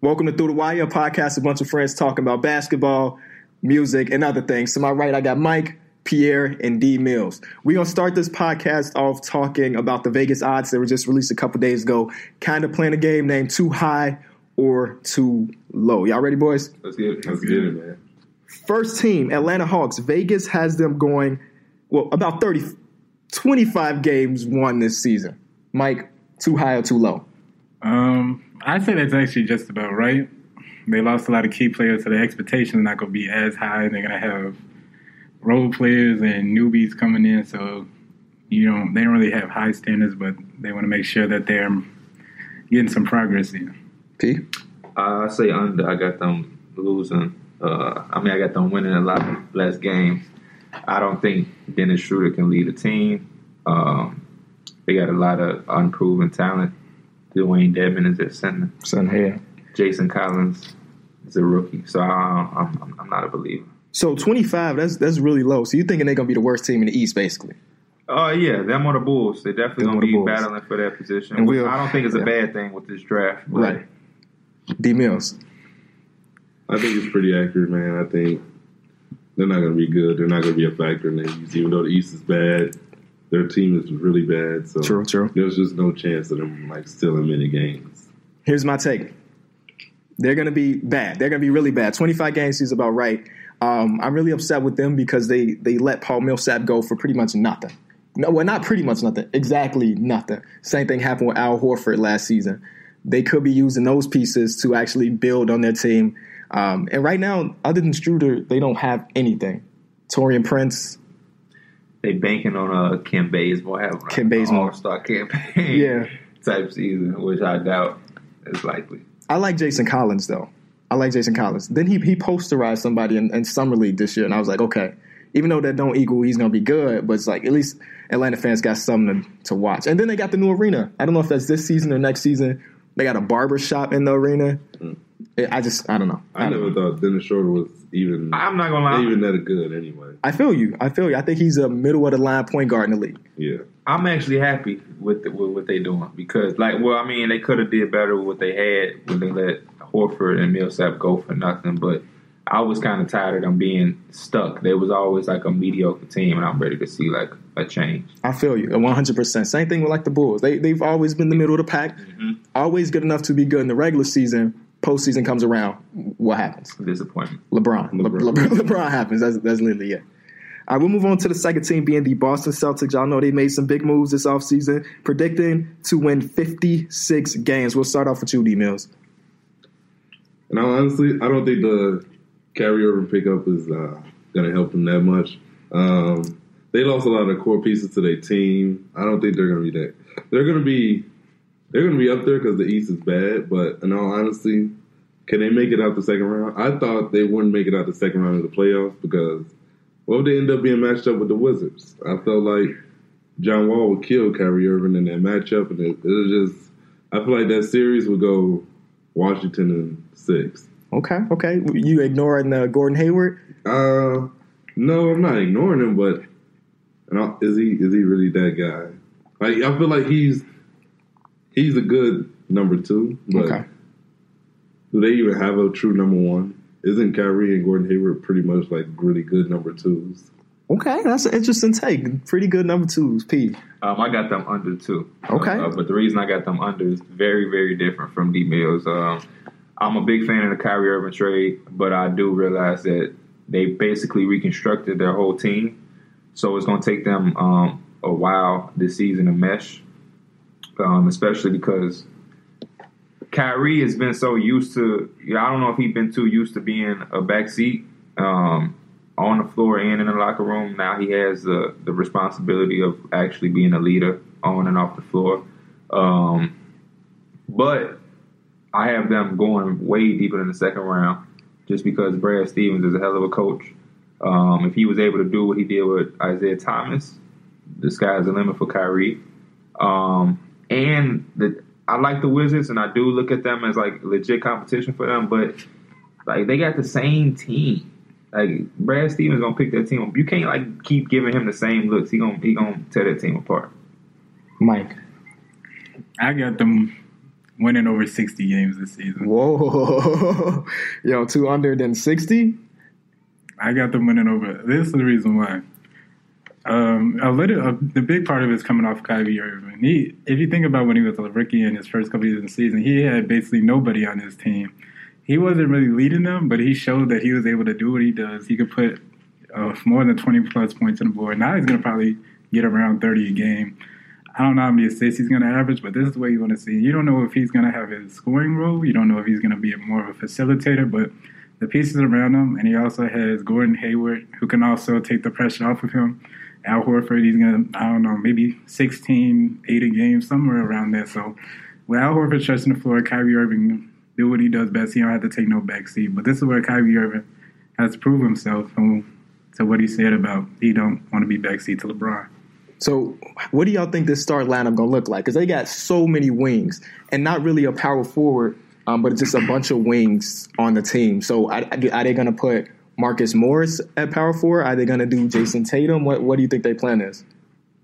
Welcome to Through the Wire, podcast, a bunch of friends talking about basketball, music, and other things. To my right, I got Mike, Pierre, and D Mills. We're going to start this podcast off talking about the Vegas odds that were just released a couple days ago. Kind of playing a game named Too High or Too Low. Y'all ready, boys? Let's get it. Let's get it, man. First team, Atlanta Hawks. Vegas has them going, well, about 30, 25 games won this season. Mike, too high or too low? Um, I'd say that's actually just about right. They lost a lot of key players, so the expectations are not going to be as high. They're going to have role players and newbies coming in, so you know they don't really have high standards, but they want to make sure that they're getting some progress in. P. Uh, I say under. I got them losing. Uh, I mean, I got them winning a lot less games. I don't think Dennis Schroeder can lead a team. Um, they got a lot of unproven talent. Dewayne Dedmon is their center. Son here. Jason Collins is a rookie, so I, I'm, I'm not a believer. So 25, that's that's really low. So you're thinking they're going to be the worst team in the East, basically? Oh uh, yeah, them are the Bulls. They're definitely going to be battling for that position. And we'll, I don't think it's a bad thing with this draft. Right. D Mills. I think it's pretty accurate, man. I think they're not going to be good. They're not going to be a factor in the East, even though the East is bad. Their team is really bad. So true, true. There's just no chance of them like stealing many games. Here's my take. They're going to be bad. They're going to be really bad. 25 games is about right. Um, I'm really upset with them because they they let Paul Millsap go for pretty much nothing. No, well, not pretty much nothing. Exactly nothing. Same thing happened with Al Horford last season. They could be using those pieces to actually build on their team. Um, and right now, other than Schroeder, they don't have anything. Taurean Prince. They banking on a Kent Bazemore having Bazemore All Star campaign, yeah, type season, which I doubt is likely. I like Jason Collins though. I like Jason Collins. Then he he posterized somebody in, in summer league this year, and I was like, okay, even though that don't equal he's gonna be good, but it's like at least Atlanta fans got something to, to watch. And then they got the new arena. I don't know if that's this season or next season. They got a barber shop in the arena. Mm. I just I don't know. I, I never know. thought Dennis Schroeder was even. I'm not gonna lie, even that good anyway. I feel you. I feel you. I think he's a middle of the line point guard in the league. Yeah, I'm actually happy with, the, with what they're doing because, like, well, I mean, they could have did better with what they had when they let Horford and Millsap go for nothing, but. I was kind of tired of them being stuck. They was always like a mediocre team, and I'm ready to see like a change. I feel you, 100. percent Same thing with like the Bulls. They they've always been the middle of the pack, mm-hmm. always good enough to be good in the regular season, postseason comes around, what happens? Disappointment. LeBron. LeBron, LeBron, LeBron happens. That's, that's literally it. Right, we'll move on to the second team being the Boston Celtics. Y'all know they made some big moves this offseason, predicting to win 56 games. We'll start off with you, D Mills. And honestly, I don't think the Irving pickup is uh, going to help them that much. Um, they lost a lot of core pieces to their team. I don't think they're going to be that. They're going to be they're going to be up there because the East is bad. But in all honesty, can they make it out the second round? I thought they wouldn't make it out the second round of the playoffs because what would they end up being matched up with the Wizards? I felt like John Wall would kill Kyrie Irving in that matchup, and it, it was just I feel like that series would go Washington in six. Okay, okay. You ignoring uh, Gordon Hayward? Uh, no, I'm not ignoring him, but is he is he really that guy? Like I feel like he's he's a good number two. But okay. Do they even have a true number one? Isn't Kyrie and Gordon Hayward pretty much like really good number twos? Okay, that's an interesting take. Pretty good number twos, P. Um, I got them under two. Okay, uh, but the reason I got them under is very, very different from D Mills. Um, I'm a big fan of the Kyrie Irving trade, but I do realize that they basically reconstructed their whole team, so it's going to take them um, a while this season to mesh um, especially because Kyrie has been so used to. I don't know if he's been too used to being a backseat um, on the floor and in the locker room. Now he has the the responsibility of actually being a leader on and off the floor. Um, but I have them going way deeper in the second round, just because Brad Stevens is a hell of a coach. Um, if he was able to do what he did with Isaiah Thomas, the sky's the limit for Kyrie. Um, and the I like the Wizards, and I do look at them as like legit competition for them. But like they got the same team. Like Brad Stevens gonna pick that team up. You can't like keep giving him the same looks. He gonna he gonna tear that team apart. Mike, I got them winning over 60 games this season. Whoa, yo, two under than sixty. I got them winning over. This is the reason why. Um, a little, uh, the big part of it is coming off Kyrie Irving. He, if you think about when he was a rookie in his first couple years of the season, he had basically nobody on his team. He wasn't really leading them, but he showed that he was able to do what he does. He could put uh, more than 20 plus points on the board. Now he's going to probably get around 30 a game. I don't know how many assists he's going to average, but this is what you want to see. You don't know if he's going to have his scoring role. You don't know if he's going to be more of a facilitator, but the pieces around him, and he also has Gordon Hayward, who can also take the pressure off of him. Al Horford, he's going to, I don't know, maybe 16, 8 a game, somewhere around there. So with Al Horford stretching the floor, Kyrie Irving do what he does best. He don't have to take no backseat. But this is where Kyrie Irving has to prove himself to what he said about he don't want to be backseat to LeBron. So, what do y'all think this start lineup gonna look like? Because they got so many wings, and not really a power forward, um, but just a bunch of wings on the team. So, are, are they gonna put Marcus Morris at power forward? Are they gonna do Jayson Tatum? What What do you think their plan is?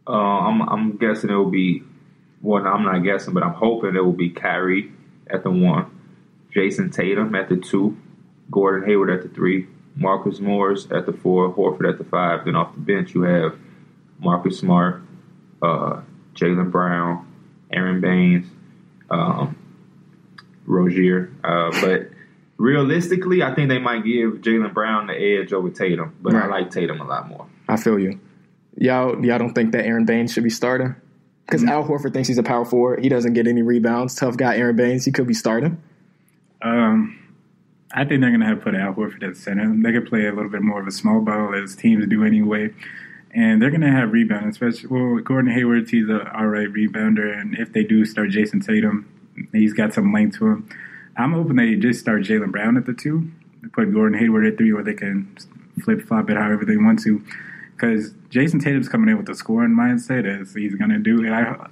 Uh, I'm, I'm guessing it will be. Well, I'm not guessing, but I'm hoping it will be Kyrie at the one, Jayson Tatum at the two, Gordon Hayward at the three, Marcus Morris at the four, Horford at the five. Then off the bench you have Marcus Smart, uh, Jaylen Brown, Aron Baynes, um, Rozier. Uh, but realistically, I think they might give Jaylen Brown the edge over Tatum. But I like Tatum a lot more. I feel you. Y'all, y'all don't think that Aron Baynes should be starting? Because Al Horford thinks he's a power forward. He doesn't get any rebounds. Tough guy, Aron Baynes. He could be starting. Um, I think they're going to have to put Al Horford at center. They could play a little bit more of a small ball as teams do anyway. And they're going to have rebound, especially well, Gordon Hayward. He's a all right rebounder, and if they do start Jayson Tatum, he's got some length to him. I'm hoping they just start Jaylen Brown at the two, put Gordon Hayward at three, or they can flip flop it however they want to. Because Jayson Tatum's coming in with the scoring mindset as he's going to do, and I,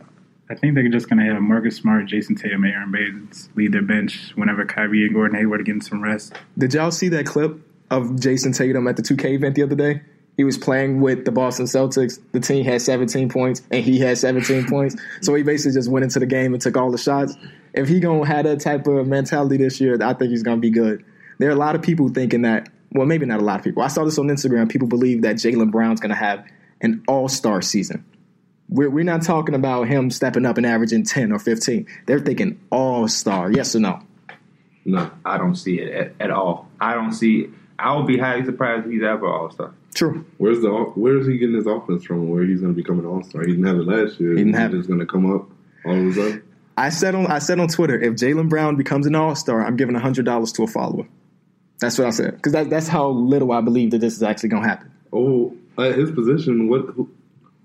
I think they're just going to have Marcus Smart, Jayson Tatum, and Aron Baynes lead their bench whenever Kyrie and Gordon Hayward are getting some rest. Did y'all see that clip of Jayson Tatum at the 2K event the other day? He was playing with the Boston Celtics. The team had 17 points, and he had 17 points. So he basically just went into the game and took all the shots. If he gonna have that type of mentality this year, I think he's gonna be good. There are a lot of people thinking that. Well, maybe not a lot of people. I saw this on Instagram. People believe that Jaylen Brown's gonna have an All Star season. We're, we're not talking about him stepping up and averaging 10 or 15. They're thinking All Star. Yes or no? No, I don't see it at, at all. I don't see it. I would be highly surprised if he's ever All Star. True. where's the where is he getting his offense from? Where he's going to become an all star? He didn't have it last year. He didn't have it. It's going to come up all of a sudden. I said on I said on Twitter, if Jaylen Brown becomes an All Star, I'm giving hundred dollars to a follower. That's what I said because that, that's how little I believe that this is actually going to happen. Oh, at his position, what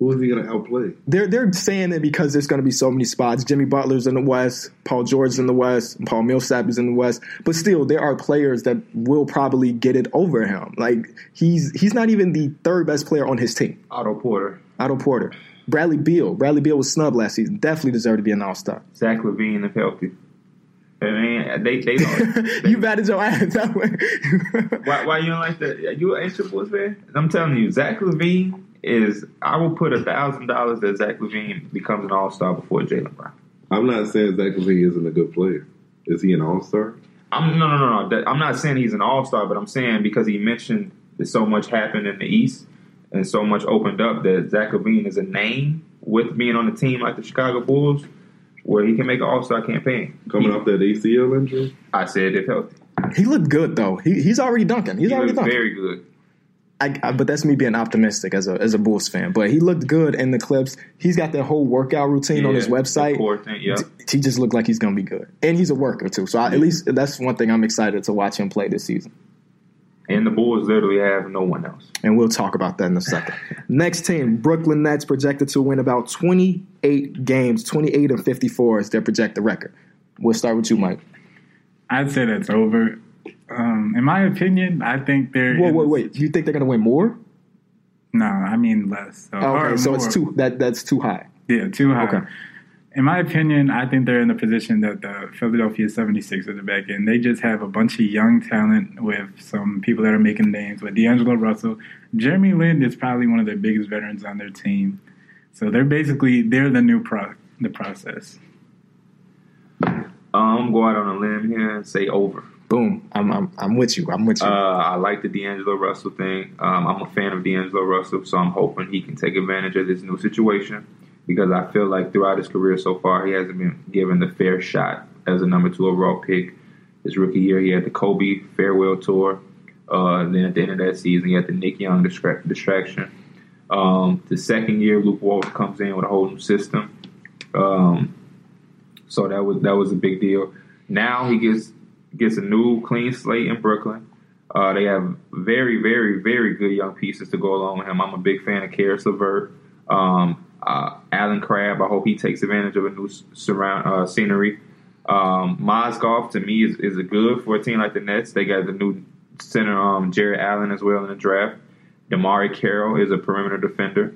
who, is he going to outplay? They're they're saying that because there's going to be so many spots. Jimmy Butler's in the West, Paul George's in the West, Paul Millsap is in the West. But still, there are players that will probably get it over him. Like he's he's not even the third best player on his team. Otto Porter, Otto Porter, Bradley Beal. Bradley Beal was snubbed last season. Definitely deserved to be an All Star. Zach LaVine, if healthy. I mean, they they don't. you batted your ass that way. why, why you don't like that? You an Bulls fan? I'm telling you, Zach LaVine is. I will put a thousand dollars that Zach LaVine becomes an All Star before Jaylen Brown. I'm not saying Zach LaVine isn't a good player. Is he an all star? I'm no no no no. That- I'm not saying he's an All Star, but I'm saying because he mentioned that so much happened in the East and so much opened up that Zach LaVine is a name with being on a team like the Chicago Bulls, where he can make an All Star campaign. Coming He- off that ACL injury? I said if healthy, he looked good though. He, he's already dunking. He's he already dunking. very good. I, I, but that's me being optimistic as a as a Bulls fan. But he looked good in the clips. He's got that whole workout routine on his website. thing, yeah. He just looked like he's going to be good, and he's a worker too. So I, at least that's one thing I'm excited to watch him play this season. And the Bulls literally have no one else. And we'll talk about that in a second. Next team, Brooklyn Nets, projected to win about 28 games, 28 and 54 is their projected record. We'll start with you, Mike. I'd say that's over. Um, in my opinion, I think they're. Whoa, in wait, the- wait. You think they're going to win more? No, I mean less. So, Okay, so more. it's too that that's too high. Yeah, too high. Okay. In my opinion, I think they're in the position that the Philadelphia 76ers are back in. They just have a bunch of young talent with some people that are making names with D'Angelo Russell. Jeremy Lin is probably one of their biggest veterans on their team. So they're basically they're the new pro the process. I'm um, go out on a limb here and say over. Boom. I'm I'm, I'm with you. I'm with you. Uh, I like the D'Angelo Russell thing. Um, I'm a fan of D'Angelo Russell, so I'm hoping he can take advantage of this new situation because I feel like throughout his career so far, he hasn't been given the fair shot as a number two overall pick. His rookie year, he had the Kobe farewell tour. Uh, then at the end of that season, he had the Nick Young distra- distraction. Um, the second year, Luke Walton comes in with a whole new system. Um, so that was that was a big deal. Now he gets gets a new clean slate in Brooklyn. Uh, they have very, very, very good young pieces to go along with him. I'm a big fan of Caris LeVert. Um, uh, Allen Crabbe, I hope he takes advantage of a new surround uh, scenery. Um, Mozgov to me is, is a good for a team like the Nets. They got the new center, um, Jarrett Allen, as well in the draft. DeMarre Carroll is a perimeter defender.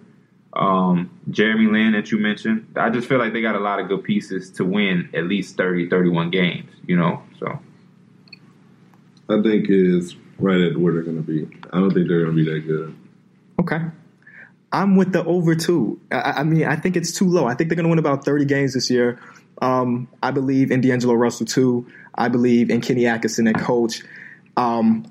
Um, Jeremy Lin that you mentioned, I just feel like they got a lot of good pieces to win at least 30, 31 games, you know, so. I think is right at where they're going to be. I don't think they're going to be that good. Okay. I'm with the over two. I, I mean, I think it's too low. I think they're going to win about 30 games this year. Um, I believe in D'Angelo Russell too. I believe in Kenny Atkinson and coach. Um,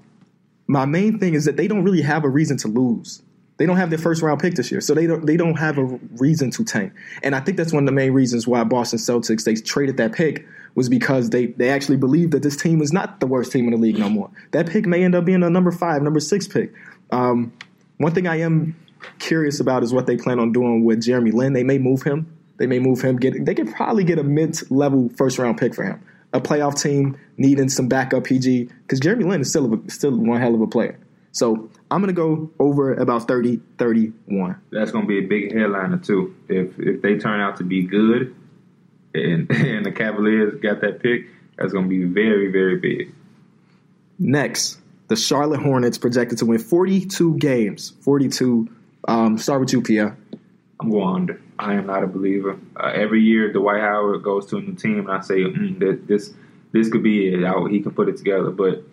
my main thing is that they don't really have a reason to lose. They don't have their first round pick this year, so they don't they don't have a reason to tank. And I think that's one of the main reasons why Boston Celtics they traded that pick was because they they actually believed that this team was not the worst team in the league no more. That pick may end up being a number five, number six pick. Um, one thing I am curious about is what they plan on doing with Jeremy Lin. They may move him. They may move him. Get they could probably get a mid level first round pick for him. A playoff team needing some backup PG because Jeremy Lin is still a, still one hell of a player. So I'm to go over about 30, 31. That's to be a big headliner too. If if they turn out to be good, and and the Cavaliers got that pick, that's going to be very very big. Next, the Charlotte Hornets projected to win 42 games. 42. Um, start with you, Pierre. I'm going under. I am not a believer. Uh, every year, Dwight Howard goes to a new team, and I say mm, that this this could be it. I, he can put it together, but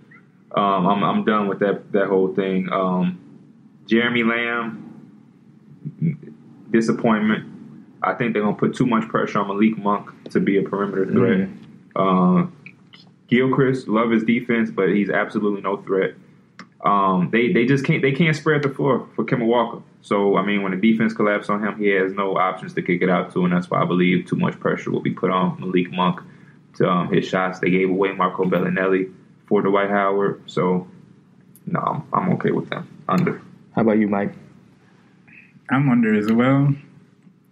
um, I'm I'm done with that that whole thing. Um, Jeremy Lamb, disappointment. I think they're gonna put too much pressure on Malik Monk to be a perimeter threat. Uh, Gilchrist, love his defense, but he's absolutely no threat. Um, they they just can't they can't spread the floor for Kemba Walker. So I mean, when the defense collapses on him, he has no options to kick it out to, and that's why I believe too much pressure will be put on Malik Monk to um, his shots. They gave away Marco Belinelli for Dwight Howard, so no, I'm, I'm okay with them under. How about you, Mike? I'm under as well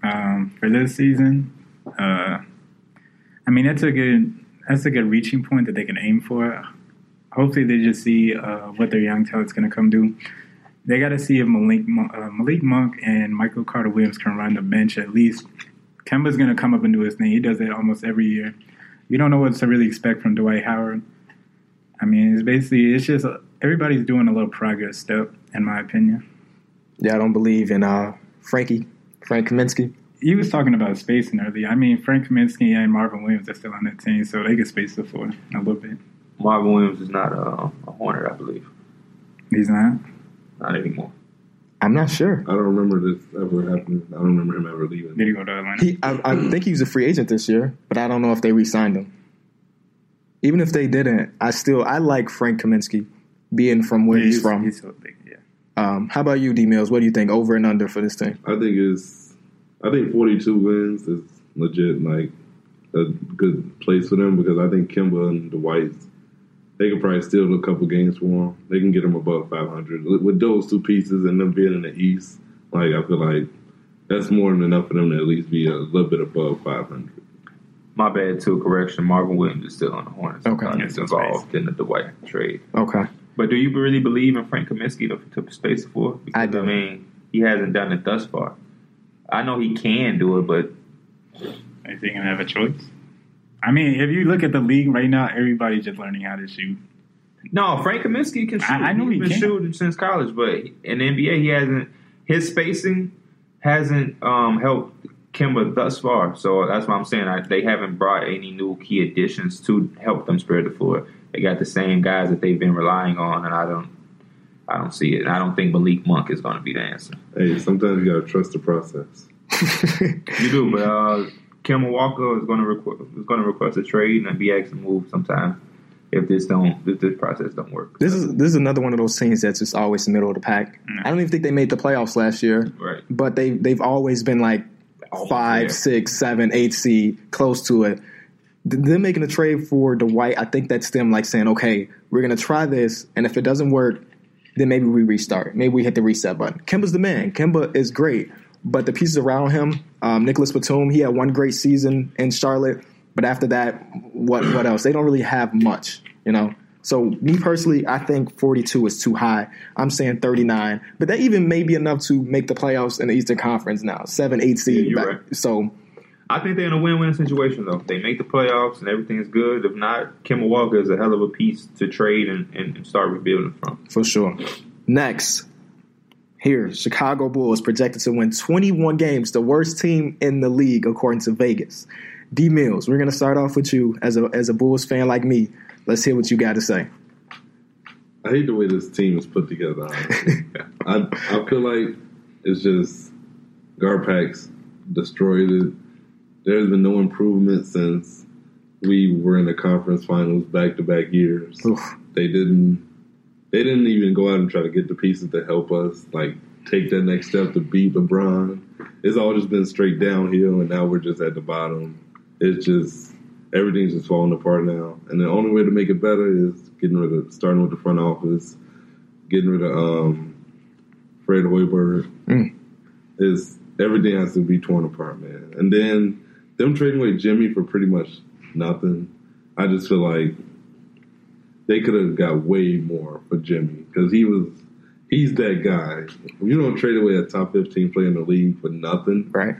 um, for this season. Uh, I mean, that's a good that's a good reaching point that they can aim for. Hopefully, they just see uh, what their young talent's going to come do. They got to see if Malik, uh, Malik Monk and Michael Carter Williams can run the bench at least. Kemba's going to come up and do his thing. He does that almost every year. You don't know what to really expect from Dwight Howard. I mean, it's basically it's just everybody's doing a little progress step, in my opinion. Yeah, I don't believe in uh, Frankie Frank Kaminsky. He was talking about spacing earlier. I mean, Frank Kaminsky and Marvin Williams are still on that team, so they can space the floor a little bit. Marvin Williams is not a, a Hornet, I believe. He's not. Not anymore. I'm not sure. I don't remember this ever happening. I don't remember him ever leaving. Did he go to Atlanta? He, I, I think he was a free agent this year, but I don't know if they re-signed him. Even if they didn't, I still I like Frank Kaminsky being from where Yeah, he's, from. He's so big, yeah. Um, how about you, D Mills? What do you think over and under for this team? I think it's. I think 42 wins is legit like a good place for them because I think Kemba and the Whites they could probably steal a couple games for them. They can get them above 500 with with those two pieces and them being in the East. Like I feel like that's more than enough for them to at least be a little bit above 500. My bad too. Correction. Marvin Williams is still on the Hornets. Okay. He's involved in the Dwight trade. Okay. But do you really believe in Frank Kaminsky to, to space the floor? Because, I do. I mean, he hasn't done it thus far. I know he can do it, but Is he gonna have a choice? I mean, if you look at the league right now, everybody's just learning how to shoot. no, Frank Kaminsky can shoot. I- I know He's he been can. shooting since college, but in the NBA, he hasn't. His spacing hasn't um, helped Kemba thus far. So that's why I'm saying I, they haven't brought any new key additions to help them spread the floor. They got the same guys that they've been relying on, and I don't. I don't see it. And I don't think Malik Monk is going to be the answer. Hey, sometimes you gotta trust the process. You do, but uh, Kemba Walker is going to request is going to request a trade and be asked to move sometime if this don't if this process don't work. This is this is another one of those teams that's just always the middle of the pack. I don't even think they made the playoffs last year, right. but they they've always been like Almost five, there. six, seven, eight seed, close to it. Th- Them making a trade for Dwight, I think that's them like saying, okay, we're gonna try this, and if it doesn't work, then maybe we restart. Maybe we hit the reset button. Kemba's the man. Kemba is great, but the pieces around him, um, Nicholas Batum, he had one great season in Charlotte, but after that, what what else? They don't really have much, you know. So me personally, I think 42 is too high. I'm saying 39, but that even may be enough to make the playoffs in the Eastern Conference now, seven, eight seed. Yeah, right. So I think they're in a win-win situation though. They make the playoffs and everything is good. If not, Kemba Walker is a hell of a piece to trade and, and start rebuilding from. for sure. Next, here, Chicago Bulls projected to win 21 games, the worst team in the league according to Vegas. D Mills, we're gonna start off with you as a as a Bulls fan like me. Let's hear what you got to say. I hate the way this team is put together. I I feel like it's just GarPax destroyed it. There's been no improvement since we were in the conference finals back to back years. Oof. They didn't they didn't even go out and try to get the pieces to help us, like take that next step to beat LeBron. It's all just been straight downhill and now we're just at the bottom. It's just everything's just falling apart now. And the only way to make it better is getting rid of starting with the front office, getting rid of um, Fred Hoiberg. Mm. Is everything has to be torn apart, man. And then them trading away Jimmy for pretty much nothing. I just feel like they could have got way more for Jimmy because he was he's that guy. You don't trade away a top fifteen player in the league for nothing Right?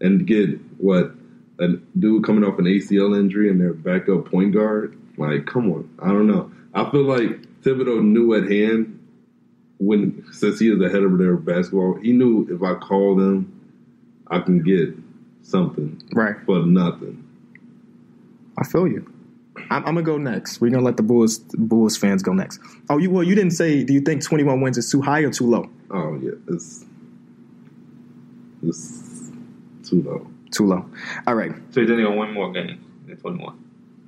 and get what a dude coming off an ACL injury and their backup point guard. Like, come on, I don't know. I feel like Thibodeau knew at hand when since he is the head of their basketball, he knew if I call them, I can get something Right. for nothing. I feel you. I'm, I'm gonna go next. We're gonna let the Bulls Bulls fans go next. Oh, you well, you didn't say. Do you think 21 wins is too high or too low? Oh yeah, it's it's too low. Too low. All right, So you're gonna win more games than twenty-one.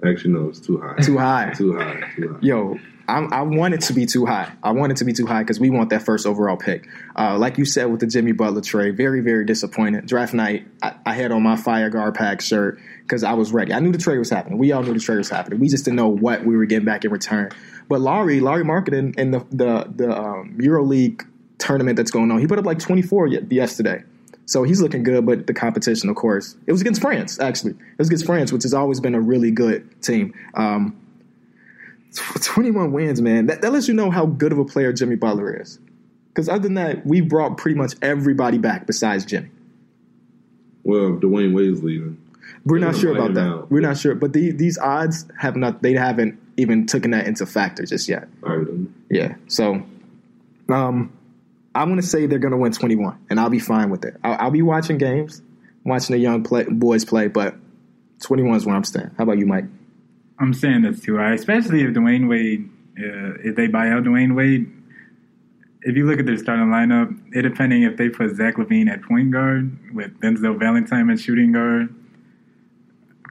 Actually, no, it's too high. too high. Too high. Too high. Yo, I, I want it to be too high. I want it to be too high because we want that first overall pick. Uh, like you said with the Jimmy Butler trade, very, very disappointed. Draft night, I, I had on my Fire GarPax shirt because I was ready. I knew the trade was happening. We all knew the trade was happening. We just didn't know what we were getting back in return. But Lauri, Lauri Markkanen in the the the um, tournament that's going on, he put up like 24 yesterday. So he's looking good, but the competition, of course, it was against France. Actually, it was against France, which has always been a really good team. Um, 21 wins, man. That, that lets you know how good of a player Jimmy Butler is. Because other than that, we brought pretty much everybody back besides Jimmy. Well, Dwyane Wade's leaving. We're They're not sure about that. out. We're not sure, but the, these odds have not. They haven't even taken that into factor just yet. Right. Yeah. So, um, I'm going to say they're going to win 21, and I'll be fine with it. I'll, I'll be watching games, watching the young play, boys play, but 21 is where I'm staying. How about you, Mike? I'm saying that's too high, especially if Dwyane Wade, uh, if they buy out Dwyane Wade. If you look at their starting lineup, it depending if they put Zach LaVine at point guard with Denzel Valentine at shooting guard,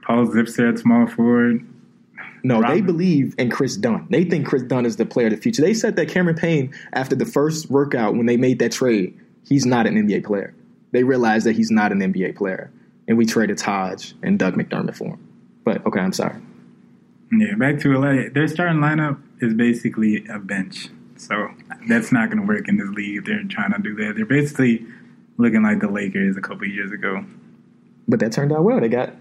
Paul Zipser at small forward. No, they believe in Kris Dunn. They think Kris Dunn is the player of the future. They said that Cameron Payne, after the first workout when they made that trade, he's not an NBA player. They realized that he's not an NBA player, and we traded Taj and Doug McDermott for him. But okay, I'm sorry. Yeah, back to LA. Their starting lineup is basically a bench, so that's not going to work in this league. If they're trying to do that. They're basically looking like the Lakers a couple years ago. But that turned out well. They got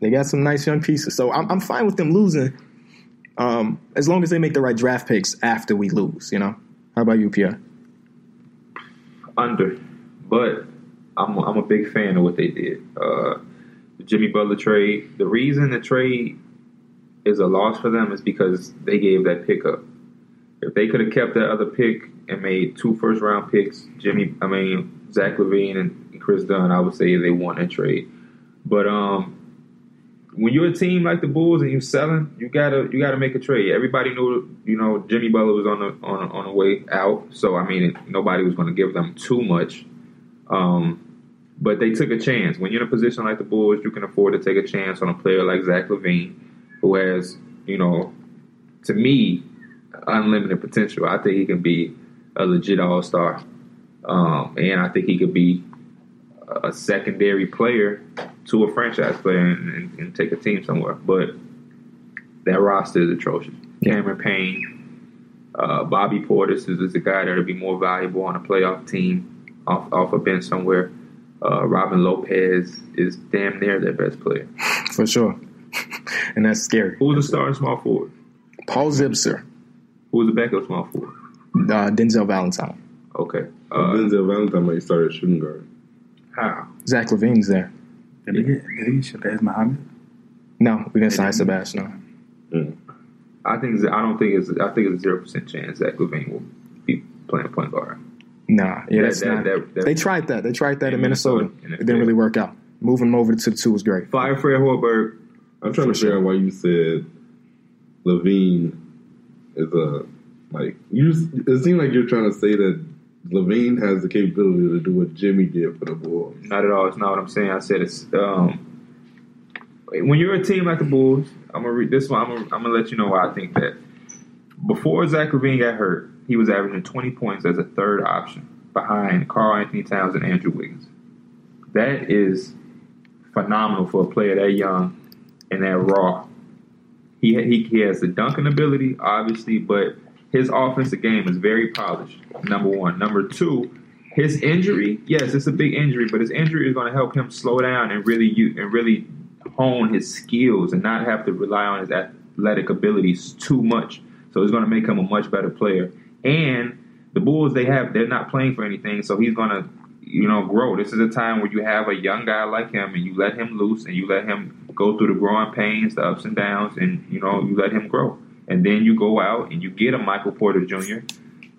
they got some nice young pieces, so I'm I'm fine with them losing, um, as long as they make the right draft picks after we lose. You know. How about you, Pierre? under, but I'm I'm a big fan of what they did. Uh, the Jimmy Butler trade. The reason the trade is a loss for them is because they gave that pick up. If they could have kept that other pick and made two first round picks, Jimmy, I mean Zach LaVine and Kris Dunn, I would say they won a trade. But um, when you're a team like the Bulls and you're selling, you gotta you gotta make a trade. Everybody knew, you know, Jimmy Butler was on the on on the way out, so I mean, nobody was going to give them too much. Um, But they took a chance. When you're in a position like the Bulls, you can afford to take a chance on a player like Zach LaVine, who has, you know, to me, unlimited potential. I think he can be a legit all star. Um, and I think he could be a secondary player to a franchise player and, and, and take a team somewhere. But that roster is atrocious. Cameron Payne, uh, Bobby Portis is, is a guy that'll be more valuable on a playoff team off off a bench somewhere. Uh, Robin Lopez is damn near their best player. For sure. and that's scary. Who's the star small forward? Paul Zipser, Who's the backup small forward? uh, Denzel Valentine. Okay. Uh, Denzel Valentine might start at shooting guard. how? Zach LaVine's there. Did he get did he Shabazz Muhammad? No, we didn't sign Sebastian. no. I think I don't think it's I think it's a zero percent chance that LaVine will be playing point guard. Nah, yeah, That- that's that- not. that- that- they tried that. They tried that in In Minnesota. Minnesota, It it didn't really work out. Moving him over to the two was great. Fire Fred Hoiberg. I'm trying to figure sure. out why you said LaVine is a like you. It seemed like you're trying to say that LaVine has the capability to do what Jimmy did for the Bulls. Not at all. It's not what I'm saying. I said it's um, when you're a team like the Bulls. I'm gonna read this one. I'm gonna, I'm gonna let you know why I think that. Before Zach LaVine got hurt, he was averaging 20 points as a third option behind Karl Anthony Towns and Andrew Wiggins. That is phenomenal for a player that young and that raw. He he, he has the dunking ability, obviously, but his offensive game is very polished. Number one. Number two, his injury. Yes, it's a big injury, but his injury is going to help him slow down and really you and really hone his skills and not have to rely on his athletic abilities too much. So it's going to make him a much better player. And the Bulls, they have they're not playing for anything, so he's going to you know grow. This is a time where you have a young guy like him and you let him loose and you let him go through the growing pains, the ups and downs, and you know you let him grow. And then you go out and you get a Michael Porter Jr.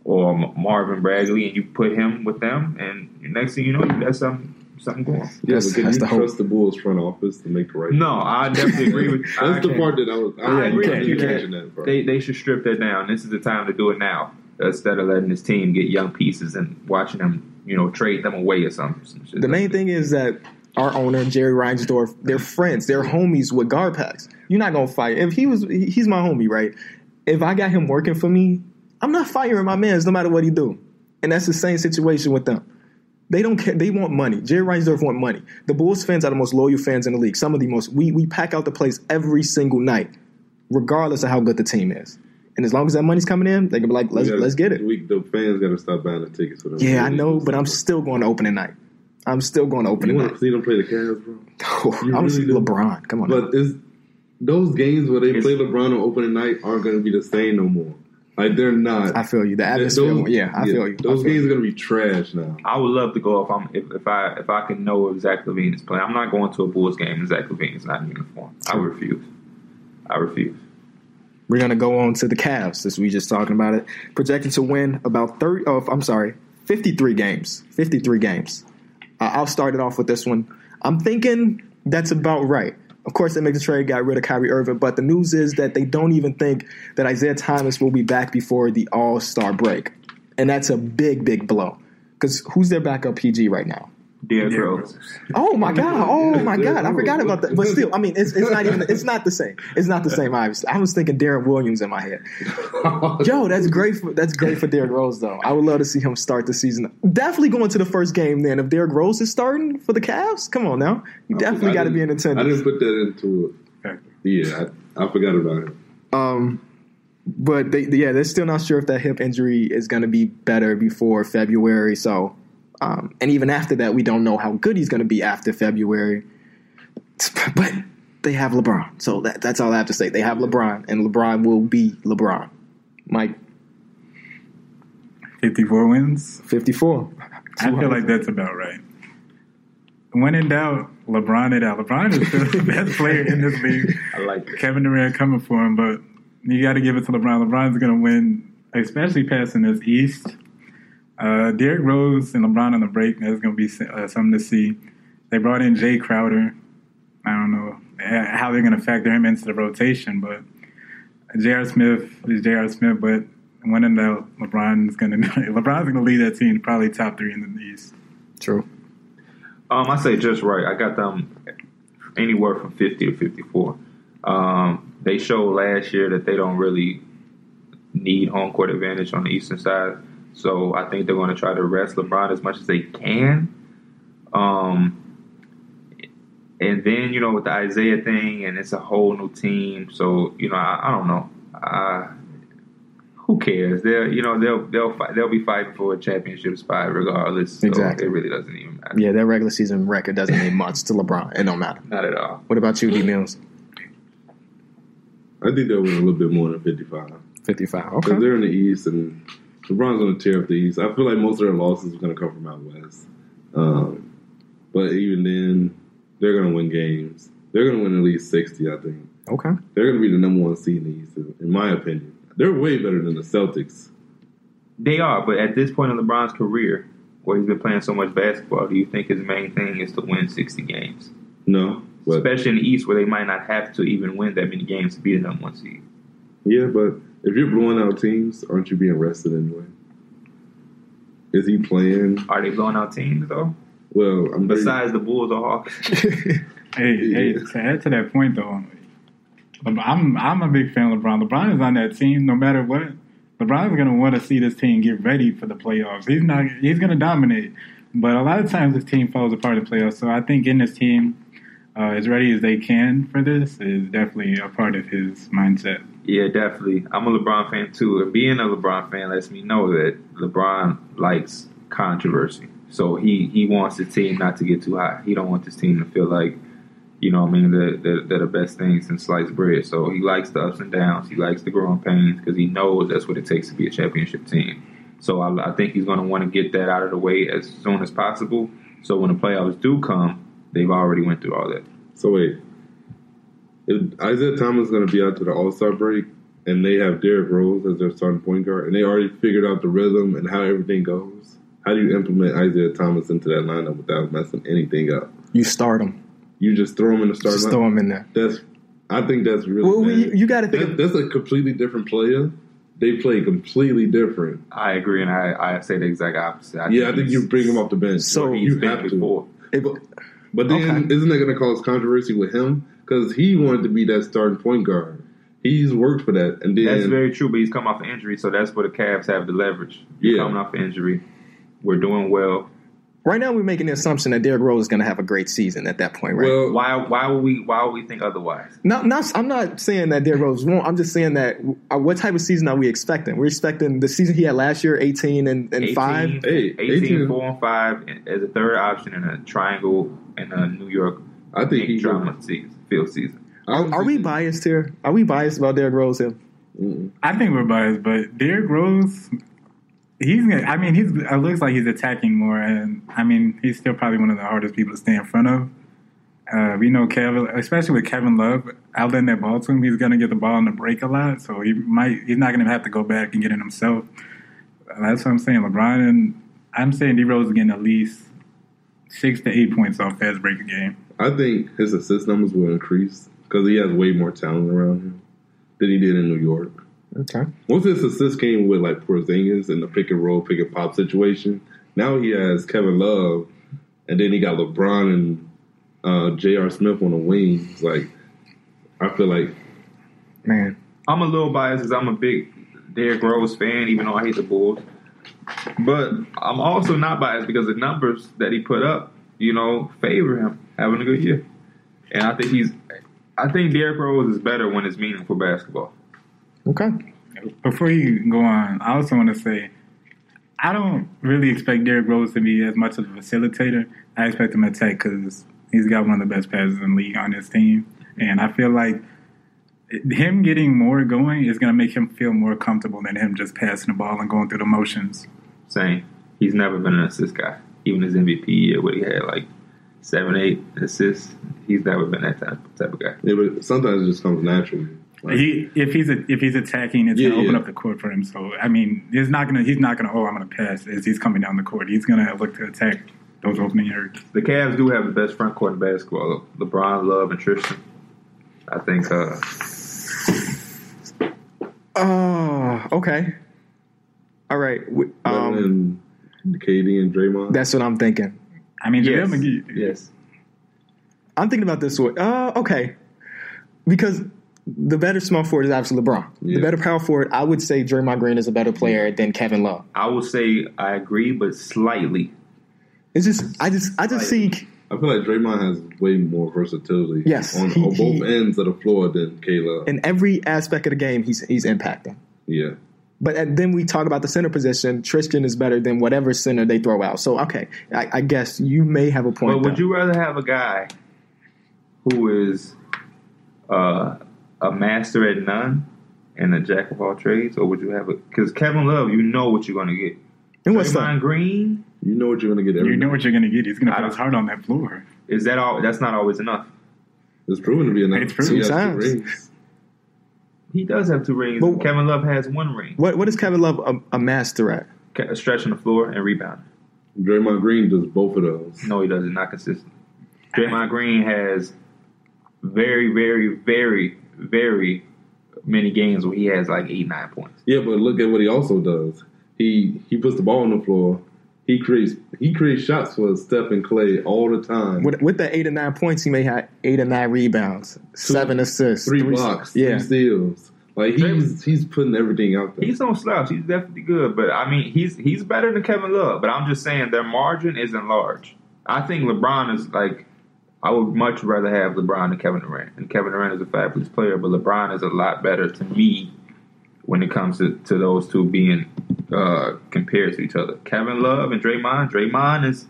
or Marvin Bagley and you put him with them, and next thing you know, you got something something going. Yeah, but can that's you the trust the Bulls front office to make the right? No, I definitely agree with. I That's the can't- part that I was. I, I I agree didn't with you catch that that part. they they should strip that down. This is the time to do it now instead of letting his team get young pieces and watching them, you know, trade them away or something. some shit The main thing is that our owner Jerry Reinsdorf, they're friends, they're homies with GarPax. You're not gonna fight if he was. He's my homie, right? If I got him working for me, I'm not firing my man's no matter what he do. And that's the same situation with them. They don't care. They want money. Jerry Reinsdorf want money. The Bulls fans are the most loyal fans in the league. Some of the most. We we pack out the place every single night, regardless of how good the team is. And as long as that money's coming in, they can be like, let's gotta- let's get it. We, the fans got to stop buying the tickets for them. Yeah, I know, but I'm still going to opening night. I'm still going to You opening want night. to see them play the Cavs, bro? Oh, You I want to see do. LeBron. Come on. But is those games where they It's- play LeBron on opening night aren't going to be the same no more. Like they're not. I feel you. The atmosphere. Those- yeah, I feel you. Those feel games you. are going to be trash now. I would love to go if I'm if, if I if I can know if Zach LaVine is playing. I'm not going to a Bulls game and Zach LaVine is not in uniform. I refuse. I refuse. We're gonna go on to the Cavs, as we just talking about it. Projected to win about thirty. Oh, I'm sorry, fifty-three games. Fifty-three games. Uh, I'll start it off with this one. I'm thinking that's about right. Of course, they make the trade, got rid of Kyrie Irving, but the news is that they don't even think that Isaiah Thomas will be back before the All Star break, and that's a big, big blow. Because who's their backup PG right now? Derrick Yeah, Rose. Oh my god! Oh my god! I forgot about that. But still, I mean, it's, it's not even. It's not the same. It's not the same. Obviously, I was thinking Deron Williams in my head. Yo, that's great. For, that's great for Derrick Rose, though. I would love to see him start the season. Definitely going to the first game. Then, if Derrick Rose is starting for the Cavs, come on now, you definitely got to be in attendance. I didn't put that into it. Yeah, I, I forgot about him. Um, but they, yeah, they're still not sure if that hip injury is going to be better before February. So, um, and even after that, we don't know how good he's going to be after February. But they have LeBron, so that, that's all I have to say. They have LeBron, and LeBron will be LeBron. Mike, 54 wins. fifty-four. I feel like that's about right. When in doubt, LeBron it out. LeBron is still the best player in this league. I like it. Kevin Durant coming for him, but you got to give it to LeBron. LeBron's going to win, especially passing this East. Uh, Derrick Rose and LeBron on the break, that's going to be uh, something to see. They brought in Jae Crowder. I don't know uh, how they're going to factor him into the rotation, but J.R. Smith is J.R. Smith, but when in doubt, LeBron's going to LeBron's going to lead that team probably top three in the East. True. Um, I say just right. I got them anywhere from fifty to fifty-four. Um, they showed last year that they don't really need home court advantage on the eastern side, so I think they're going to try to rest LeBron as much as they can. Um, and then you know with the Isaiah thing, and it's a whole new team, so you know I, I don't know. Uh, who cares? They'll you know they'll they'll fight, they'll be fighting for a championship spot regardless. So Exactly. it really doesn't even matter. Yeah, their regular season record doesn't mean much to LeBron. It don't matter. Not at all. What about you, D Mills? I think they'll win a little bit more than 55. 55. Because Okay. they're in the East and LeBron's going to tear up the East. I feel like most of their losses are going to come from out West. Um, but even then, they're going to win games. They're going to win at least 60, I think. Okay. They're going to be the number one seed in the East, in- my opinion. They're way better than the Celtics. They are, but at this point in LeBron's career, where he's been playing so much basketball, do you think his main thing is to win 60 games? No. Especially in the East, where they might not have to even win that many games to be the number one seed. yeah, but if you're blowing out teams, aren't you being rested anyway? Is he playing? Are they blowing out teams, though? Well, I'm very- Besides the Bulls or Hawks? Hey, hey, to add to that point though, I'm I'm a big fan of LeBron. LeBron is on that team no matter what. LeBron's gonna want to see this team get ready for the playoffs. He's not he's gonna dominate, but a lot of times this team falls apart in the playoffs. So I think getting this team uh, as ready as they can for this is definitely a part of his mindset. Yeah, definitely. I'm a LeBron fan too, and being a LeBron fan lets me know that LeBron likes controversy. So he he wants his team not to get too high. He don't want this team to feel like, you know, I mean, they're, they're, they're the best things since sliced bread. So he likes the ups and downs. He likes the growing pains because he knows that's what it takes to be a championship team. So I, I think he's going to want to get that out of the way as soon as possible. So when the playoffs do come, they've already went through all that. So wait, if Isaiah Thomas is going to be out to the All Star break, and they have Derrick Rose as their starting point guard, and they already figured out the rhythm and how everything goes. How do you implement Isaiah Thomas into that lineup without messing anything up? you start them. You just throw him in the starting Just throw lineup. him in there. That's, I think that's really. Well, bad. you, you got to think. That- that's a completely different player. They play completely different. I agree, and I, I say the exact opposite. yeah, I think you bring him off the bench. So- he's you been have to. before. if- But then, Okay. isn't that going to cause controversy with him? Because he wanted to be that starting point guard. He's worked for that, and then That's very true, but he's come off an injury, so that's where the Cavs have the leverage. You're Yeah. coming off an injury. We're doing well. right now, we're making the assumption that Derrick Rose is going to have a great season at that point, right? well, Why? Why would we? Why would we think otherwise? not, not, I'm not saying that Derrick Rose won't. I'm just saying that uh, what type of season are we expecting? We're expecting the season he had last year, 18 and, and 5. Hey, 18, 18. 4 and five as a third option in a triangle in a New York I think big he drama season, field season. Are, are we biased here? Are we biased about Derrick Rose here? Mm-mm. I think we're biased, but Derrick Rose, he's. gonna- I mean, he's. It looks like he's attacking more, and I mean, he's still probably one of the hardest people to stay in front of. Uh, we know Kevin, especially with Kevin Love out letting that ball to him, he's going to get the ball in the break a lot, so he might. He's not going to have to go back and get it himself. Uh, That's what I'm saying. LeBron and I'm saying D Rose is getting at least six to eight points off fast break a game. I think his assist numbers will increase because he has way more talent around him than he did in New York. Okay. Once his assist came with like Porzingis and the pick and roll, pick and pop situation, now he has Kevin Love, and then he got LeBron and uh, J.R. Smith on the wings. Like, I feel like Man. I'm a little biased because I'm a big Derrick Rose fan, even though I hate the Bulls. But I'm also not biased because the numbers that he put up, you know, favor him having a good year. And I think he's, I think Derrick Rose is better when it's meaningful basketball. Okay. Before you go on, I also want to say I don't really expect Derrick Rose to be as much of a facilitator. I expect him to attack because he's got one of the best passes in the league on his team, and I feel like him getting more going is going to make him feel more comfortable than him just passing the ball and going through the motions. Saying he's never been an assist guy. Even his MVP year, where he had like seven, eight assists, he's never been that type, type of guy. yeah, but sometimes it just comes naturally. Like, He, if he's a, if he's attacking, it's Yeah, gonna open yeah. up the court for him. So I mean, he's not gonna he's not gonna oh I'm gonna pass as he's coming down the court. He's gonna look to attack those opening areas. The Cavs do have the best front court in basketball. LeBron, Love, and Tristan. I think uh, Oh, okay. All right. We- better Um, than KD and Draymond. that's what I'm thinking. I mean, Yes. JaVale McGee. Yes. I'm thinking about this one. Uh, okay, because the better small forward is obviously LeBron. The better power forward, I would say Draymond Green is a better player than Kevin Love. I would say I agree, but slightly. It's just I just I just see I feel like Draymond has way more versatility. Yes, on, he- on both he- ends of the floor than Caleb. in every aspect of the game he's he's impacting. yeah, But and then we talk about the center position. Tristan is better than whatever center they throw out. So okay, I, I guess you may have a point. But would there. you rather have a guy who is uh, a master at none and a jack of all trades, or would you have a? Because Kevin Love, you know what you're going to get. And what's Draymond up? Green you know what you're gonna get. Every You know what you're going to get. He's going to I put his heart on that floor. is that all? That's not always enough. It's proven to be enough. It's proven. He two Sometimes. Rings. He does have two rings. But- Kevin Love has one ring. What what is Kevin Love a, a master at? Ca- Stretching the floor and rebounding. Draymond Green does both of those. No, he doesn't. Not consistent. Draymond Green has very, very, very, very many games where he has like eight, nine points. Yeah, but look at what he also does. He he puts the ball on the floor. He creates he creates shots for Steph and Klay all the time. With, with the eight or nine points, he may have eight or nine rebounds, seven assists, three blocks, Yeah, three steals. Like he's he's putting everything out there. He's on slouch. He's definitely good, but I mean, he's he's better than Kevin Love. But I'm just saying their margin isn't large. I think LeBron is like. I would much rather have LeBron than Kevin Durant. And Kevin Durant is a fabulous player, but LeBron is a lot better to me when it comes to, to those two being uh, compared to each other. Kevin Love and Draymond. Draymond is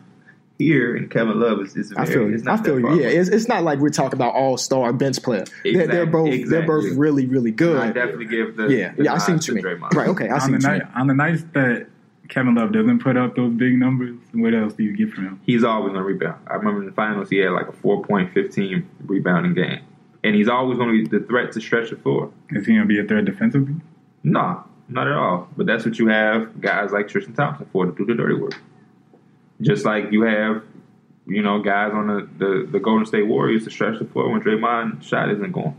here, and Kevin Love is, is I feel you. it's I not feel you. Yeah, it's, it's not like we're talking about all star bench player. They're, they're Exactly, both they're both really really good. I definitely give the yeah, the yeah. I see nod what you to mean. Draymond. Right. Okay. I see On the, what you night, mean. on the nights that Kevin Love doesn't put up those big numbers, what else do you get from him? he's always going to rebound. I remember in the finals, he had like a four point fifteen rebounding game, and he's always going to be the threat to stretch the floor. Is he going to be a threat defensively? No, not at all. But that's what you have guys like Tristan Thompson for to do the dirty work. Just like you have, you know, guys on the, the, the Golden State Warriors to stretch the floor when Draymond shot isn't going.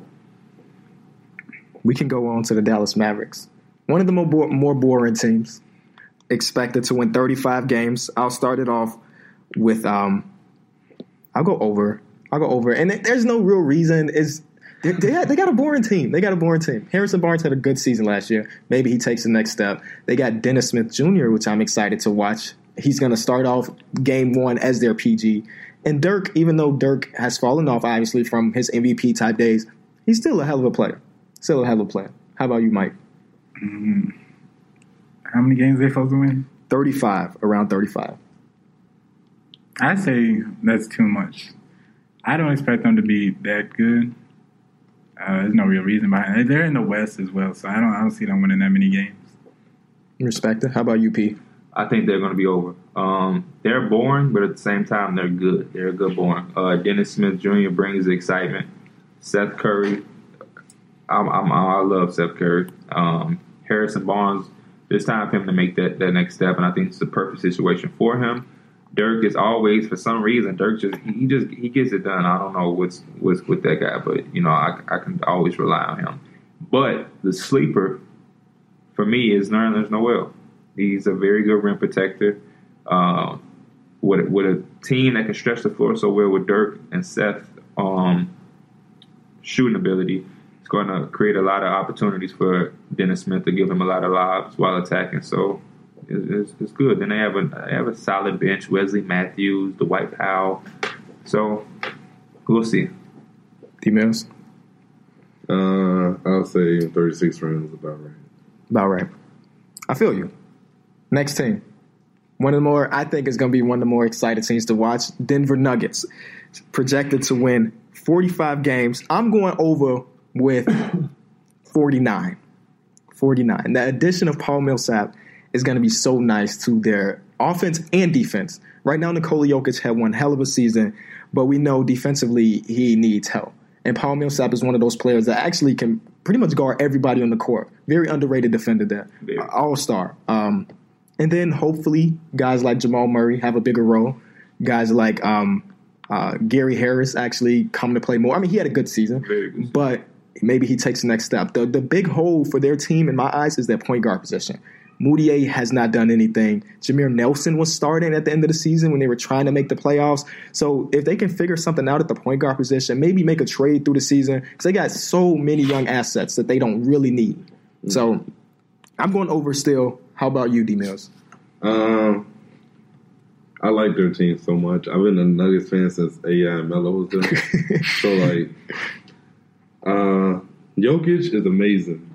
we can go on to the Dallas Mavericks. One of the more, bo- more boring teams, expected to win 35 games. I'll start it off with um, I'll go over. I'll go over, and there's no real reason. Is they, they, they got a boring team. They got a boring team. Harrison Barnes had a good season last year. Maybe he takes the next step. They got Dennis Smith Jr., which I'm excited to watch. He's going to start off game one as their PG. And Dirk, even though Dirk has fallen off obviously from his MVP type days, he's still a hell of a player. Still a hell of a player. How about you, Mike? Mm-hmm. How many games they supposed to win? 35, around 35. I say that's too much. I don't expect them to be that good. Uh, there's no real reason behind it. They're in the West as well, so I don't. I don't see them winning that many games. Respect it. How about you, P? I think they're going to be over. Um, they're boring, but at the same time, they're good. They're a good boring. Uh, Dennis Smith Jr. brings the excitement. Seth Curry, I'm, I'm, I love Seth Curry. Um, Harrison Barnes, it's time for him to make that, that next step, and I think it's the perfect situation for him. Dirk is always, for some reason, Dirk just he just he gets it done. I don't know what's what's with that guy, but you know I, I can always rely on him. But the sleeper for me is Nerlens Noel. He's a very good rim protector. Um, with with a team that can stretch the floor so well with Dirk and Seth um, shooting ability, it's going to create a lot of opportunities for Dennis Smith to give him a lot of lobs while attacking. So it's, it's, it's good. Then they have a they have a solid bench: Wesley Matthews, Dwight Powell. So we'll see. D Mills? Uh, I'll say 36 runs is about right. About right. I feel you. Next team. One of the more, I think, is going to be one of the more excited teams to watch. Denver Nuggets, projected to win 45 games. I'm going over with 49. 49. The addition of Paul Millsap is going to be so nice to their offense and defense. Right now, Nikola Jokic had one hell of a season, but we know defensively he needs help. And Paul Millsap is one of those players that actually can pretty much guard everybody on the court. Very underrated defender there. All star. Um, and then hopefully guys like Jamal Murray have a bigger role. Guys like um, uh, Gary Harris actually come to play more. I mean, he had a good season, good. but maybe he takes the next step. The the big hole for their team, in my eyes, is their point guard position. Mudiay has not done anything. Jameer Nelson was starting at the end of the season when they were trying to make the playoffs. So if they can figure something out at the point guard position, maybe make a trade through the season because they got so many young assets that they don't really need. So I'm going over still. How about you, D Mills? Um, I like their team so much. I've been a Nuggets fan since AI and Melo was there. so like, uh, Jokic is amazing.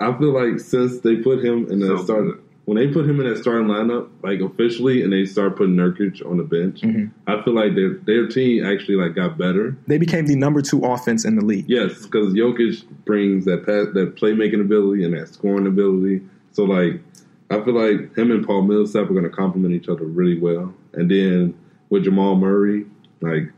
I feel like since they put him in the So start, when they put him in that starting lineup, like officially, and they start putting Nurkic on the bench, mm-hmm. I feel like their their team actually like got better. They became the number two offense in the league. Yes, because Jokic brings that pass, that playmaking ability and that scoring ability. So like, I feel like him and Paul Millsap are going to complement each other really well. And then with Jamal Murray, like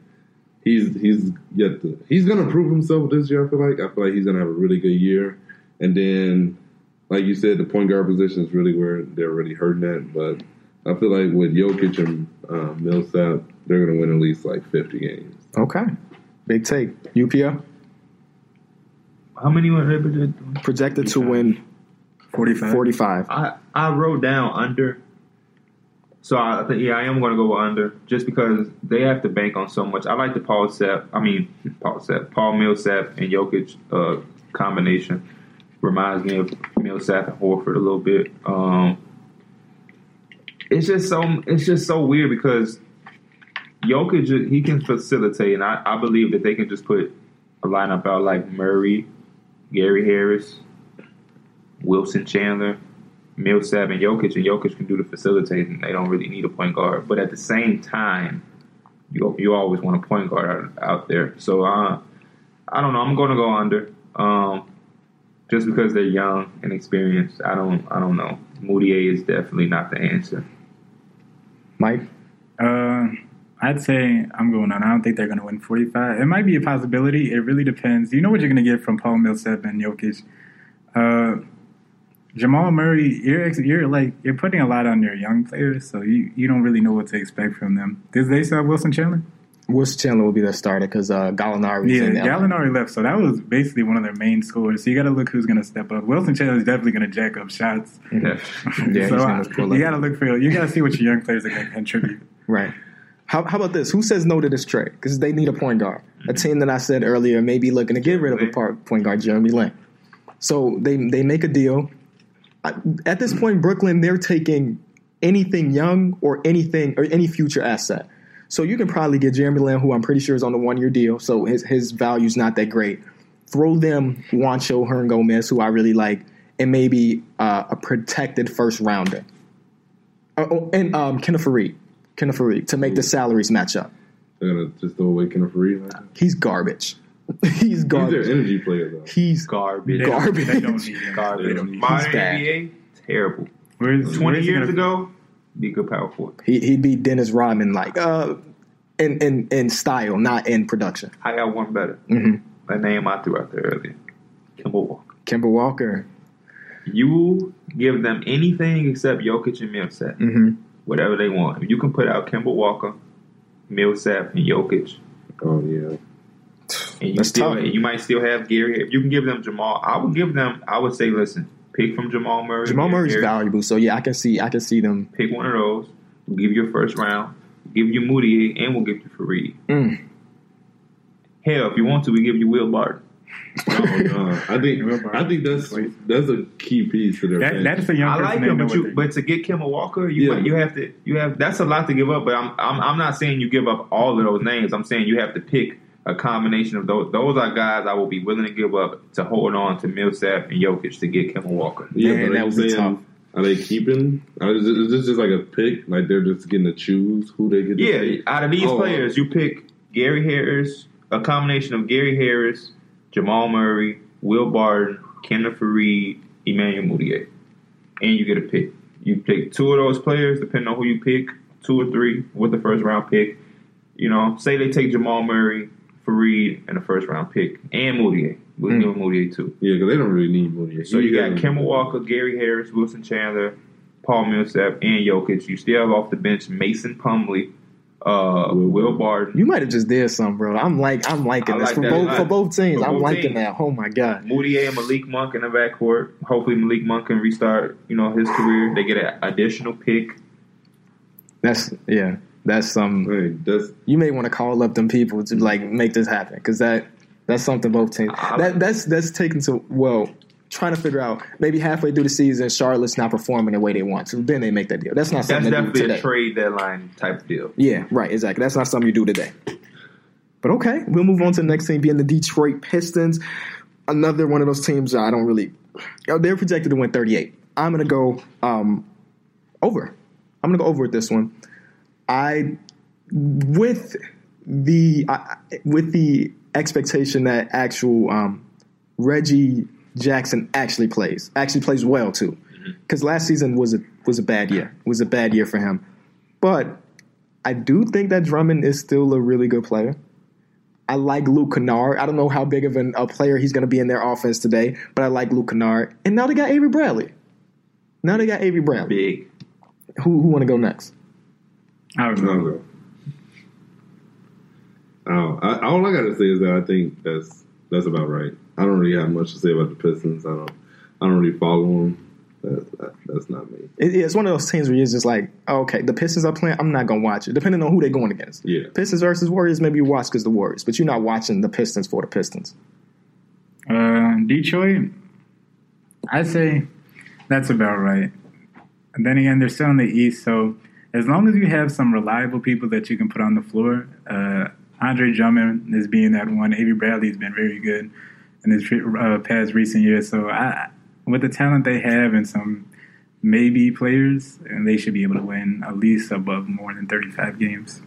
he's he's yet to, he's going to prove himself this year. I feel like I feel like he's going to have a really good year. And then, like you said, the point guard position is really where they're really hurting at. But I feel like with Jokic and uh, Millsap, they're going to win at least like fifty games. Okay. Big take. UPL How many were they projected? projected to win 45. 45. I I wrote down under. So I think yeah, I am going to go under just because they have to bank on so much. I like the Paul Sep. I mean Paul Sep, Paul Millsap and Jokic uh, combination reminds me of Millsap and Horford a little bit. Um, it's just so it's just so weird because Jokic he can facilitate, and I, I believe that they can just put a lineup out like Murray, Gary Harris, Wilson Chandler, Millsap, and Jokic, and Jokic can do the facilitating. They don't really need a point guard, but at the same time, you you always want a point guard out, out there. So uh, I don't know. I'm going to go under, um, just because they're young and experienced. I don't I don't know. Mudiay is definitely not the answer. Mike? Uh, I'd say I'm going on. I don't think they're going to win 45. It might be a possibility. It really depends. You know what you're going to get from Paul Millsap and Jokic. Uh, Jamal Murray, you're ex- you're like you're putting a lot on your young players, so you, you don't really know what to expect from them. Did they still have Wilson Chandler? Wilson Chandler will be their starter because uh, Gallinari Yeah, in there. Gallinari left, so that was basically one of their main scorers. So you got to look who's going to step up. Wilson Chandler is definitely going to jack up shots. Yeah, so he's gonna uh, you got to look for you got to see what your young players are going to contribute. Right. How, how about this? Who says no to this trade? Because they need a point guard. A team that I said earlier may be looking to get rid of a part, point guard, Jeremy Lin. So they they make a deal. At this point, Brooklyn they're taking anything young or anything or any future asset. So you can probably get Jeremy Lin, who I'm pretty sure is on the one year deal. So his his value's not that great. Throw them Juancho Hernangomez, who I really like, and maybe uh, a protected first rounder. Oh, oh, and um, Kenneth Faried. Kenneth Faried to make the salaries match up. They're gonna just throw away Kenneth Faried. Like. He's garbage. He's He's their garbage. energy player though. He's Garbage. They don't- Garbage. They don't need him. Garbage. They don't need him. Modern bad. NBA, terrible. Where's, Twenty where's years ago, be a good power forward. he, he'd be Dennis Rodman like uh in in in style, not in production. I got one better. Mhm. That name I threw out there earlier. Kemba Walker. Kemba Walker. You give them anything except Jokic and Millsap, hmm whatever they want. If you can put out Kemba Walker, Millsap, and Jokic, Oh yeah. and you That's still tough. you might still have Gary. If you can give them Jamal, I would give them. I would say, listen, pick from Jamal Murray. Jamal Gary Murray's Harris. valuable, so yeah, I can see I can see them. Pick one of those. We'll give you a first round. Give you Moody, and we'll give you Faried. Mm. Hell, if you want to, we give you Will Barton. Oh, no. I think I think that's that's a key piece to their. That, franchise. that's a young I like him, but you but to get Kemba Walker, you Yeah. you have to you have that's a lot to give up. But I'm, I'm I'm not saying you give up all of those names. I'm saying you have to pick a combination of those. Those are guys I will be willing to give up to hold on to Millsap and Jokic to get Kemba Walker. yeah, Man, that was you saying tough. are they keeping? Are, is, is this just like a pick? Like they're just getting to choose who they get? To Yeah, take? out of these Oh. players, you pick Gary Harris, a combination of Gary Harris, Jamal Murray, Will Barton, Kenneth Faried, Emmanuel Mudiay, and you get a pick. You pick two of those players, depending on who you pick, two or three with the first round pick. You know, say they take Jamal Murray, Faried, and the first round pick, and Mudiay. We'll Mm. give him Mudiay too. yeah, because they don't really need Moody. So you got Kemba Walker, Gary Harris, Wilson Chandler, Paul Millsap, and Jokic. You still have off the bench Mason Plumlee. Uh, Will Will Barton, You might have just did something, bro. I'm like, I'm liking I this like for both for both teams. For I'm both liking teams. that. Oh my god. Mudiay and Malik Monk in the backcourt. Hopefully Malik Monk can restart, you know, his career. They get an additional pick. That's yeah. That's some. Hey, that's You may want to call up them people to like make this happen because that that's something both teams. That that's that's taken to well. Trying to figure out maybe halfway through the season, Charlotte's not performing the way they want, so then they make that deal. That's not That's something do definitely today. a trade deadline type deal. Yeah, right, exactly. That's not something you do today. But okay, we'll move on to the next team being the Detroit Pistons. Another one of those teams I don't really. oh, They're projected to win 38. I'm going to go um, over. I'm going to go over with this one. I with the I with the expectation that actual um, Reggie Jackson actually plays, actually plays well too, because last season was a was a bad year. Was a bad year for him, but I do think that Drummond is still a really good player. I like Luke Kennard. I don't know how big of an, a player he's going to be in their offense today, but I like Luke Kennard. And now they got Avery Bradley. Now they got Avery Bradley. Big. Who who want to go next? I don't I'll know. go. Oh, I, all I gotta say is that I think that's that's about right. I don't really have much to say about the Pistons. I don't. I don't really follow them. That, that, that's not me. It- it's one of those teams where you're just like, okay, the Pistons are playing. I'm not going to watch it, depending on who they're going against. Yeah. Pistons versus Warriors, maybe you watch because the Warriors, but you're not watching the Pistons for the Pistons. Uh, Detroit, I say that's about right. And then again, they're still in the East, so as long as you have some reliable people that you can put on the floor, uh, Andre Drummond is being that one. Avery Bradley's been very good in his uh, past recent years. So I, with the talent they have and some maybe players, and they should be able to win at least above more than 35 games.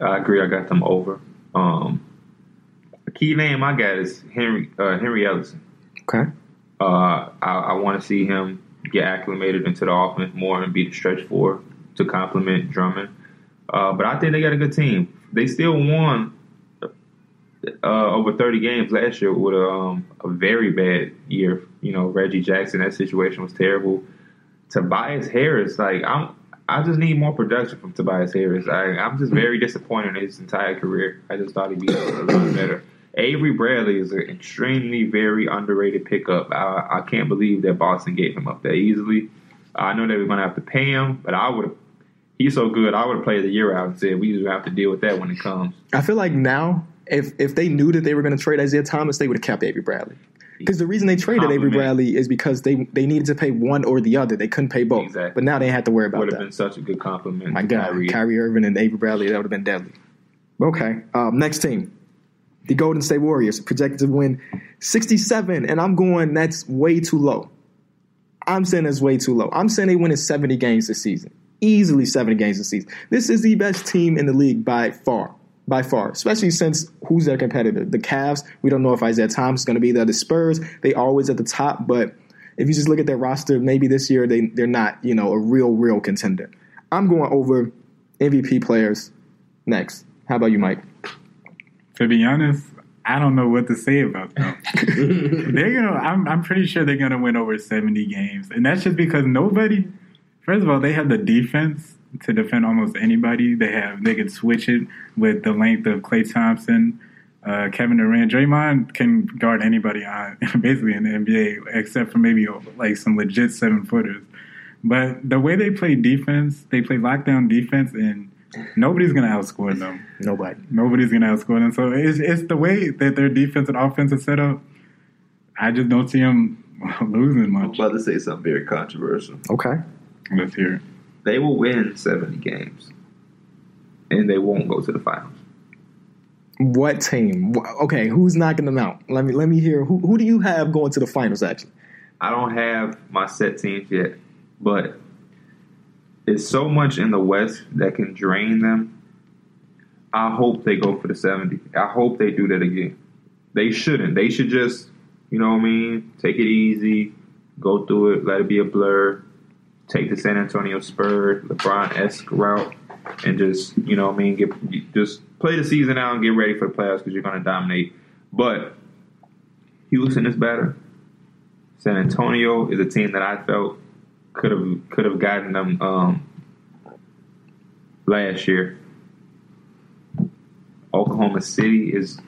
I agree. I got them over. Um, a key name I got is Henry uh, Henry Ellenson. Okay. Uh, I, I want to see him get acclimated into the offense more and be the stretch four to complement Drummond. Uh, but I think they got a good team. They still won uh, over 30 games last year with a, um, a very bad year. You know, Reggie Jackson, that situation was terrible. Tobias Harris, like I'm, I just need more production from Tobias Harris. I, I'm just very disappointed in his entire career. I just thought he'd be a lot better. Avery Bradley is an extremely very underrated pickup. I, I can't believe that Boston gave him up that easily. I know they were going to have to pay him, but I would have. He's so good. I would have played the year out and said we just have to deal with that when it comes. I feel like now, if if they knew that they were going to trade Isaiah Thomas, they would have kept Avery Bradley. Because the reason they traded Avery Bradley is because they they needed to pay one or the other. They couldn't pay both. Exactly. But now they had to worry about it. That Would have been such a good compliment. My God, Kyrie. Kyrie. Irving and Avery Bradley, that would have been deadly. Okay, um, next team. The Golden State Warriors projected to win 67, and I'm going, that's way too low. I'm saying that's way too low. I'm saying they win in 70 games this season. Easily 70 games this season. This is the best team in the league by far. By far. Especially since who's their competitor? The Cavs. We don't know if Isaiah Thomas is going to be there. The Spurs, they always at the top, but if you just look at their roster, maybe this year they, they're not, you know, a real, real contender. I'm going over MVP players next. How about you, Mike? To be honest, I don't know what to say about them. they're gonna. I'm, I'm pretty sure they're gonna win over 70 games, and that's just because nobody. First of all, they have the defense to defend almost anybody. They have. They can switch it with the length of Klay Thompson, uh, Kevin Durant. Draymond can guard anybody on basically in the NBA, except for maybe like some legit seven footers. But the way they play defense, they play lockdown defense, and nobody's gonna outscore them. Nobody. Nobody's gonna outscore them. So it's it's the way that their defense and offense is set up. I just don't see them losing much. I'm much. about to say something very controversial. Okay. Let's hear it. They will win 70 games, and they won't go to the finals. What team? Okay, who's knocking them out? Let me let me hear. Who who do you have going to the finals? Actually, I don't have my set teams yet, but it's so much in the West that can drain them. I hope they go for the 70. I hope they do that again. They shouldn't. They should just, you know what I mean, take it easy, go through it, let it be a blur, take the San Antonio Spurs, LeBron esque route, and just, you know I mean, get just play the season out and get ready for the playoffs because you're going to dominate. But Houston is better. San Antonio is a team that I felt could have could have gotten them um, last year. Oklahoma City is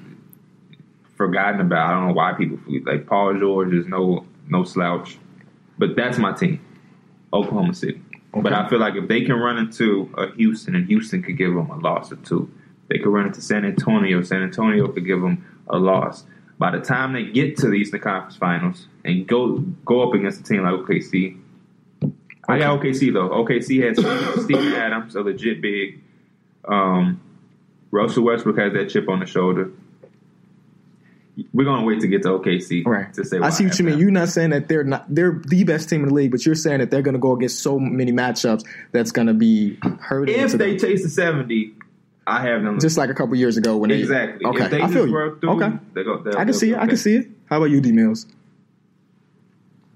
forgotten about. I don't know why people like Paul George is no no slouch, but that's my team, Oklahoma City. But I feel like if they can run into a Houston, and Houston could give them a loss or two, they could run into San Antonio. San Antonio could give them a loss. By the time they get to the Eastern Conference Finals and go go up against a team like OKC, I got OKC though. OKC has Steven Adams, a legit big. Um, Russell Westbrook has that chip on the shoulder. We're gonna wait to get to OKC Right. to say. I see what you mean. them. You're not saying that they're not they're the best team in the league, but you're saying that they're going to go against so many matchups that's going to be hurting. If they them. taste the seventy, I have them just like a couple years ago when they exactly. Okay, If they I feel you. through, Okay, they go, they'll- I can see be it. I can see it. How about you, D Mills?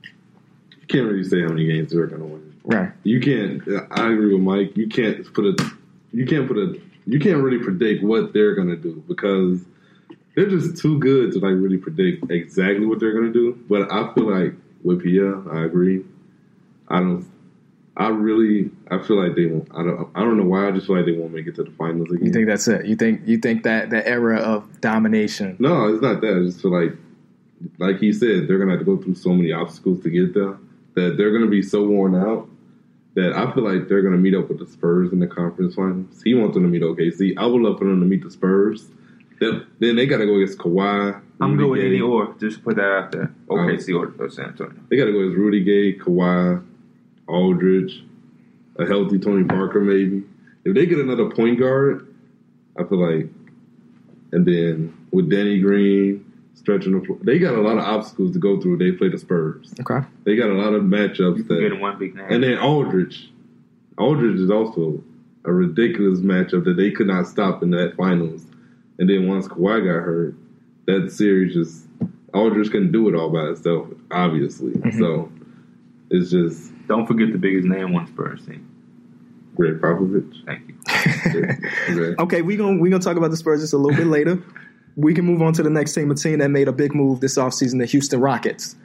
You can't really say how many games they're going to win. Right. You can't. I agree with Mike. You can't put a. You can't put a. You can't really predict what they're going to do because they're just too good to like really predict exactly what they're going to do. But I feel like with Pia, I agree. I don't. I really. I feel like they won't. I don't. I don't know why. I just feel like they won't make it to the finals again. You think that's it? You think you think that that era of domination? No, it's not that. I just feel like, like he said, they're gonna have to go through so many obstacles to get there that they're gonna be so worn out that I feel like they're gonna meet up with the Spurs in the conference finals. He wants them to meet OKC. I would love for them to meet the Spurs. Then, then they gotta go against Kawhi. I'm Rudy good with Gay. any or. Just put that out there. Um, OKC or, or San Antonio. They gotta go against Rudy Gay, Kawhi, Aldridge, a healthy Tony Parker maybe. If they get another point guard, I feel like, and then with Danny Green stretching the floor, they got a lot of obstacles to go through. They play the Spurs. Okay. They got a lot of matchups You that, getting one big name. and then Aldridge. Aldridge is also a ridiculous matchup that they could not stop in that finals. And then once Kawhi got hurt, that series just Aldridge couldn't do it all by itself, obviously. Mm-hmm. So it's just Don't forget the biggest name on Spurs team. Gregg Popovich. Thank you. Okay. Okay, we gonna we're gonna talk about the Spurs just a little bit later. We can move on to the next team, a team that made a big move this offseason, the Houston Rockets.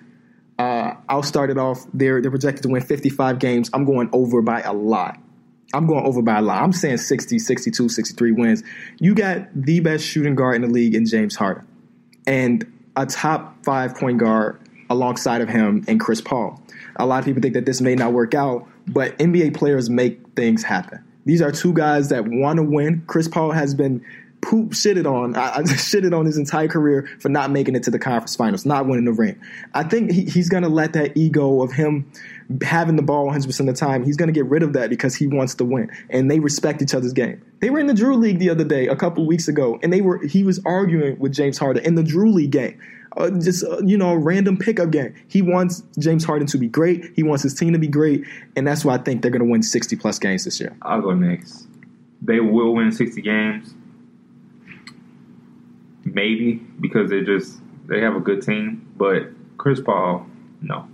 Uh, I'll start it off. They're they're projected to win 55 games. I'm going over by a lot. I'm going over by a lot. I'm saying 60, 62, 63 wins. You got the best shooting guard in the league in James Harden, and a top five point guard alongside of him and Chris Paul. A lot of people think that this may not work out, but NBA players make things happen. These are two guys that want to win. Chris Paul has been poop shitted on. I, I shitted on his entire career for not making it to the conference finals, not winning the ring. I think he, he's going to let that ego of him having the ball 100% of the time, he's going to get rid of that because he wants to win. And they respect each other's game. They were in the Drew League the other day, a couple weeks ago, and they were he was arguing with James Harden in the Drew League game. Uh, just uh, you know, a random pickup game. He wants James Harden to be great. He wants his team to be great, and that's why I think they're going to win sixty plus games this year. I'll go next. They will win 60 games. Maybe because they just they have a good team, but Chris Paul, no.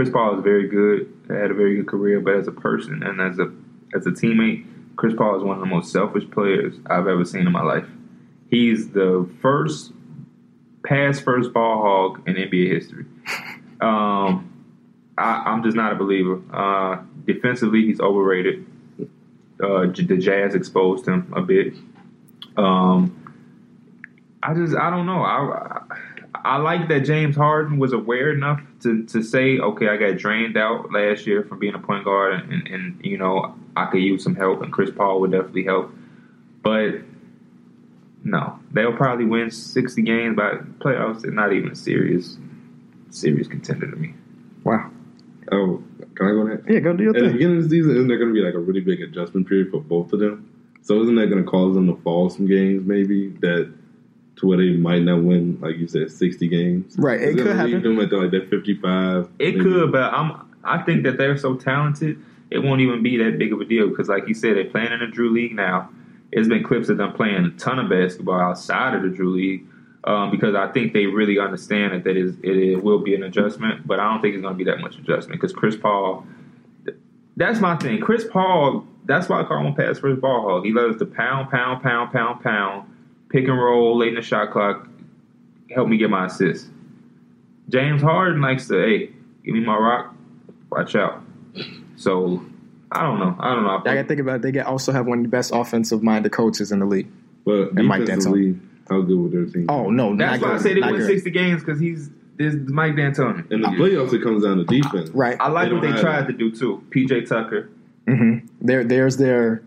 Chris Paul is very good. Had a very good career, but as a person and as a as a teammate, Chris Paul is one of the most selfish players I've ever seen in my life. He's the first pass first ball hog in NBA history. Um, I, I'm just not a believer. Uh, defensively, he's overrated. Uh, the Jazz exposed him a bit. Um, I just I don't know. I I like that James Harden was aware enough to, to say, okay, I got drained out last year from being a point guard, and, and, and you know I could use some help, and Chris Paul would definitely help. But no, they'll probably win sixty games, by playoffs They're not even a serious serious contender to me. Wow. Oh, can I go next? Yeah, go do your thing. At the beginning of the season, isn't there going to be like a really big adjustment period for both of them? So isn't that going to cause them to fall some games, maybe that to where they might not win, like you said, sixty games? Right, it Is could gonna leave happen. Them at like that fifty-five. It maybe? could, but I'm. I think that they're so talented, it won't even be that big of a deal because, like you said, they're playing in the Drew League now. It's been clips of them playing a ton of basketball outside of the Drew League um, because I think they really understand that that is it, it will be an adjustment, but I don't think it's going to be that much adjustment because Chris Paul. That's my thing. Chris Paul. That's why I call him a pass first ball hog. He loves to pound, pound, pound, pound, pound, pick and roll late in the shot clock. Help me get my assist. James Harden likes to, hey, give me my rock, watch out. So I don't know. I don't know. I got to think about it. They get also have one of the best offensive minded coaches in the league. But And Mike defensively, how good would their team? Oh no, That's not why I say they not win good. 60 games because he's this Mike D'Antoni. In the playoffs, it comes down to defense. Right. I like They what they tried it. to do too. PJ Tucker. Mm-hmm. There, there's their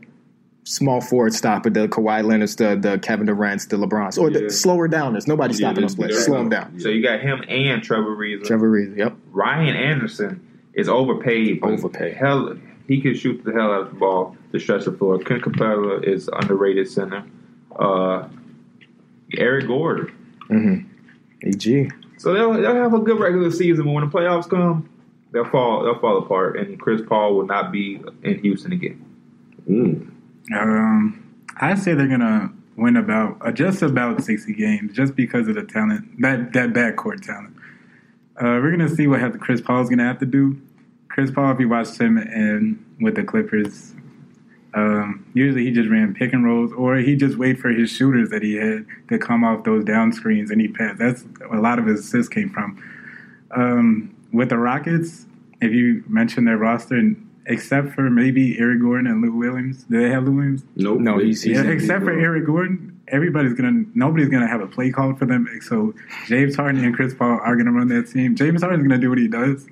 small forward stopper, the Kawhi Leonard's, the the Kevin Durant's, the LeBron's, or Yeah. the slower downers. Nobody's Yeah, stopping they- those players. Slow them down. So you got him and Trevor Reeves. Trevor Reeves. Yep. Ryan Anderson is overpaid. Overpaid. Hell, he can shoot the hell out of the ball to stretch the floor. Clint Capela is underrated center. Uh, Eric Gordon. Mm-hmm. Eg. So they'll they'll have a good regular season, but when the playoffs come, they'll fall they'll fall apart, and Chris Paul will not be in Houston again. Mm. Um, I say they're gonna win about uh, just about sixty games, just because of the talent that that backcourt talent. Uh, we're gonna see what have Chris Paul's gonna have to do. Chris Paul, if you watched him and with the Clippers, um, usually he just ran pick and rolls, or he just wait for his shooters that he had to come off those down screens and he passed. That's a lot of his assists came from. Um, with the Rockets, if you mention their roster, and except for maybe Eric Gordon and Lou Williams, do they have Lou Williams? Nope. No, he's- he's- Yeah, except for Eric Gordon, everybody's gonna nobody's gonna have a play called for them. So James Harden and Chris Paul are gonna run that team. James Harden's gonna do what he does.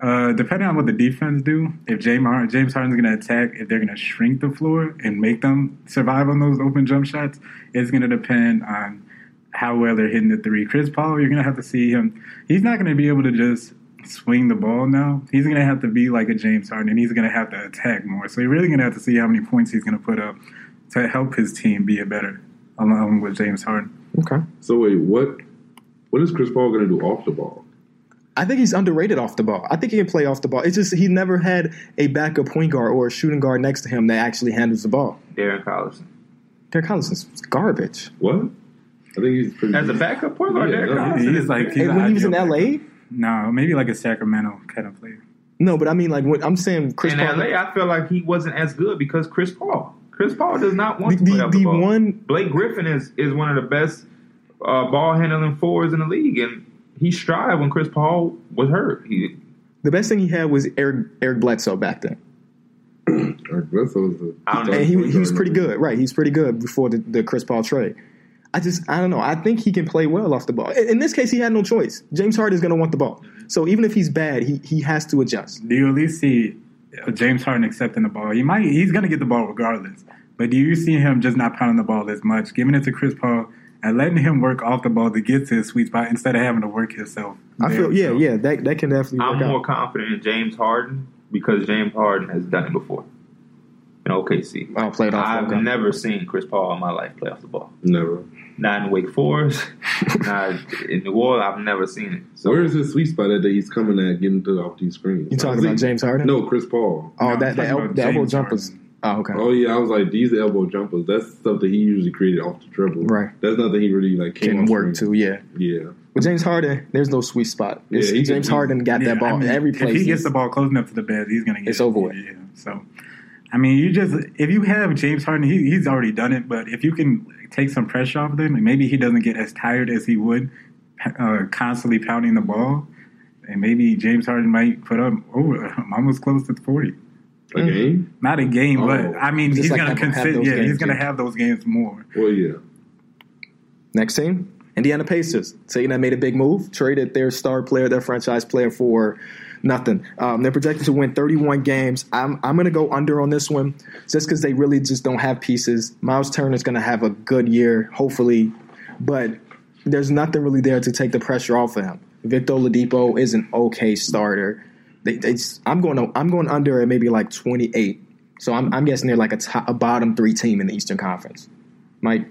Uh, depending on what the defense do, if James Harden, James Harden's gonna attack, if they're gonna shrink the floor and make them survive on those open jump shots, it's gonna depend on how well they're hitting the three. Chris Paul, you're gonna have to see him. He's not gonna be able to just swing the ball now. He's gonna have to be like a James Harden, and he's gonna have to attack more. So you're really gonna have to see how many points he's gonna put up to help his team be a better, along with James Harden. Okay. So wait, what? What is Chris Paul going to do off the ball? I think he's underrated off the ball. I think he can play off the ball. It's just he never had a backup point guard or a shooting guard next to him that actually handles the ball. Darren Collison. Derek Collison's garbage. What? I think he's pretty. As a backup point guard, Yeah, Darren Collison he's is like- like He's And an when he was in ideal LA, No, maybe like a Sacramento kind of player. no, but I mean like when I'm saying Chris in Paul. LA. I feel like he wasn't as good because Chris Paul. Chris Paul does not the want to play the, off the, the ball. one Blake Griffin is is one of the best uh, ball handling fours in the league, and he strived when Chris Paul was hurt. He, the best thing he had was Eric Eric Bledsoe back then. Eric Bledsoe is a- I and he, he was pretty good, right? He's pretty good before the, the Chris Paul trade. I just, I don't know. I think he can play well off the ball. In, in this case, he had no choice. James Harden is going to want the ball. So even if he's bad, he he has to adjust. Do you at least see uh, James Harden accepting the ball? He might. He's going to get the ball regardless. But do you see him just not pounding the ball as much, giving it to Chris Paul and letting him work off the ball to get to his sweet spot instead of having to work himself? I feel, yeah, himself? yeah, that that can definitely work I'm more out. confident in James Harden because James Harden has done it before in OKC. I'll play it off. I've okay. never seen Chris Paul in my life play off the ball. Never. Not in Wake Forest, not in New Orleans. I've never seen it. So Where is his sweet spot at that he's coming at getting to off these screens? You talking about James Harden? No, Chris Paul. Oh, No, that the, el- the elbow jumpers. Oh, okay. Oh yeah, I was like these elbow jumpers. That's stuff that he usually created off the dribble. Right. That's nothing he really like came Can off work screen. too. Yeah. Yeah. With James Harden, there's no sweet spot. Yeah, It's- he James can- Harden got Yeah, that ball I mean, every If place. he gets the ball close enough to the bed, he's going to get it. It's it. over with. Yeah. So, I mean, you just if you have James Harden, he, he's already done it. But if you can take some pressure off of him, and maybe he doesn't get as tired as he would uh, constantly pounding the ball, and maybe James Harden might put up over almost close to forty. A game? Not a game, Oh. but I mean, he's like going to have- have consider. those Yeah, he's games, going to yeah. have those games more. Well, yeah. Next team, Indiana Pacers. Taking that made a big move, traded their star player, their franchise player for nothing. Um, they're projected to win 31 games. I'm, I'm going to go under on this one just because they really just don't have pieces. Miles Turner is going to have a good year, hopefully, but there's nothing really there to take the pressure off of him. Victor Oladipo is an okay starter. They, they I'm going to, I'm going under at maybe like 28. So I'm, I'm guessing they're like a, top, a bottom three team in the Eastern Conference. Mike,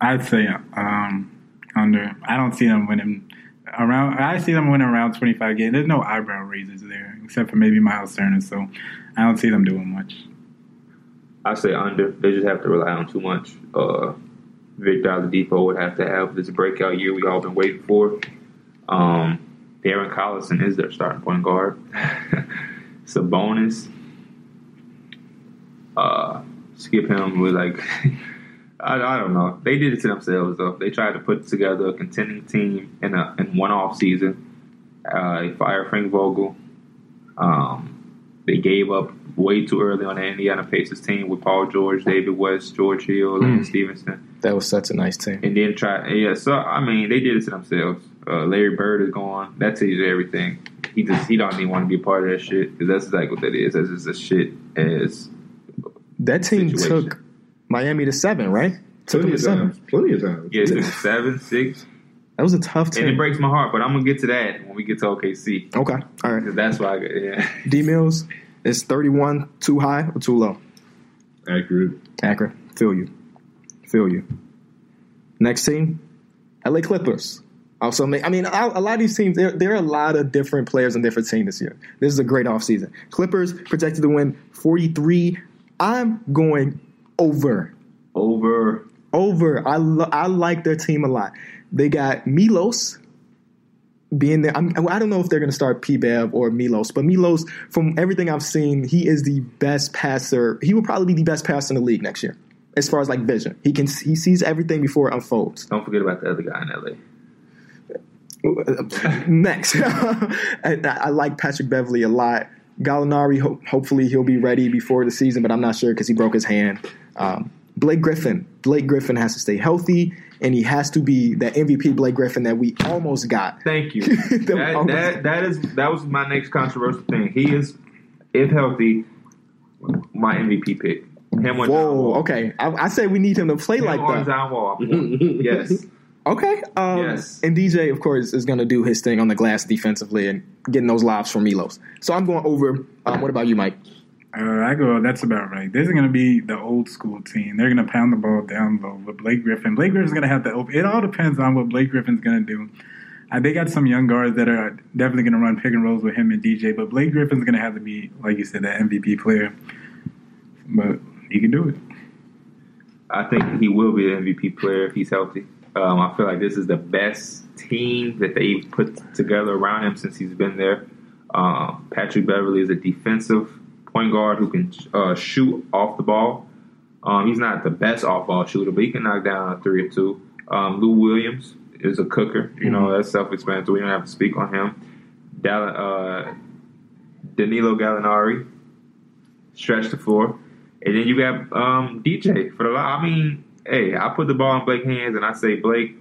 I'd say um, under. I don't see them winning around. I see them winning around twenty five games. There's no eyebrow raises there, except for maybe Miles Turner. So I don't see them doing much. I say under. They just have to rely on too much. Uh, Victor Oladipo would have to have this breakout year we all been waiting for. Um, Darren Collison is their starting point guard. Sabonis. Uh, skip him with like. I, I don't know. They did it to themselves though. They tried to put together a contending team in a in one off season. Uh, they fired Frank Vogel. Um, they gave up way too early on the Indiana Pacers team with Paul George, David West, George Hill, Lance Stephenson, That was such a nice team. and then try. Yeah, so I mean, they did it to themselves. Uh, Larry Bird is gone. That tells you everything. He just he don't even want to be a part of that shit because that's exactly what that is. That's just a shit as That team Situation. took Miami to seven, right? Took them Plenty to of seven. times. Plenty of times. yeah, it's seven, six, That was a tough team. and it breaks my heart. But I'm gonna get to that when we get to OKC Okay, all right. because that's why. I, got- yeah. D Mills is thirty-one too high or too low? Accurate. Accurate. feel you, feel you. Next team, LA Clippers. Also, make, I mean, a a lot of these teams, there, there are a lot of different players on different teams this year. This is a great offseason. Clippers projected to win 43. I'm going over. Over Over. I, lo- I like their team a lot. They got Milos being there. I'm, I don't know if they're going to start P Bev or Milos, but Milos, from everything I've seen, he is the best passer. He will probably be the best passer in the league next year, as far as like vision. He can he sees everything before it unfolds. Don't forget about the other guy in LA. Next, I, I like Patrick Beverley a lot. Gallinari, ho- hopefully he'll be ready before the season, but I'm not sure because he broke his hand. Um, Blake Griffin, Blake Griffin has to stay healthy, and he has to be that MVP Blake Griffin that we almost got. Thank you. That that, that that is that was my next controversial thing. He is, if healthy, my MVP pick. Him or John Whoa, Wall. okay. I, I say we need him to play Him like or that. John Wall. Yes. Okay. Um, Yes. And DJ, of course, is going to do his thing on the glass defensively and getting those lobs from Milos. So I'm going over. Um, what about you, Mike? Uh, I go. That's about right. This is going to be the old school team. They're going to pound the ball down low with Blake Griffin. Blake Griffin's going to have to open. It all depends on what Blake Griffin's going to do. Uh, they got some young guards that are definitely going to run pick and rolls with him and DJ. But Blake Griffin's going to have to be, like you said, that MVP player. But he can do it. I think he will be an MVP player if he's healthy. Um, I feel like this is the best team that they've put together around him since he's been there. Uh, Patrick Beverley is a defensive point guard who can uh, shoot off the ball. Um, he's not the best off ball shooter, but he can knock down a three or two. Um, Lou Williams is a cooker. You know, that's self explanatory. We don't have to speak on him. Dal- uh, Danilo Gallinari stretch the floor. And then you got um, DJ for the. I mean, hey, I put the ball in Blake's hands, and I say Blake,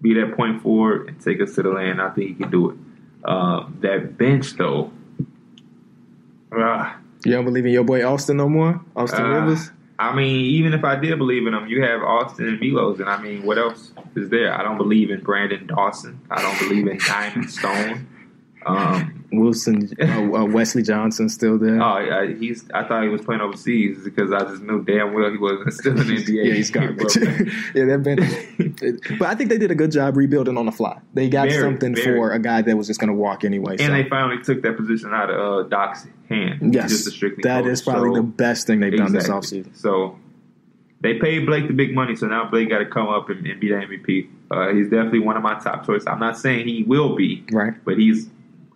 be that point forward and take us to the land. I think he can do it. Uh, that bench though, ah, You don't believe in your boy Austin no more? Austin uh, Rivers? I mean, even if I did believe in him, you have Austin and Milos, and I mean, what else is there? I don't believe in Brandon Dawson. I don't believe in Diamond Stone. Um, Wilson, uh, uh, Wesley Johnson still there. oh, I, he's. I thought he was playing overseas because I just knew damn well he wasn't still in the NBA. yeah, he's garbage. yeah, they've been. but I think they did a good job rebuilding on the fly. They got Very, something very. for a guy that was just going to walk anyway. so. And they finally took that position out of uh, Doc's hand. He's yes, just a strictly that coach. is probably So- the best thing they've done this offseason. So they paid Blake the big money, so now Blake got to come up and, and be the MVP. Uh, he's definitely one of my top choices. I'm not saying he will be, Right. but he's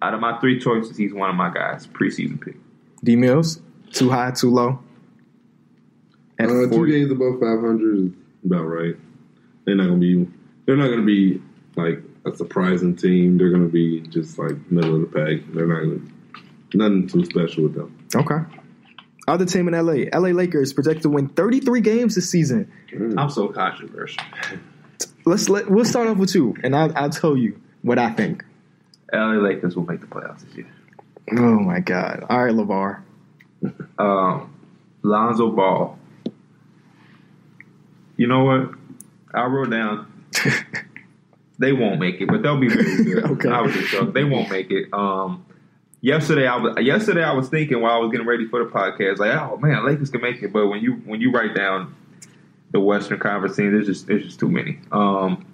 out of my three choices. He's one of my guys. Preseason pick. D Mills, too high, too low? At Uh, two games above 500 is about right. They're not gonna be. They're not gonna be like a surprising team. They're gonna be just like middle of the pack. They're not gonna nothing too special with them. Okay. Other team in LA, LA Lakers projected to win 33 games this season. I'm so controversial. Let's let we'll start off with you, and I'll, I'll tell you what I think. LA Lakers will make the playoffs this year. Oh my God! All right, LaVar. Um, Lonzo Ball. You know what? I wrote down they won't make it, but they'll be very good. Okay. I was just joking. They won't make it. Um, yesterday I was yesterday I was thinking while I was getting ready for the podcast, like, oh man, Lakers can make it, but when you when you write down the Western Conference team, there's just there's just too many. Um,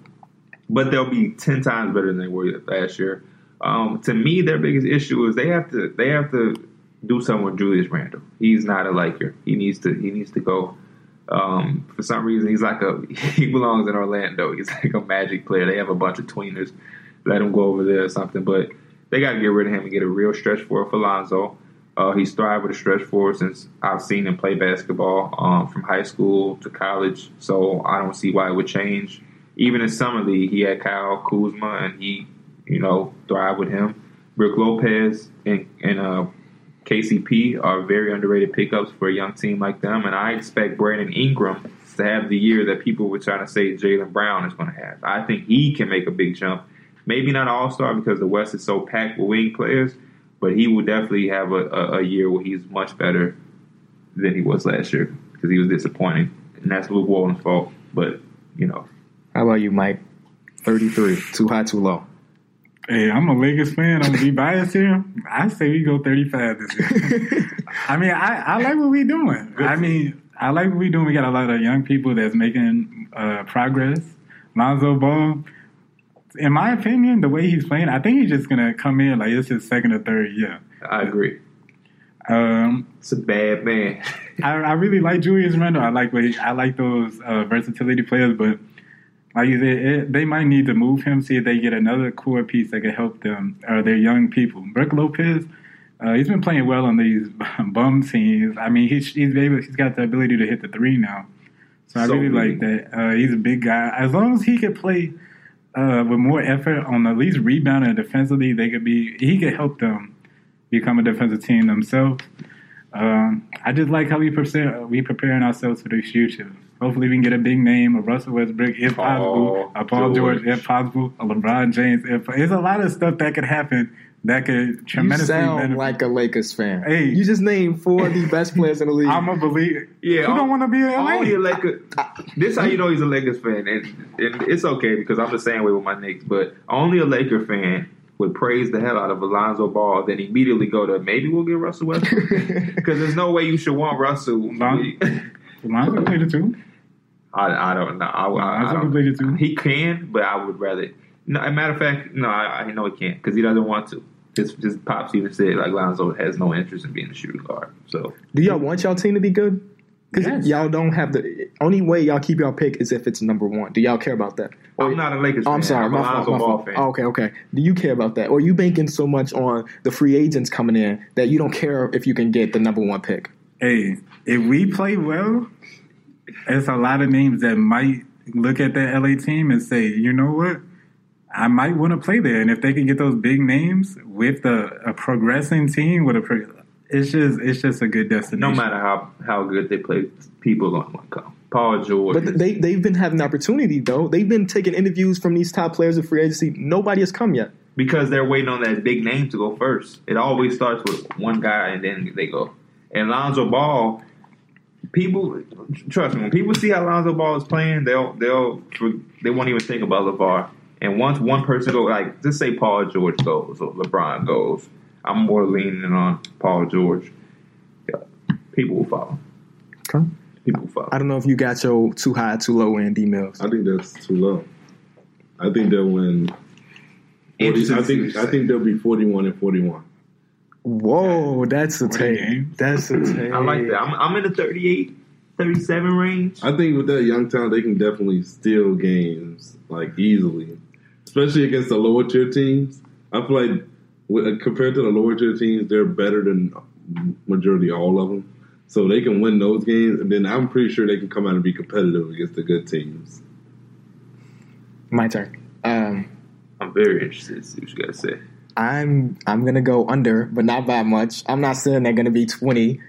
but they'll be ten times better than they were last year. Um, to me, their biggest issue is they have to they have to do something with Julius Randle. He's not a Laker. He needs to he needs to go. Um, for some reason, he's like a he belongs in Orlando. He's like a Magic player. They have a bunch of tweeners. Let him go over there or something. But they got to get rid of him and get a real stretch for for Lonzo. Uh, he's thrived with a stretch four since I've seen him play basketball um, from high school to college. So I don't see why it would change. Even in summer league, he had Kyle Kuzma, and he, you know, thrived with him. Rick Lopez and and uh, KCP are very underrated pickups for a young team like them, and I expect Brandon Ingram to have the year that people were trying to say Jaylen Brown is going to have. I think he can make a big jump. Maybe not all star because the West is so packed with wing players, but he will definitely have a, a, a year where he's much better than he was last year because he was disappointing, and that's Luke Walton's fault. But you know, How about you, Mike? 33. Too high, too low. Hey, I'm a Lakers fan. I'm gonna be biased here. I say we go 35 this year. I mean, I, I like what we're doing. I mean, I like what we're doing. We got a lot of young people that's making uh, progress. Lonzo Ball, in my opinion, the way he's playing, I think he's just gonna come in like it's his second or third year. I agree. Um, It's a bad man. I, I really like Julius Randle. I like what he, I like those uh, versatility players, but like you said, it, they might need to move him, see if they get another core piece that can help them or their young people. Brook Lopez, uh, he's been playing well on these bum teams. I mean, he's he's able, he's got the ability to hit the three now, so I So really like that. Uh, he's a big guy. As long as he could play uh, with more effort on at least rebounding and defensively, they could be. He could help them become a defensive team themselves. Um, I just like how we prepare we preparing ourselves for the future. Hopefully, we can get a big name, a Russell Westbrook, if possible, Paul a Paul George. George. if possible, a LeBron James. If there's a lot of stuff that could happen that could You tremendously sound benefit. like a Lakers fan. Hey. You just named four of the best players in the league. I'm a believer. Yeah, who don't want to be in Only a LA? Laker. This how you know he's a Lakers fan, and, and it's okay because I'm the same way with my Knicks. But only a Laker fan would praise the hell out of Alonzo Ball, then immediately go to maybe we'll get Russell Westbrook because there's no way you should want Russell. Lon- Lonzo played it too. I, I don't know. I, I, I Lonzo don't, played it too. he can, but I would rather. No, as a matter of fact, no, I, I know he can't because he doesn't want to. His, his pops even said like Lonzo has no interest in being a shooting guard. So Do y'all want y'all team to be good? Because Yes. y'all don't have the only way y'all keep y'all pick is if it's number one. Do y'all care about that? Or- I'm not a Lakers Oh, fan. I'm sorry, I'm a my fault. Lonzo My Ball fault. fan. Oh, okay, okay. Do you care about that, or you banking so much on the free agents coming in that you don't care if you can get the number one pick? Hey, if we play well, it's a lot of names that might look at that LA team and say, you know what, I might want to play there. And if they can get those big names with a, a progressing team, with a pro- it's just it's just a good destination. No matter how, how good they play, people don't want to come. Paul George. But they they've been having the opportunity though. They've been taking interviews from these top players of free agency. Nobody has come yet. because they're waiting on that big name to go first. It always starts with one guy and then they go. And Lonzo Ball, people trust me. When people see how Lonzo Ball is playing, they'll they'll they won't even think about LeVar. And once one person go, like just say Paul George goes or LeBron goes, I'm more leaning on Paul George. Yeah, people will follow. Okay. People will follow. I don't know if you got your too high, too low end emails. I think that's too low. I think they'll win. 40, Interesting I think what I you think they'll be forty-one and forty-one. Whoa, that's a Forty take. That's a take. I like that. I'm, I'm in the 38, 37 range. I think with that young talent, they can definitely steal games like easily, especially against the lower tier teams. I feel like with, compared to the lower tier teams, they're better than majority all of them. So they can win those games, and then I'm pretty sure they can come out and be competitive against the good teams. My turn. Um, I'm very interested to see what you got to say. I'm I'm gonna go under, but not by much. I'm not saying they're gonna be 20.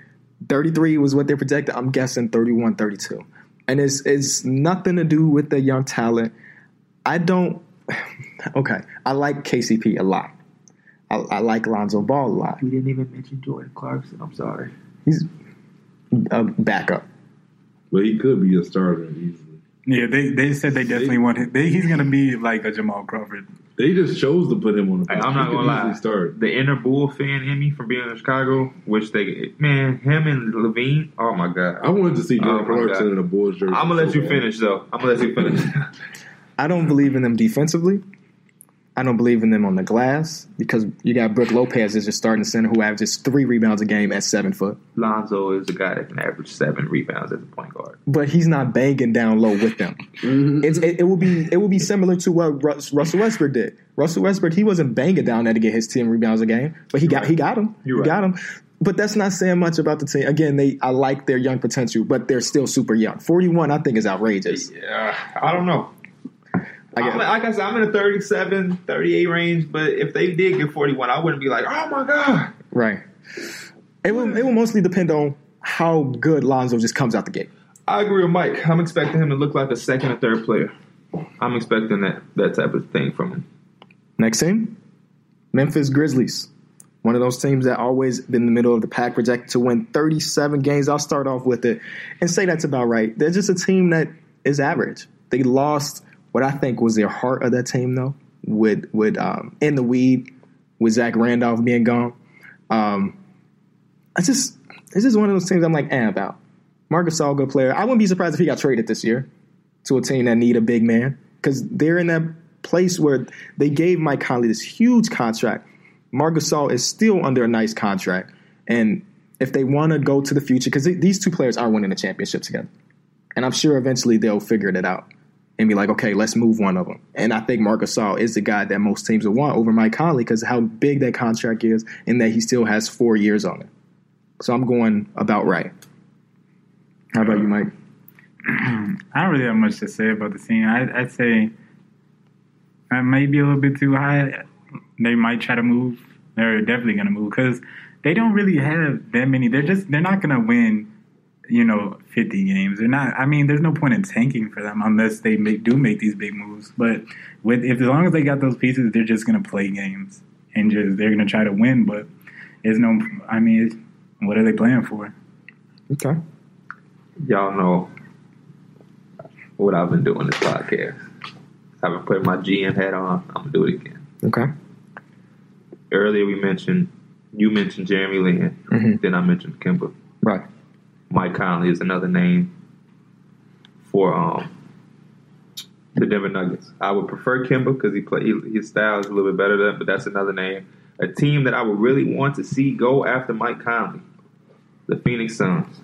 33 was what they projected. I'm guessing 31, 32. And it's it's nothing to do with the young talent. I don't okay. I like KCP a lot. I, I like Lonzo Ball a lot. We didn't even mention Jordan Clarkson. I'm sorry. He's a backup. But he could be a starter easily. Yeah, they, they said they definitely want him. They, he's gonna be like a Jamal Crawford. They just chose to put him on the bench. I'm not gonna lie. easily Start. The inner Bull fan in me from being in Chicago, which they man, him and LaVine. Oh my god. I wanted to see Oh Jordan my Clarkson in a Bulls jersey. I'm gonna let so you bad. finish though. I'm gonna let you finish. I don't believe in them defensively. I don't believe in them on the glass because you got Brook Lopez as your starting center who averages three rebounds a game at seven foot. Lonzo is a guy that can average seven rebounds as a point guard. But he's not banging down low with them. Mhm. It's, it, it will be it will be similar to what Rus- Russell Westbrook did. Russell Westbrook he wasn't banging down there to get his ten rebounds a game, but he got he got him. You're he right. got him. But that's not saying much about the team. Again, they I like their young potential, but they're still super young. Forty one, I think, is outrageous. Yeah, I don't know. I I'm, like I said, I'm in the 37, 38 range, but if they did get 41, I wouldn't be like, oh my god. Right. It will it will mostly depend on how good Lonzo just comes out the gate. I agree with Mike. I'm expecting him to look like a second or third player. I'm expecting that that type of thing from him. Next team, Memphis Grizzlies. One of those teams that always been in the middle of the pack, projected to win 37 games. I'll start off with it and say that's about right. They're just a team that is average. They lost what I think was their heart of that team, though, with with um, in the weed, with Zach Randolph being gone. Um, I just this is one of those teams I'm like eh about. Marcus All good player. I wouldn't be surprised if he got traded this year to a team that need a big man because they're in that place where they gave Mike Conley this huge contract. Marc Gasol is still under a nice contract, and if they want to go to the future, because these two players are winning a championship together, and I'm sure eventually they'll figure it out and be like, okay, let's move one of them. And I think Marcus Gasol is the guy that most teams will want over Mike Conley because how big that contract is, and that he still has four years on it. So I'm going about right. How about you, Mike? I don't really have much to say about the team. I, I'd say I might be a little bit too high. They might try to move. They're definitely going to move because they don't really have that many. They're just they're not going to win, you know, fifty games. They're not. I mean, there's no point in tanking for them unless they make, do make these big moves. But with if as long as they got those pieces, they're just going to play games and just they're going to try to win. But there's no. I mean, what are they playing for? Okay. Y'all know what I've been doing this podcast. I've been putting my GM hat on. I'm gonna do it again. Okay. Earlier we mentioned you mentioned Jeremy Lin. Mhm. Then I mentioned Kemba. Right. Mike Conley is another name for um the Denver Nuggets. I would prefer Kemba because he play he- his style is a little bit better than, but that's another name. A team that I would really want to see go after Mike Conley, the Phoenix Suns.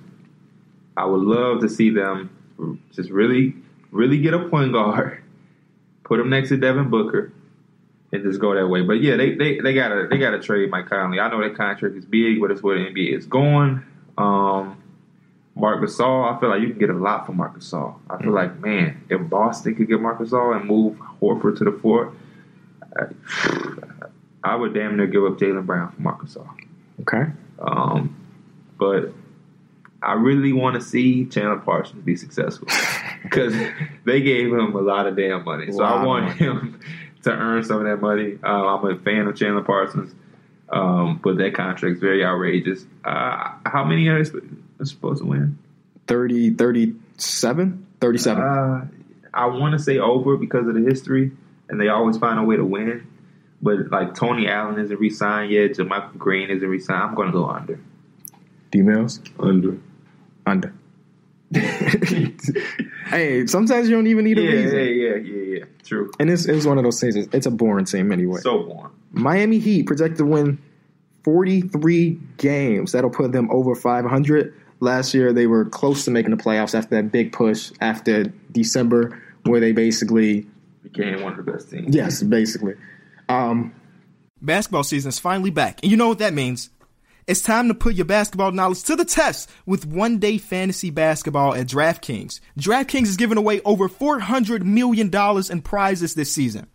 I would love to see them just really, really get a point guard, put him next to Devin Booker, and just go that way. But yeah, they they, they gotta they gotta trade Mike Conley. I know that contract is big, but it's where the NBA is going. Um, Marc Gasol, I feel like you can get a lot from Marc Gasol. I feel like, man, if Boston could get Marc Gasol and move Horford to the four, I, I would damn near give up Jaylen Brown for Marc Gasol. Okay. Um, but I really want to see Chandler Parsons be successful because they gave him a lot of damn money. So Lot I want him to earn some of that money. Uh, I'm a fan of Chandler Parsons, um, but that contract's very outrageous. Uh, how many are they sp- supposed to win? 30, 37? 37. Uh, I want to say over because of the history, and they always find a way to win. But like Tony Allen isn't re-signed yet, JaMychal Green isn't re-signed. I'm going to go under. D Mills? Under. Under. hey, sometimes you don't even need a Yeah, reason. yeah, yeah, yeah, yeah. True. And it's, it's one of those things. It's, it's a boring team anyway. So boring. Miami Heat projected to win 43 games. That'll put them over 500. Last year, they were close to making the playoffs after that big push after December, where they basically, Became one of the best teams. yes, basically. Um, Basketball season is finally back, and you know what that means. It's time to put your basketball knowledge to the test with one day fantasy basketball at DraftKings. DraftKings is giving away over $400 million in prizes this season.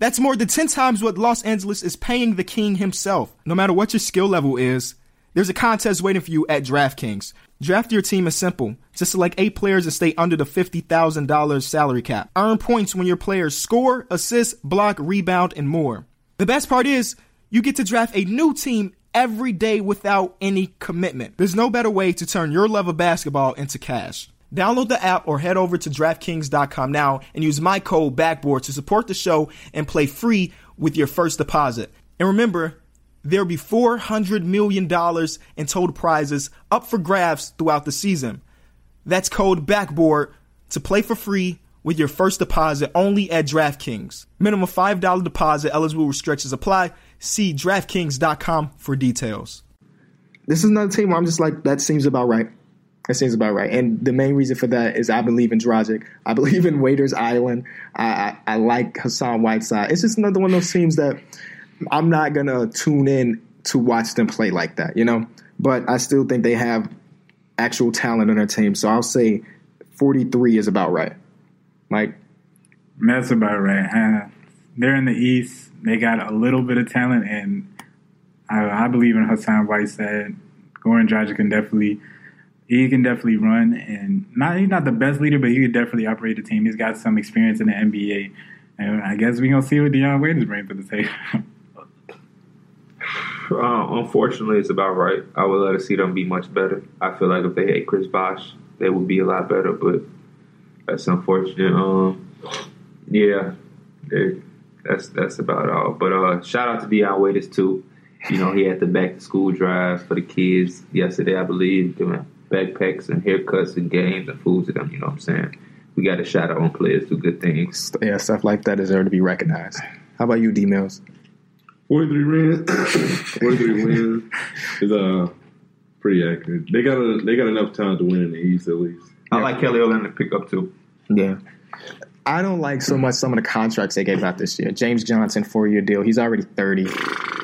That's more than 10 times what Los Angeles is paying the king himself. No matter what your skill level is, there's a contest waiting for you at DraftKings. Draft your team is simple. Just select eight players and stay under the $50,000 salary cap. Earn points when your players score, assist, block, rebound, and more. The best part is, you get to draft a new team every day without any commitment. There's no better way to turn your love of basketball into cash. Download the app or head over to DraftKings.com now and use my code BACKBOARD to support the show and play free with your first deposit. And remember, there'll be $400 million in total prizes up for grabs throughout the season. That's code BACKBOARD to play for free with your first deposit only at DraftKings. Minimum $5 deposit, eligible restrictions apply. See DraftKings.com for details. this is another team where I'm just like, that seems about right. That seems about right. And the main reason for that is I believe in Dragic. I believe in Waiters Island. I, I, I like Hassan Whiteside. It's just another one of those teams that I'm not to tune in to watch them play like that, you know? But I still think they have actual talent on their team. So I'll say 43 is about right. Mike? That's about right. Uh, they're in the East. They got a little bit of talent, and I, I believe in Hassan Whiteside. Goran Dragic can definitely he can definitely run and not he's not the best leader, but he could definitely operate the team. He's got some experience in the NBA. And I guess we're gonna see what Dion Waiters brings to the table. Uh, unfortunately, it's about right. I would love to see them be much better. I feel like if they had Chris Bosh, they would be a lot better. But that's unfortunate. Um, yeah, that's that's about all. But uh, shout out to Dion Waiters too. You know, he had the back to school drive for the kids yesterday, I believe, doing backpacks and haircuts and games and food to them. You know what I'm saying? We got to shout out on players do good things. Yeah, stuff like that deserve to be recognized. How about you, D Mills? 43 wins. 43 wins is uh pretty accurate. They got a, they got enough talent to win in the East at least. I like Kelly Olynyk to pick up too. Yeah. I don't like so much some of the contracts they gave out this year. James Johnson, four year deal. He's already 30.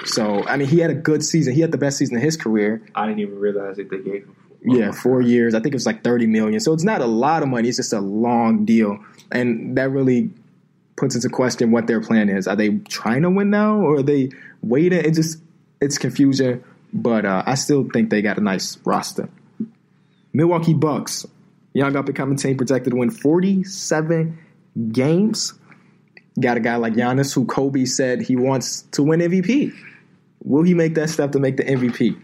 So, I mean, he had a good season. He had the best season of his career. I didn't even realize that they gave him. Yeah, four years. I think it was like 30 million. So it's not a lot of money. It's just a long deal. And that really puts into question what their plan is. Are they trying to win now or are they waiting? It just, it's confusion. But uh, I still think they got a nice roster. Milwaukee Bucks, young up and coming team, projected to win 47 games. Got a guy like Giannis who Kobe said he wants to win MVP. Will he make that step to make the MVP?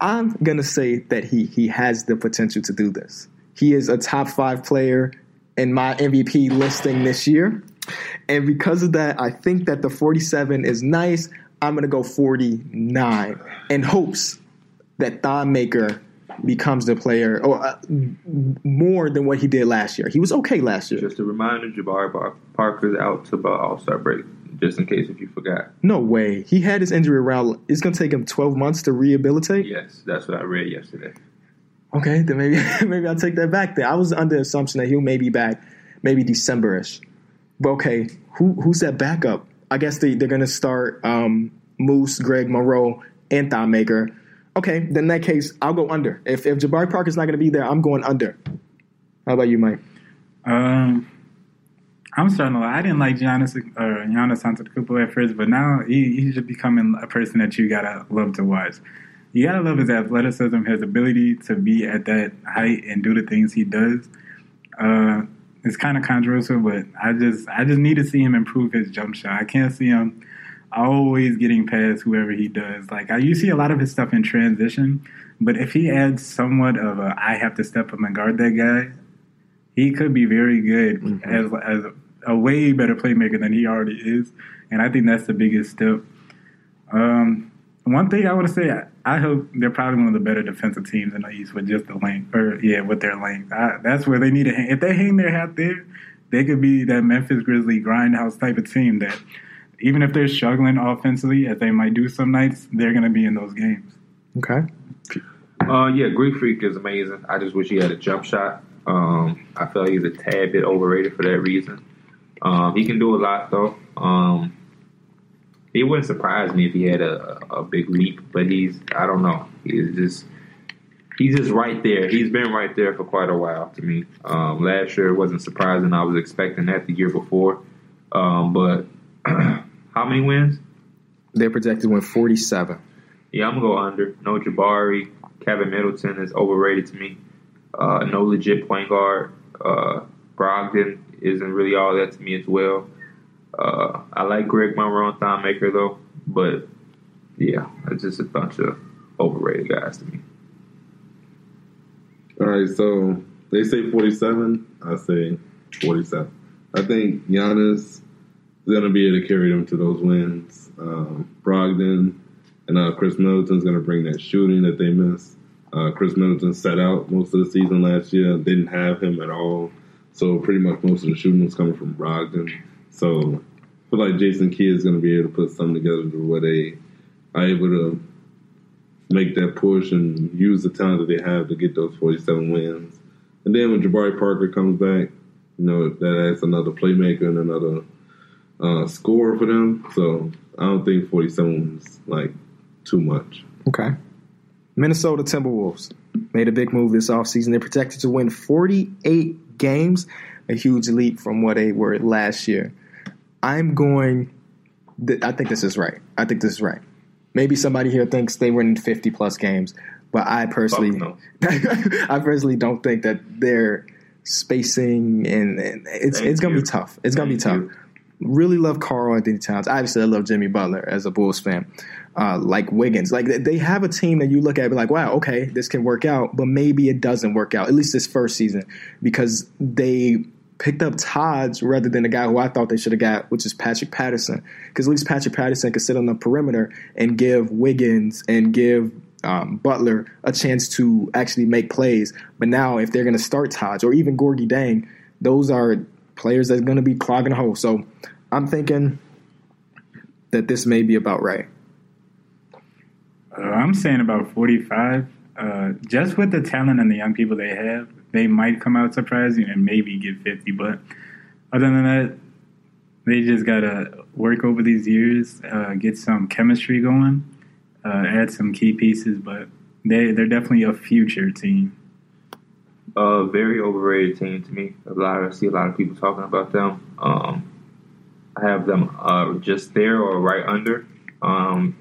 I'm gonna say that he he has the potential to do this. He is a top five player in my MVP listing this year. And because of that, I think that the 47 is nice. I'm gonna go 49 in hopes that Thon Maker becomes the player or uh, more than what he did last year. He was okay last year. Just a reminder, Jabari Parker's out to the All Star break. Just in case if you forgot. No way. He had his injury around. It's going to take him 12 months to rehabilitate. Yes, that's what I read yesterday. Okay, then maybe maybe I'll take that back. There, I was under the assumption that he'll maybe back maybe Decemberish. But okay, who who's that backup? I guess they they're going to start um, Moose, Greg Monroe, and Thon Maker. Okay, then in that case, I'll go under. If if Jabari Parker's not going to be there, I'm going under. How about you, Mike? Um, I'm starting to. Like. I didn't like Giannis or Giannis Antetokounmpo at first, but now he, he's just becoming a person that you gotta love to watch. You gotta love his athleticism, his ability to be at that height and do the things he does. Uh, it's kind of controversial, but I just I just need to see him improve his jump shot. I can't see him always getting past whoever he does. Like I, you see a lot of his stuff in transition, but if he adds somewhat of a I have to step up and guard that guy, he could be very good mm-hmm. as as a, a, way better playmaker than he already is. And I think that's the biggest step. Um, one thing I want to say, I, I hope they're probably one of the better defensive teams in the East with just the length, or yeah, with their length. I, that's where they need to hang. If they hang their hat there, they could be that Memphis Grizzly grindhouse type of team that even if they're struggling offensively, as they might do some nights, they're going to be in those games. Okay. Uh, yeah, Greek Freak is amazing. I just wish he had a jump shot. Um, I feel like he's a tad bit overrated for that reason. Um, he can do a lot though. Um, it wouldn't surprise me if he had a, a big leap, but he's I don't know. He's just he's just right there. He's been right there for quite a while to me. Um, last year wasn't surprising. I was expecting that the year before, um, but how many wins? They're projected to win forty seven. Yeah, I'm gonna go under. No Jabari. Kevin Middleton is overrated to me. Uh, no legit point guard. Uh, Brogdon isn't really all that to me as well. Uh, I like Greg Monroe and Thon Maker though, but yeah, it's just a bunch of overrated guys to me. All right, so they say 47. I say 47. I think Giannis is going to be able to carry them to those wins. Um, Brogdon and uh, Khris Middleton's going to bring that shooting that they missed. Uh, Khris Middleton set out most of the season last year, didn't have him at all. So pretty much most of the shooting was coming from Brogdon. So feel like Jason Kidd is going to be able to put something together to where they are able to make that push and use the talent that they have to get those 47 wins. And then when Jabari Parker comes back, you know, that adds another playmaker and another uh, scorer for them. So I don't think 47 is like too much. Okay. Minnesota Timberwolves made a big move this offseason. They're projected to win 48 games, a huge leap from what they were last year. I'm going. I think this is right. I think this is right. Maybe somebody here thinks they win 50 plus games, but I personally, Fuck I personally don't think that they're spacing and, and it's Thank it's gonna you. be tough. It's gonna be tough. you. Really love Karl Anthony Towns. Obviously, I love Jimmy Butler as a Bulls fan. Uh, like Wiggins, like they- they have a team that you look at and be like, wow, okay, this can work out, but maybe it doesn't work out. At least this first season because they picked up Todd's rather than the guy who I thought they should have got, which is Patrick Patterson. Because at least Patrick Patterson could sit on the perimeter and give Wiggins and give um, Butler a chance to actually make plays. But now, if they're going to start Todd's or even Gorgui Dieng, those are players that's going to be clogging a hole. So I'm thinking that this may be about right. Uh, I'm saying about 45. Uh, just with the talent and the young people they have, they might come out surprising and maybe get 50. But other than that, they just got to work over these years, uh, get some chemistry going, uh, add some key pieces. But they, they're definitely a future team. a very overrated team to me. A lot, of, I see a lot of people talking about them. Um, I have them uh, just there or right under. Um,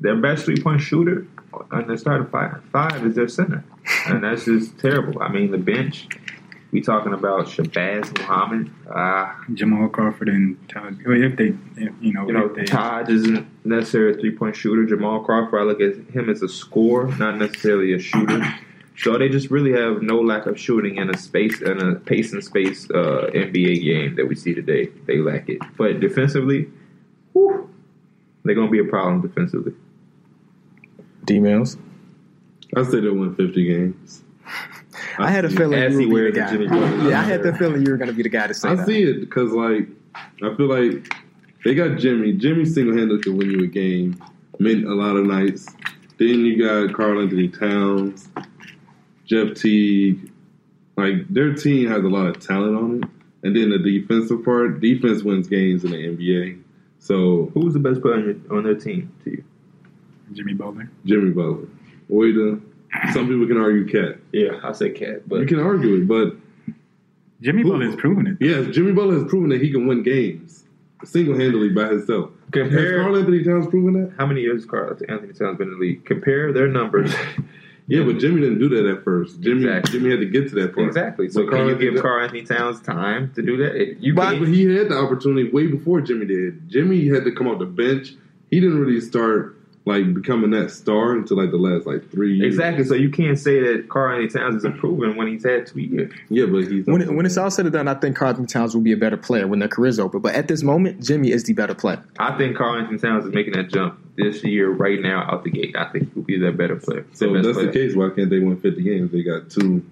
their best three point shooter on their starting five, five is their center, and that's just terrible. I mean, the bench. We talking about Shabazz Muhammad. Uh, Jamal Crawford and Taj, if they, if, you know, you know, if they, Taj isn't necessarily a three point shooter. Jamal Crawford, I look at him as a scorer, not necessarily a shooter. So they just really have no lack of shooting in a space in a pace and space uh, NBA game that we see today. They lack it, but defensively, whew, they're gonna be a problem defensively. D Mills. I said they'll win 50 games. I had a feeling as you he would be the the guy. Jimmy Yeah, I had the feeling you were going to be the guy to say I that. see it because, like, I feel like they got Jimmy. Jimmy single handedly could win you a game, meant a lot of nights. Then you got Karl Anthony Towns, Jeff Teague. Like, their team has a lot of talent on it. And then the defensive part, defense wins games in the NBA. So, Who's the best player on, your, on their team to you? Jimmy Butler. Jimmy Butler. Oida. Some people can argue Cat. Yeah, I say Cat, but You can argue it, but Jimmy Who- has proven it. yes, Jimmy Butler has proven that he can win games single handedly by himself. Has compare Karl Anthony Towns proven that? how many years has Karl Anthony Towns been in the league? Compare their numbers. Yeah, but Jimmy didn't do that at first. Jimmy Exactly. Jimmy had to get to that point. exactly. So But can you Anthony- give Karl Anthony Towns time to do that? It- You But- But he had the opportunity way before Jimmy did. Jimmy had to come off the bench. He didn't really start like becoming that star until like the last like three years. Exactly. So you can't say that Karl Anthony Towns is improving when he's had two years. Yeah, but he's when, it, when it's all said and done, I think Karl Anthony Towns will be a better player when their career's over. But at this moment, Jimmy is the better player. I think Karl Anthony Towns is making that jump this year, right now, out the gate. I think he'll be that better player. so the if that's player. the case. Why can't they win fifty games? They got two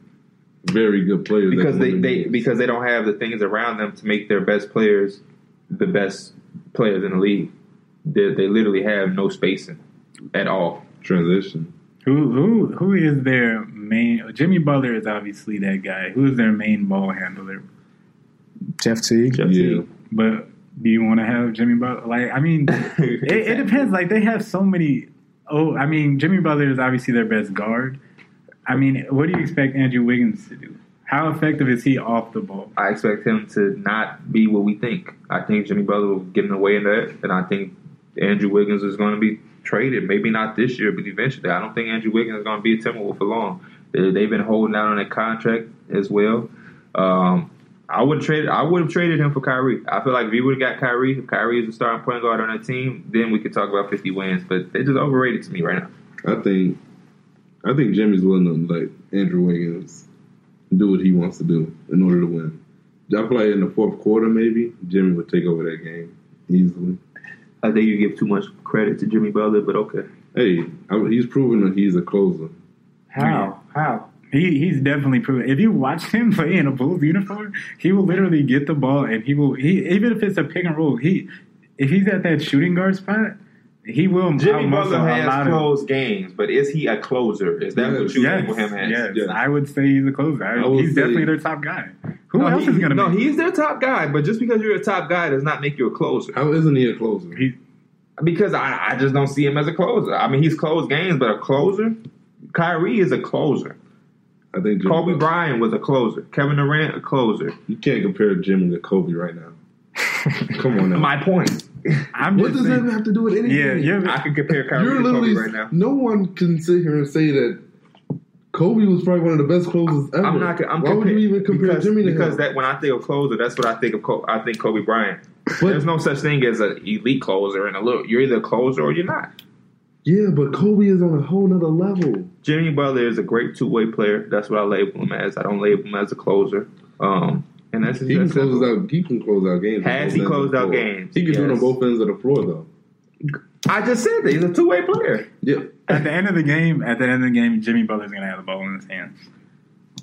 very good players because they, they games. because they don't have the things around them to make their best players the best players in the league. They, they literally have no spacing at all. transition. Who who who is their main? Jimmy Butler is obviously that guy. Who is their main ball handler? Jeff Teague. Jeff Yeah, Teague. But do you want to have Jimmy Butler? Like, I mean, it, it depends. Like, they have so many. Oh, I mean, Jimmy Butler is obviously their best guard. I mean, what do you expect Andrew Wiggins to do? How effective is he off the ball? I expect him to not be what we think. I think Jimmy Butler will get in the way of that, and I think Andrew Wiggins is going to be traded. Maybe not this year, but eventually. I don't think Andrew Wiggins is going to be a Timberwolf for long. They, they've been holding out on that contract as well. Um, I would have traded. I would have traded him for Kyrie. I feel like if we would have got Kyrie, if Kyrie is the starting point guard on that team, then we could talk about 50 wins. But they're just overrated to me right now. I think I think Jimmy's willing to let Andrew Wiggins do what he wants to do in order to win. I like in the fourth quarter, maybe Jimmy would take over that game easily. I think you give too much credit to Jimmy Butler, but okay. Hey, I, he's proven that he's a closer. How? How? He, he's definitely proven. If you watch him play in a Bulls uniform, he will literally get the ball and he will. He even if it's a pick and roll, he if he's at that shooting guard spot, he will. Jimmy outmuscle Butler has lot of- closed games, but is he a closer? Is that what you Yes, label him as? yes, Yes. I would say he's a closer. I- I he's say- definitely their top guy. Who no, else he, is going to no, be? he's their top guy, but just because you're a top guy does not make you a closer. How isn't he a closer? He, Because I, I just don't see him as a closer. I mean, he's closed games, but a closer? Kyrie is a closer. I think Jimmy Kobe Bryant was a closer. Kevin Durant, a closer. You can't compare Jimmy to Kobe right now. Come on now. My point. I'm What just does that have to do with anything? yeah, you're, I can compare Kyrie to Kobe right now. no one can sit here and say that Kobe was probably one of the best closers ever. I'm not. I'm Why would you even compare because, Jimmy to because him? that when I think of closer, that's what I think of. Kobe, I think Kobe Bryant. But- There's no such thing as an elite closer and a little. You're either a closer or you're not. yeah, but Kobe is on a whole nother level. Jimmy Butler is a great two way player. That's what I label him as. I don't label him as a closer. Um, and that's He can close out. He can close out games. Has he closed out games? He can do it on both ends of the floor, though. I just said that he's a two way player. Yeah, at the end of the game. At the end of the game, Jimmy Butler's gonna have the ball in his hands.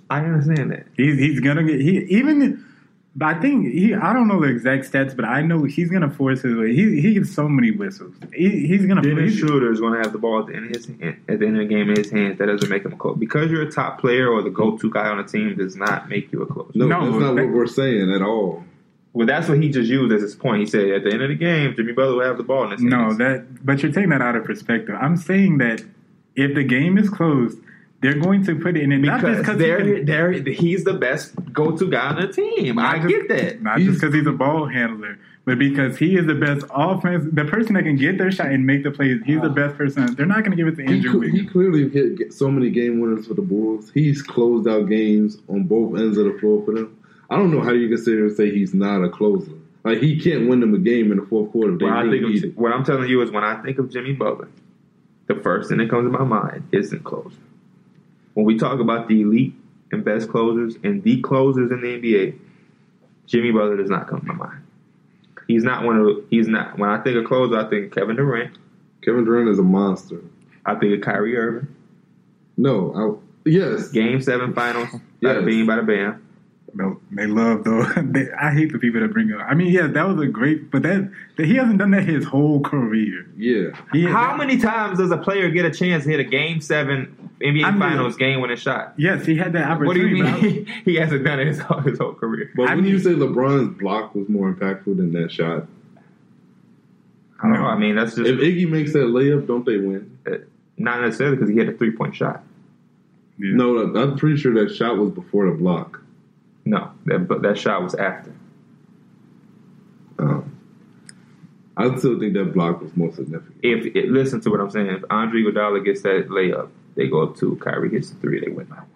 I understand that. He's he's gonna get he even. But I think he. I don't know the exact stats, but I know he's gonna force his way. He he gets so many whistles. He, he's gonna. Dennis he's- Schroeder is going to have the ball at the end of his at the end of the game in his hands. That doesn't make him a closer. Because you're a top player or the go to guy on a team does not make you a closer. no, No, that's not that- what we're saying at all. Well, that's what he just used as his point. He said at the end of the game, Jimmy Butler will have the ball in his No, hands. that but you're taking that out of perspective. I'm saying that if the game is closed, they're going to put it in. And not just because because they're, they're, he's the best go to guy on the team. I get that. Not just because he's a ball handler, but because he is the best offense, the person that can get their shot and make the plays. He's the best person. They're not going to give it to He, Andrew cl- he Wiggins. clearly hit so many game winners for the Bulls. He's closed out games on both ends of the floor for them. I don't know how you can sit here and say he's not a closer. Like he can't win them a game in the fourth quarter. When I think of, what I'm telling you is when I think of Jimmy Butler, the first thing that comes to my mind isn't closer. When we talk about the elite and best closers and the closers in the NBA, Jimmy Butler does not come to my mind. He's not one of. He's not. When I think of closer, I think of Kevin Durant. Kevin Durant is a monster. I think of Kyrie Irving. No, I, yes, Game seven finals. Bada Yes. bing, bada bam. No, they love though. They, I hate the people that bring up. I mean, yeah, that was a great, but that, that he hasn't done that his whole career. yeah. He, How many times does a player get a chance to hit a game seven NBA I mean- finals game winning shot? Yes, he had that opportunity. What do you mean he hasn't done it his whole, his whole career? But I when you mean- say LeBron's block was more impactful than that shot, I don't know. I mean, that's just if Iggy makes that layup, don't they win? Uh, not necessarily because he had a three point shot. Yeah. No, I'm pretty sure that shot was before the block. No, that but that shot was after. Um, I still think that block was more significant. If it, listen to what I'm saying, if Andre Iguodala gets that layup, they go up two. Kyrie hits the three, they win by one.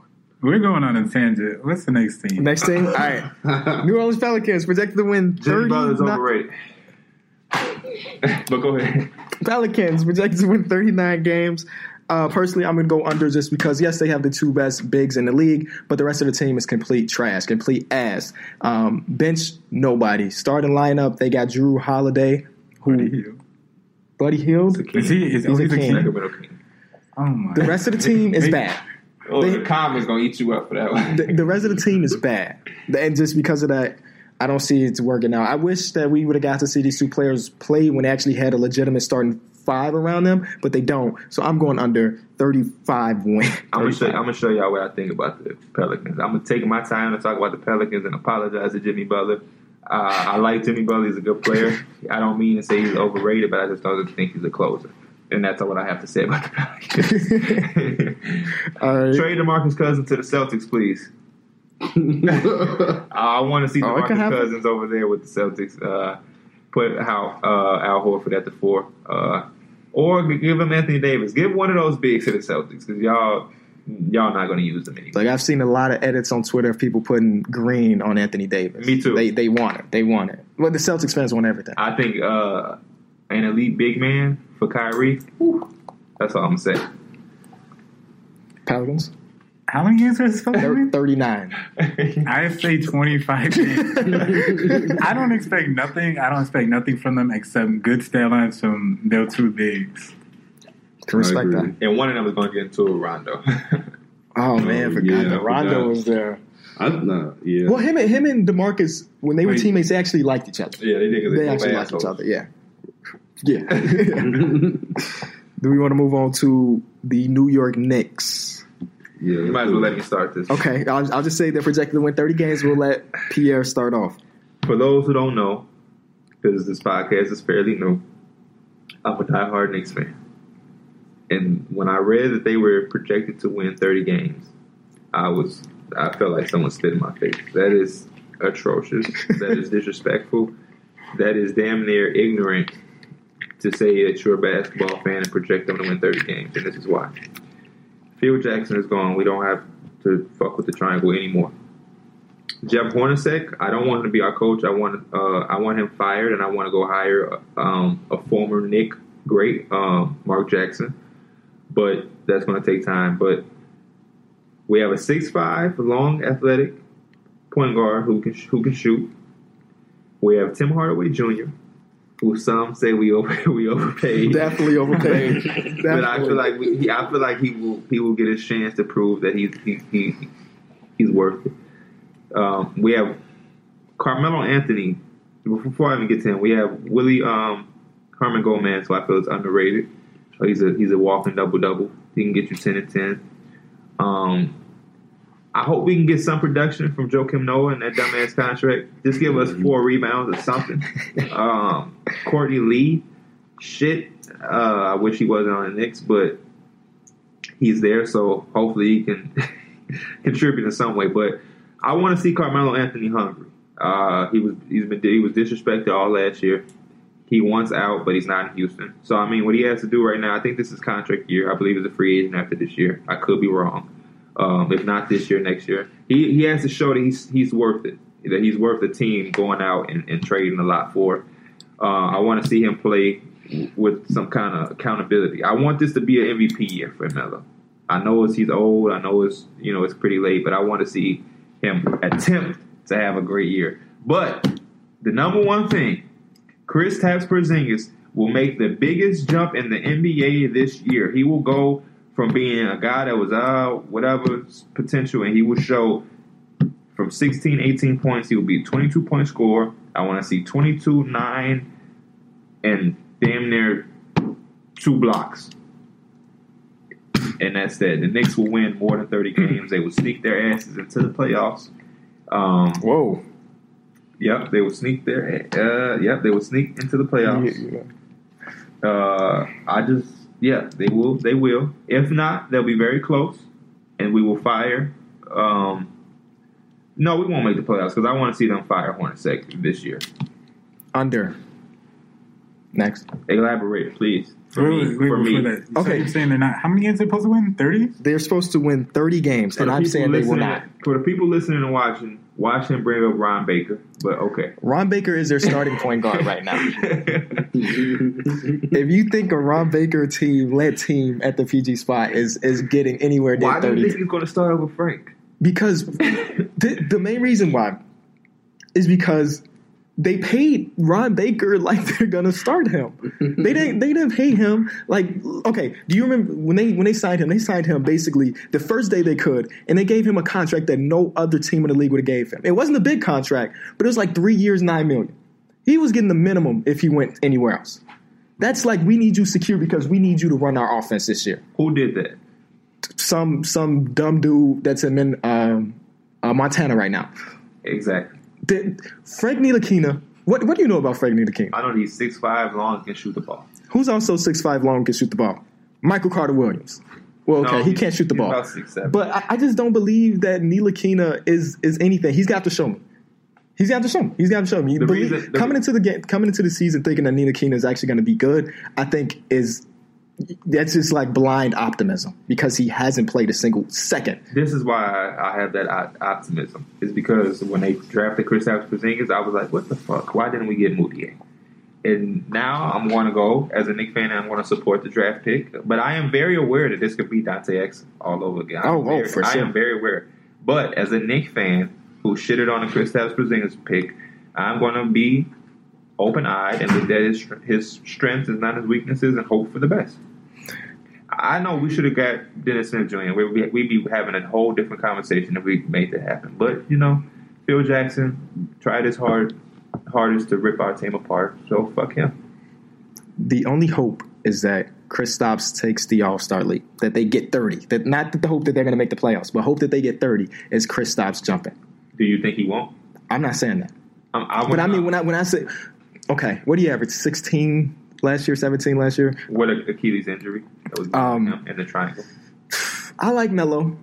We're going on a tangent. What's the next team? Next thing, all right. New Orleans Pelicans projected to win Jimmy Butler's 39 overrated. but go ahead. Pelicans projected to win 39 games. Uh, personally, I'm going to go under just because, yes, they have the two best bigs in the league, but the rest of the team is complete trash, complete ass. Um, bench, nobody. Starting lineup, they got Jrue Holiday, who Buddy Hill. Buddy Hield. Is he? Is, He's he's a king. king. Oh my! The rest of the team is bad. Oh, They- the comments gonna eat you up for that one. The, the rest of the team is bad, and just because of that, I don't see it working out. I wish that we would have got to see these two players play when they actually had a legitimate starting five around them, but they don't. So I'm going under 35 win. I'm gonna, show, 35. I'm gonna show y'all what I think about the Pelicans. I'm gonna take my time to talk about the Pelicans and apologize to Jimmy Butler. Uh, I like Jimmy Butler; he's a good player. I don't mean to say he's overrated, but I just don't think he's a closer. And that's what I have to say about the Pelicans. All right. Trade DeMarcus Cousins to the Celtics, please. I want to see Oh, DeMarcus happen. Cousins over there with the Celtics. Uh, put how uh, Al Horford at the four, uh, or give him Anthony Davis. Give one of those bigs to the Celtics because y'all y'all not going to use them anymore. Like I've seen a lot of edits on Twitter of people putting green on Anthony Davis. Me too. They they want it. They want it. Well, the Celtics fans want everything. I think uh, an elite big man for Kyrie. whew, that's all I'm gonna say. Pelicans How many games are supposed to Thir- win? 39. I say 25 games. I don't expect nothing. I don't expect nothing from them except good stat lines from their two bigs. Can respect that. and one of them is going to get into a Rondo. Oh man, Oh, forgot yeah, that Rondo forgot. was there. I, nah, yeah. Well, him and him and Demarcus when they were Wait. teammates, they actually liked each other. yeah, they did. 'cause They both actually liked each other. Yeah, yeah. Do we want to move on to the New York Knicks? Yeah, You might as well let me start this. Okay, I'll, I'll just say they're projected to win 30 games. We'll let Pierre start off. For those who don't know, because this podcast is fairly new, I'm a diehard Knicks fan. And when I read that they were projected to win 30 games, I was I felt like someone spit in my face. That is atrocious. that is disrespectful. that is damn near ignorant to say that you're a basketball fan and project them to win 30 games, and this is why. Phil Jackson is gone. We don't have to fuck with the triangle anymore. Jeff Hornacek, I don't want him to be our coach. I want uh, I want him fired, and I want to go hire um, a former Knick great, um, Mark Jackson. But that's going to take time. But we have a six-five, long, athletic point guard who can who can shoot. We have Tim Hardaway Jr., some say we over we overpaid. Definitely overpaid. But I feel like we, he, I feel like he will he will get his chance to prove that he's he, he he's worth it. Um, we have Carmelo Anthony. Before I even get to him, we have Willy um, Hernangomez, who I feel is underrated. He's a he's a walking double double. He can get you ten and ten. Um, I hope we can get some production from Joakim Noah and that dumbass contract. Just give us four rebounds or something. Um, Courtney Lee, shit. Uh, I wish he wasn't on the Knicks, but he's there, so hopefully he can contribute in some way. But I want to see Carmelo Anthony hungry. Uh, he was he's been he was disrespected all last year. He wants out, but he's not in Houston. So I mean, what he has to do right now, I think this is contract year. I believe he's a free agent after this year. I could be wrong. Um, if not this year, next year, he he has to show that he's he's worth it. That he's worth the team going out and, and trading a lot for. Uh, I want to see him play with some kind of accountability. I want this to be an MVP year for Melo. I know it's, he's old. I know it's you know it's pretty late, but I want to see him attempt to have a great year. But the number one thing, Kristaps Porzingis will make the biggest jump in the NBA this year. He will go from being a guy that was uh whatever potential, and he will show from 16, 18 points. He will be a 22 point scorer. I want to see 22, 9, and damn near two blocks. And that's that. The Knicks will win more than 30 games. They will sneak their asses into the playoffs. Um, Whoa. Yep, they will sneak their. Uh, yep, they will sneak into the playoffs. Uh, I just, yeah, they will. They will. If not, they'll be very close, and we will fire. Um, no, we won't make the playoffs because I want to see them fire Hornacek this year. Under. Next. Elaborate, please. For Wait, me, wait, for me. that, so Okay. you're saying they're not. How many games are they supposed to win? Thirty. They're supposed to win 30 games, For and I'm saying they will not. For the people listening and watching, watch him bring up Ron Baker. But okay. Ron Baker is their starting point guard right now. If you think a Ron Baker team led team at the PG spot is is getting anywhere near Why do you 30, think he's going to start over Frank? because the, the main reason why is because they paid Ron Baker like they're gonna start him. they didn't they didn't pay him like okay. Do you remember when they when they signed him? They signed him basically the first day they could, and they gave him a contract that no other team in the league would have gave him. It wasn't a big contract, but it was like three years, nine million. He was getting the minimum if he went anywhere else. That's like we need you secure because we need you to run our offense this year Who did that? some some dumb dude that's in um, uh, Montana right now. Exactly. The, Frank Ntilikina. What what do you know about Frank Ntilikina? I know he's six five long and can shoot the ball. Who's also six five long and can shoot the ball? Michael Carter Williams. Well, okay, No, he can't shoot the ball, six but I, I just don't believe that Ntilikina is is anything. He's got to show me. He's got to show me. He's got to show me. Believe- reason- coming into the game, coming into the season, thinking that Ntilikina is actually going to be good, I think is that's just like blind optimism because he hasn't played a single second. this is why I, I have that optimism. Is because when they drafted Chris Porzingis, I was like, "What the fuck? Why didn't we get Mudiay?" And now I'm going to go as a Knick fan. And I'm going to support the draft pick, but I am very aware that this could be Dante X all over again. I'm Oh, oh, very, for I am very aware. But as a Knick fan who shitted on the Chris Porzingis pick, I'm going to be open eyed and look at his his strengths and not his weaknesses and hope for the best. I know we should have got Dennis Smith Jr. We'd be, we'd be having a whole different conversation if we made that happen. But you know, Phil Jackson tried his hard hardest to rip our team apart. So fuck him. the only hope is that Kristaps takes the All Star league. That they get thirty. That not the hope that they're going to make the playoffs, but hope that they get thirty is Kristaps jumping. Do you think he won't? I'm not saying that, Um, I but I mean when I when I say okay, what do you average? Sixteen last year, seventeen last year. what a Achilles injury that was Um, in the triangle. I like Melo.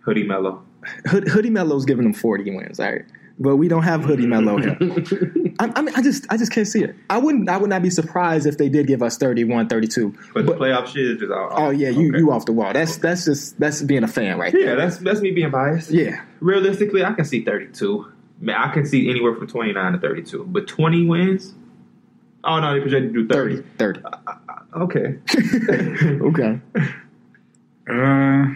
Hoodie Melo. Hood, Hoodie Melo's giving them forty wins, all right, but we don't have Hoodie Melo here. I, I mean, I just, I just can't see it. I wouldn't, I would not be surprised if they did give us 31, 32. But, the playoff shit is just out. Oh yeah, you, okay. you off the wall. That's, that's just, that's being a fan right there. Yeah, that's that's me being biased. Yeah. Realistically, I can see 32. Man, I can see anywhere from 29 to 32. But 20 wins? Oh, no, they projected to do 30. 30, 30. Okay. okay. Uh,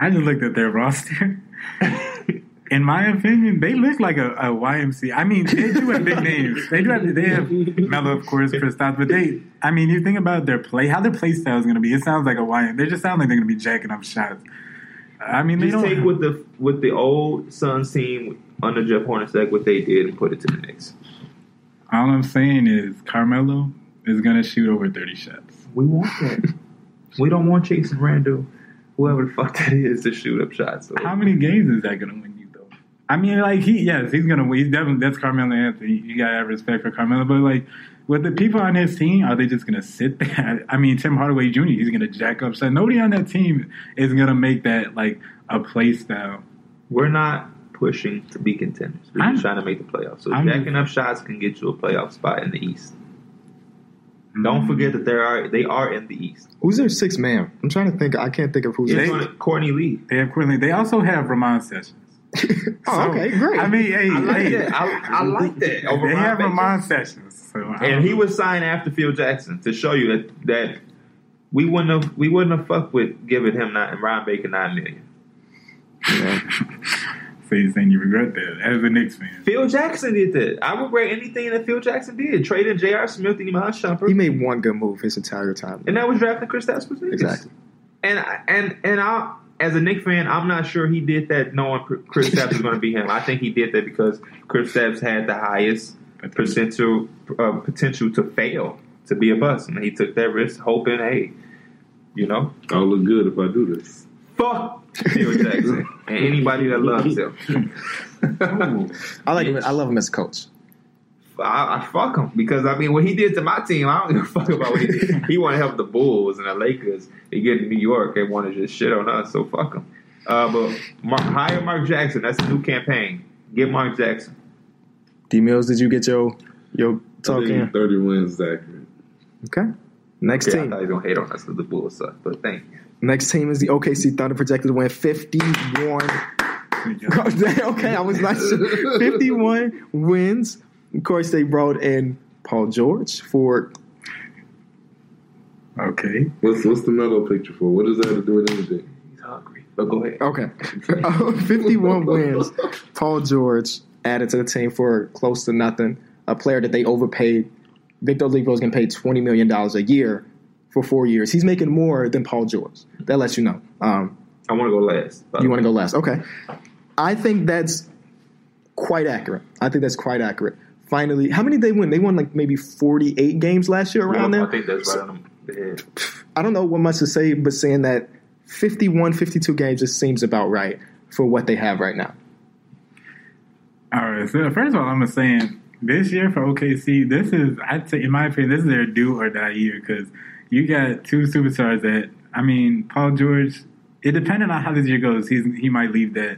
I just looked at their roster. In my opinion, they look like a, a YMC. I mean, they do have big names. They do have they have Melo, of course, Kristaps, but they. I mean, you think about their play, how their play style is going to be. It sounds like a YM. They just sound like they're going to be jacking up shots. I mean, they Just don't. take with the with the old Suns team under Jeff Hornacek what they did and put it to the Knicks. All I'm saying is Carmelo is going to shoot over 30 shots. We want that. we don't want Jason Randall, whoever the fuck that is, to shoot up shots. So How many games is that going to win you, though? I mean, like he, yes, he's going to win. He's definitely that's Carmelo Anthony. You got to have respect for Carmelo, but like. With the people on his team, are they just going to sit there? I mean, Tim Hardaway Jr. He's going to jack up shots. Nobody on that team is going to make that like a play style. we're not pushing to be contenders. We're I'm- just trying to make the playoffs. So I'm- jacking up shots can get you a playoff spot in the East. Mm-hmm. Don't forget that there are they are in the East. Who's their sixth man? I'm trying to think. I can't think of who's. It's They- on Courtney Lee. They have Quinley. They also have Ramon Sessions. oh, So, okay, great. I mean, hey, I like hey, that. I, I like that. Over they Ron have Baker. Ramon Sessions. So and he was signed after Phil Jackson to show you that that we wouldn't have we wouldn't have fucked with giving him nine, Ron Baker nine million. So you're saying you regret that as a Knicks fan? Phil Jackson did that. I regret anything that Phil Jackson did. Trading J.R. Smith and Iman Shumpert, he made one good move his entire time. and that was drafting Chris Porzingis. Exactly. And I- and and I, as a Knicks fan, I'm not sure he did that knowing Kristaps was going to be him. I think he did that because Kristaps had the highest potential uh, potential to fail, to be a bust, and he took that risk, hoping, hey, you know, I'll look good if I do this. Fuck Phil Jackson and anybody that loves him. I like him. I love him as a coach. I, I fuck him because I mean what he did to my team. I don't give a fuck about what he did. he want to help the Bulls and the Lakers. They get to New York and want to just shit on us. So fuck him. Uh, but Mark, hire Mark Jackson. That's a new campaign. Get Mark Jackson. D Mills, did you get your your I talk think in? 30 wins is accurate. Okay. Next Okay, I team. thought he was gonna hate on us because the Bulls suck. But thank you. Next team is the OKC Thunder, projected to win 51. okay, I was not sure. 51 wins. Of course, they brought in Paul George for. Okay. What's what's the Melo picture for? What does that have to do with anything? He's hungry. But go ahead. Okay. 51 wins. Paul George added to the team for close to nothing. A player that they overpaid. Victor Oladipo is going to pay $20 million a year for four years. He's making more than Paul George. That lets you know. Um, I want to go last. You want to go last? Okay. I think that's quite accurate. I think that's quite accurate. Finally, how many did they win? They won like maybe 48 games last year around I there. I think that's right on the head. I don't know what much to say, but saying that 51, 52 games just seems about right for what they have right now. All right. So first of all, I'm saying this year for OKC, this is I'd say in my opinion, this is their do or die year because you got two superstars that I mean, Paul George. It depending on how this year goes, he's he might leave that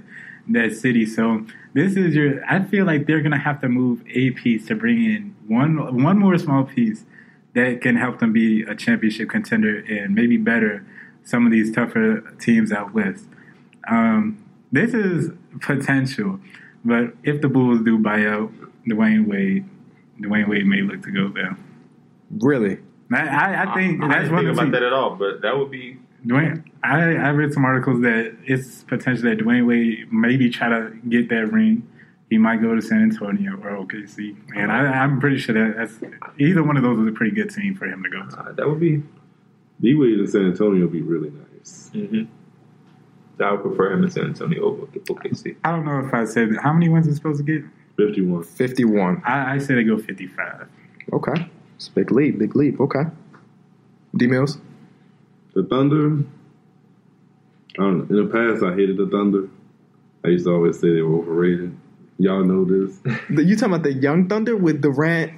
that city. So this is your. I feel like they're gonna have to move a piece to bring in one one more small piece that can help them be a championship contender and maybe better some of these tougher teams out west. Um, this is potential, but if the Bulls do buy out Dwyane Wade, Dwyane Wade may look to go there. Really? I, I, I think I, I that's didn't one think about the that at all. But that would be Dwyane. I, I read some articles that it's potential that Dwyane Wade maybe try to get that ring. He might go to San Antonio or OKC, and I, I'm pretty sure that that's either one of those is a pretty good team for him to go to. uh, that would be. D Wade in San Antonio would be really nice. Mm-hmm. I would prefer him in San Antonio over OKC. I don't know if I said how many wins is supposed to get. 51. 51. I, I say they go 55. Okay. It's a big leap, big leap. Okay. D Mills? The Thunder, I don't know. In the past, I hated the Thunder. I used to always say they were overrated. Y'all know this. You talking about the Young Thunder with Durant,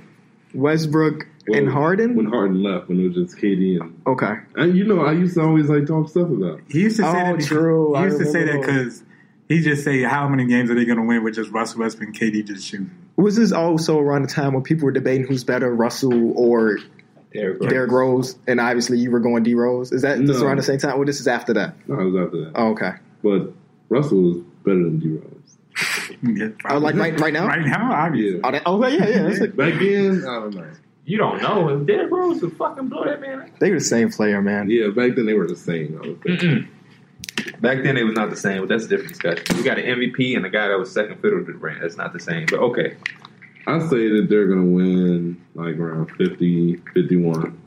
Westbrook, and Harden? When Harden left, when it was just KD and okay. and you know, I used to always like talk stuff about. He used to say Oh, that. true. He I used to say that because he just say how many games are they going to win with just Russell Westbrook and KD just shooting. Was this also around the time when people were debating who's better, Russell or Derrick Rose. Derrick Rose? And obviously you were going D Rose. Is that this around the same time? Well, this is after that. No, it was after that. Oh, okay. But Russell was better than D Rose. Yeah, Oh, like right, right now? right now, obviously. Oh, that, oh, yeah, yeah. That's like, Back then, I don't know. You don't know if Derrick Rose would fucking blow that man. they were the same player, man. Yeah, back then they were the same. I would think. Mm-mm. Back then, it was not the same, but that's a different discussion. We got an MVP and a guy that was second fiddle to Durant. That's not the same, but okay. I say that they're going to win like around 50, 51.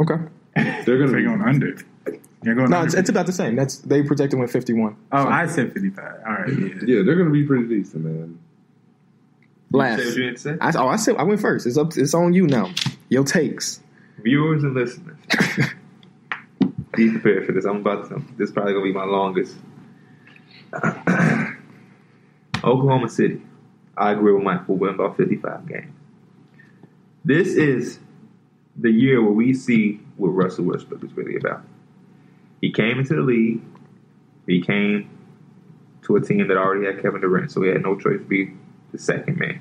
Okay. They're going So you're to going under. You're going No, under. it's, it's about the same. That's they projected with fifty one. oh, I said 55. All right. Yeah. Yeah, they're going to be pretty decent, man. Say Last. what you had to say? I, oh, I said I went first. It's up. It's on you now. Your takes. Viewers and listeners, be prepared for this. I'm about to. This is probably gonna be my longest. Oklahoma City. I agree with Mike. Will win about 55 games. This is the year where we see what Russell Westbrook is really about. He came into the league. He came to a team that already had Kevin Durant, so he had no choice but to be the second man.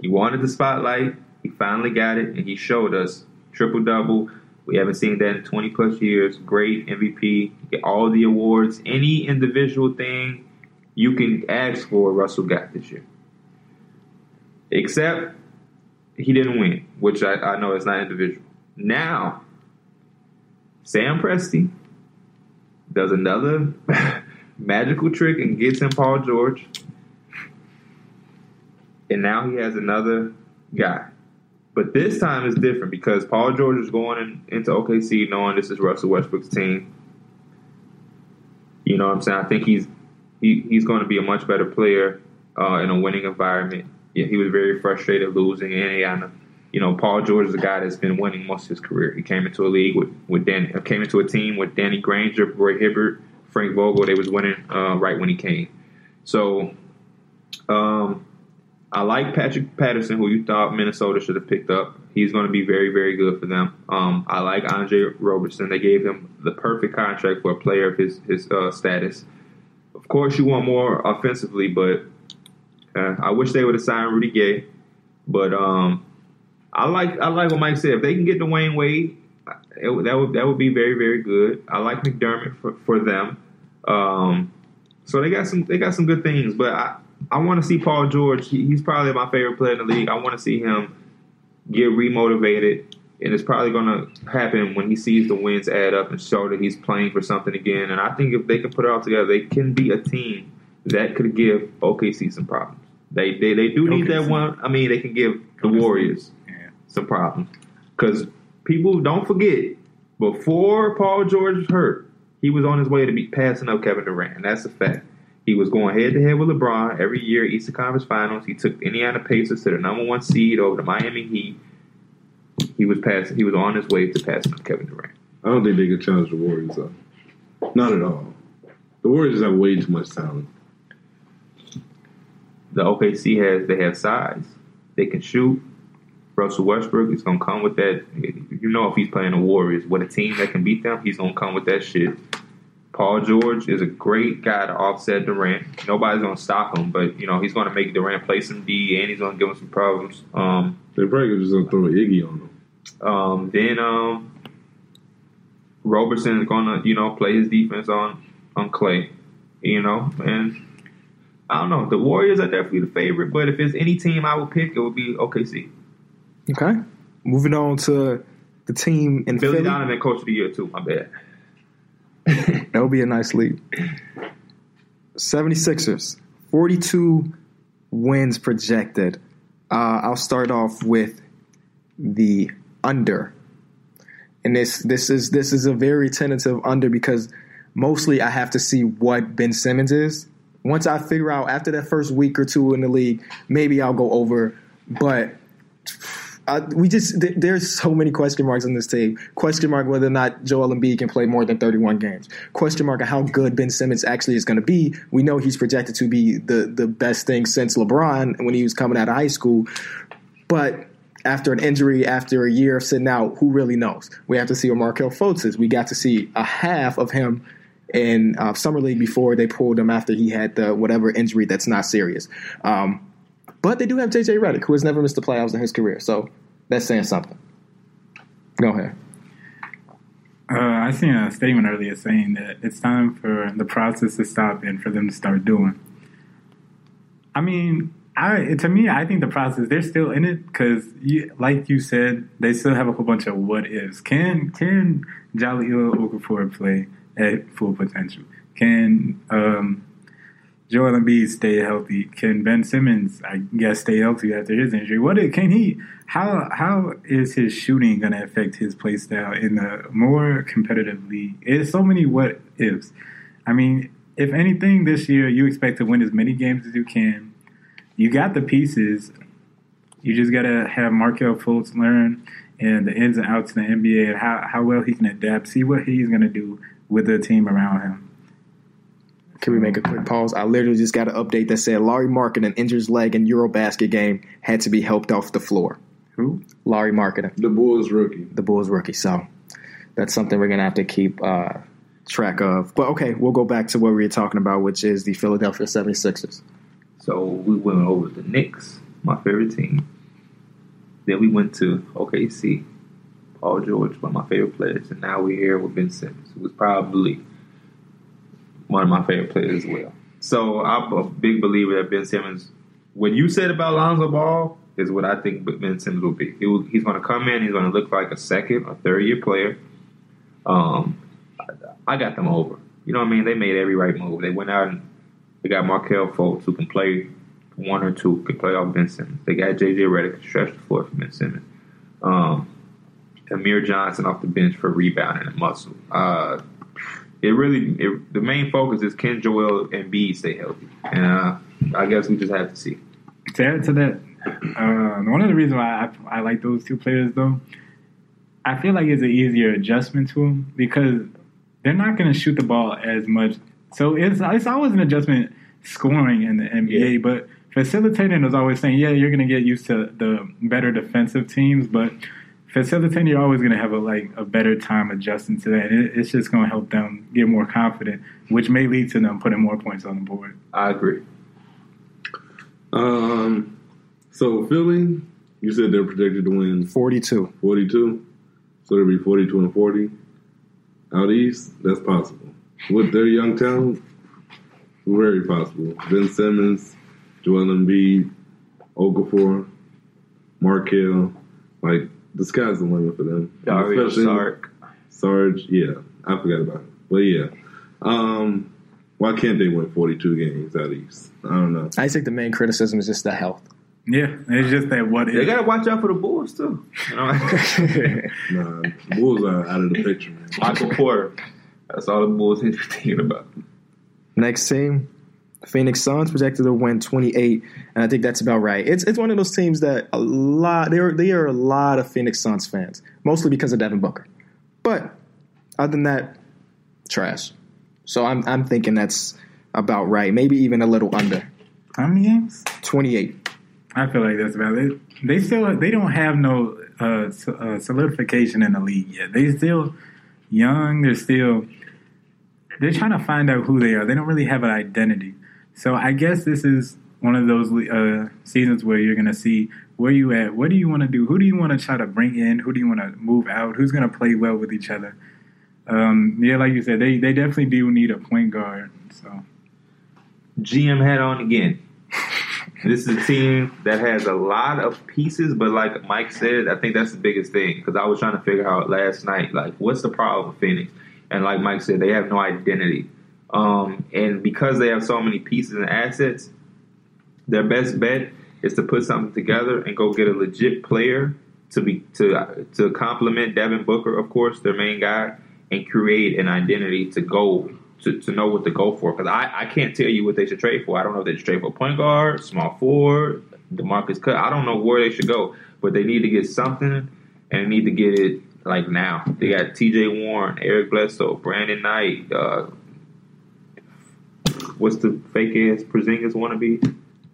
He wanted the spotlight. He finally got it, and he showed us triple double. We haven't seen that in 20 plus years. Great MVP, get all the awards. Any individual thing you can ask for, Russell got this year. Except he didn't win, which I, I know is not individual. Now, Sam Presti does another magical trick and gets him Paul George. And now he has another guy. But this time is different because Paul George is going in, into OKC knowing this is Russell Westbrook's team. You know what I'm saying? I think he's he, he's going to be a much better player uh, in a winning environment. Yeah, he was very frustrated losing in Indiana. You know, Paul George is a guy that's been winning most of his career. He came into a league with with Danny, uh, came into a team with Danny Granger, Roy Hibbert, Frank Vogel. They was winning uh, right when he came. So, um, I like Patrick Patterson, who you thought Minnesota should have picked up. He's going to be very, very good for them. Um, I like Andre Roberson. They gave him the perfect contract for a player of his his uh, status. Of course, you want more offensively, but uh, I wish they would have signed Rudy Gay. But um, I like I like what Mike said. If they can get Dwyane Wade, it, that would that would be very, very good. I like McDermott for, for them. Um, so they got some they got some good things, but I, I want to see Paul George. He, he's probably my favorite player in the league. I want to see him get remotivated, and it's probably going to happen when he sees the wins add up and show that he's playing for something again. And I think if they can put it all together, they can be a team that could give OKC some problems. They they, they do need that one. I mean, they can give the Warriors Yeah. some problems because people don't forget before Paul George was hurt, he was on his way to be passing up Kevin Durant. And that's a fact. He was going head to head with LeBron every year, Eastern Conference Finals. He took Indiana Pacers to the number one seed over the Miami Heat. He was passing. He was on his way to passing Kevin Durant. I don't think they could challenge the Warriors, though. Not at all. The Warriors have way too much talent. The OKC has they have size. They can shoot. Russell Westbrook is gonna come with that. You know, if he's playing the Warriors with a team that can beat them, he's gonna come with that shit. Paul George is a great guy to offset Durant. Nobody's gonna stop him, but you know he's gonna make Durant play some D, and he's gonna give him some problems. Um, They probably just gonna throw Iggy on him. um, then um, Roberson is gonna you know play his defense on on Klay. You know, and I don't know. The Warriors are definitely the favorite, but if there's any team I would pick, it would be OKC. Okay. Moving on to the team in Billy Philly. Donovan, coach of the year too. My bad. That would be a nice lead. 76ers, 42 wins projected. Uh, I'll start off with the under. And this this is this is a very tentative under because mostly I have to see what Ben Simmons is. Once I figure out after that first week or two in the league, maybe I'll go over. But we just th- there's so many question marks on this team. Question mark whether or not Joel Embiid can play more than 31 games. Question mark how good Ben Simmons actually is going to be. We know he's projected to be the the best thing since LeBron when he was coming out of high school, but after an injury, after a year of sitting out, who really knows? We have to see what Markelle Fultz is. We got to see a half of him in uh, summer league before they pulled him after he had the whatever injury that's not serious. Um, But they do have JJ Redick, who has never missed the playoffs in his career. So that's saying something. Go ahead. Uh, I seen a statement earlier saying that it's time for the process to stop and for them to start doing. I mean, I to me, I think the process they're still in it because, like you said, they still have a whole bunch of what ifs. Can can Jahlil Okafor play at full potential? Can um, Joel Embiid stay healthy? Can Ben Simmons, I guess, stay healthy after his injury? What can he? How how is his shooting going to affect his play style in the more competitive league? It's so many what ifs. I mean, if anything, this year you expect to win as many games as you can. You got the pieces. You just got to have Markelle Fultz learn and the ins and outs in the NBA and how, how well he can adapt. See what he's going to do with the team around him. Can we make a quick pause? I literally just got an update that said Lauri Markkanen injured his leg in Eurobasket game, had to be helped off the floor. Who? Lauri Markkanen, The Bulls rookie. the Bulls rookie. So that's something we're gonna have to keep uh, track of. But okay, we'll go back to what we were talking about, which is the Philadelphia 76ers. So we went over the Knicks, my favorite team. Then we went to OKC, Paul George, one of my favorite players, and now we're here with Ben Simmons, who was probably one of my favorite players as well. So I'm a big believer that Ben Simmons, what you said about Lonzo Ball is what I think Ben Simmons will be. He will, he's going to come in, he's going to look like a second or third year player. Um, I, I got them over. You know what I mean? They made every right move. They went out and they got Markelle Fultz who can play one or two, can play off Ben Simmons. They got JJ Redick to stretch the floor for Ben Simmons. Um, Amir Johnson off the bench for rebounding and muscle. Uh, it really, it, the main focus is can Joel Embiid stay healthy? And uh, I guess we just have to see. To add to that, uh, one of the reasons why I, I like those two players, though, I feel like it's an easier adjustment to them because they're not going to shoot the ball as much. So it's it's always an adjustment scoring in the NBA, Yeah. but facilitating is always saying, yeah, you're going to get used to the better defensive teams, but facilitating, you're always going to have a like a better time adjusting to that. It, it's just going to help them get more confident, which may lead to them putting more points on the board. I agree. Um, so Philly, you said they're projected to win 42. 42, so it'll be 42 and 40. Out east, that's possible. With their young talent, very possible. Ben Simmons, Joel Embiid, Okafor, Markelle, like the sky's the limit for them. Dario Especially- Sark. Sarge, yeah, I forgot about it, but yeah. Um, why can't they win 42 games out east? I don't know. I think the main criticism is just the health. Yeah, it's just that what They if. got to watch out for the Bulls, too. You know? Nah, the Bulls are out of the picture, man. Michael Porter. That's all the Bulls need to be thinking about. Next team, Phoenix Suns projected to win 28, and I think that's about right. It's it's one of those teams that a lot there there are a lot of Phoenix Suns fans, mostly because of Devin Booker. But other than that, trash. So I'm I'm thinking that's about right, maybe even a little under How many games? 28. I feel like that's about it. They still they don't have no uh, uh, solidification in the league yet. They still young. They're still they're trying to find out who they are. They don't really have an identity. So I guess this is one of those uh, seasons where you're going to see where you at. What do you want to do? Who do you want to try to bring in? Who do you want to move out? Who's going to play well with each other? Um, yeah, like you said, they they definitely do need a point guard. So GM hat on again. this is a team that has a lot of pieces, but like Mike said, I think that's the biggest thing because I was trying to figure out last night, like, what's the problem with Phoenix? And like Mike said, they have no identity. Um, and because they have so many pieces and assets, their best bet is to put something together and go get a legit player to be to to complement Devin Booker, of course, their main guy, and create an identity to go to, to know what to go for. Because I, I can't tell you what they should trade for. I don't know if they should trade for point guard, small forward, Demarcus Cut. I don't know where they should go, but they need to get something and need to get it like now. They got T.J. Warren, Eric Bledsoe, Brandon Knight. Uh, what's the fake ass Porzingis want to be?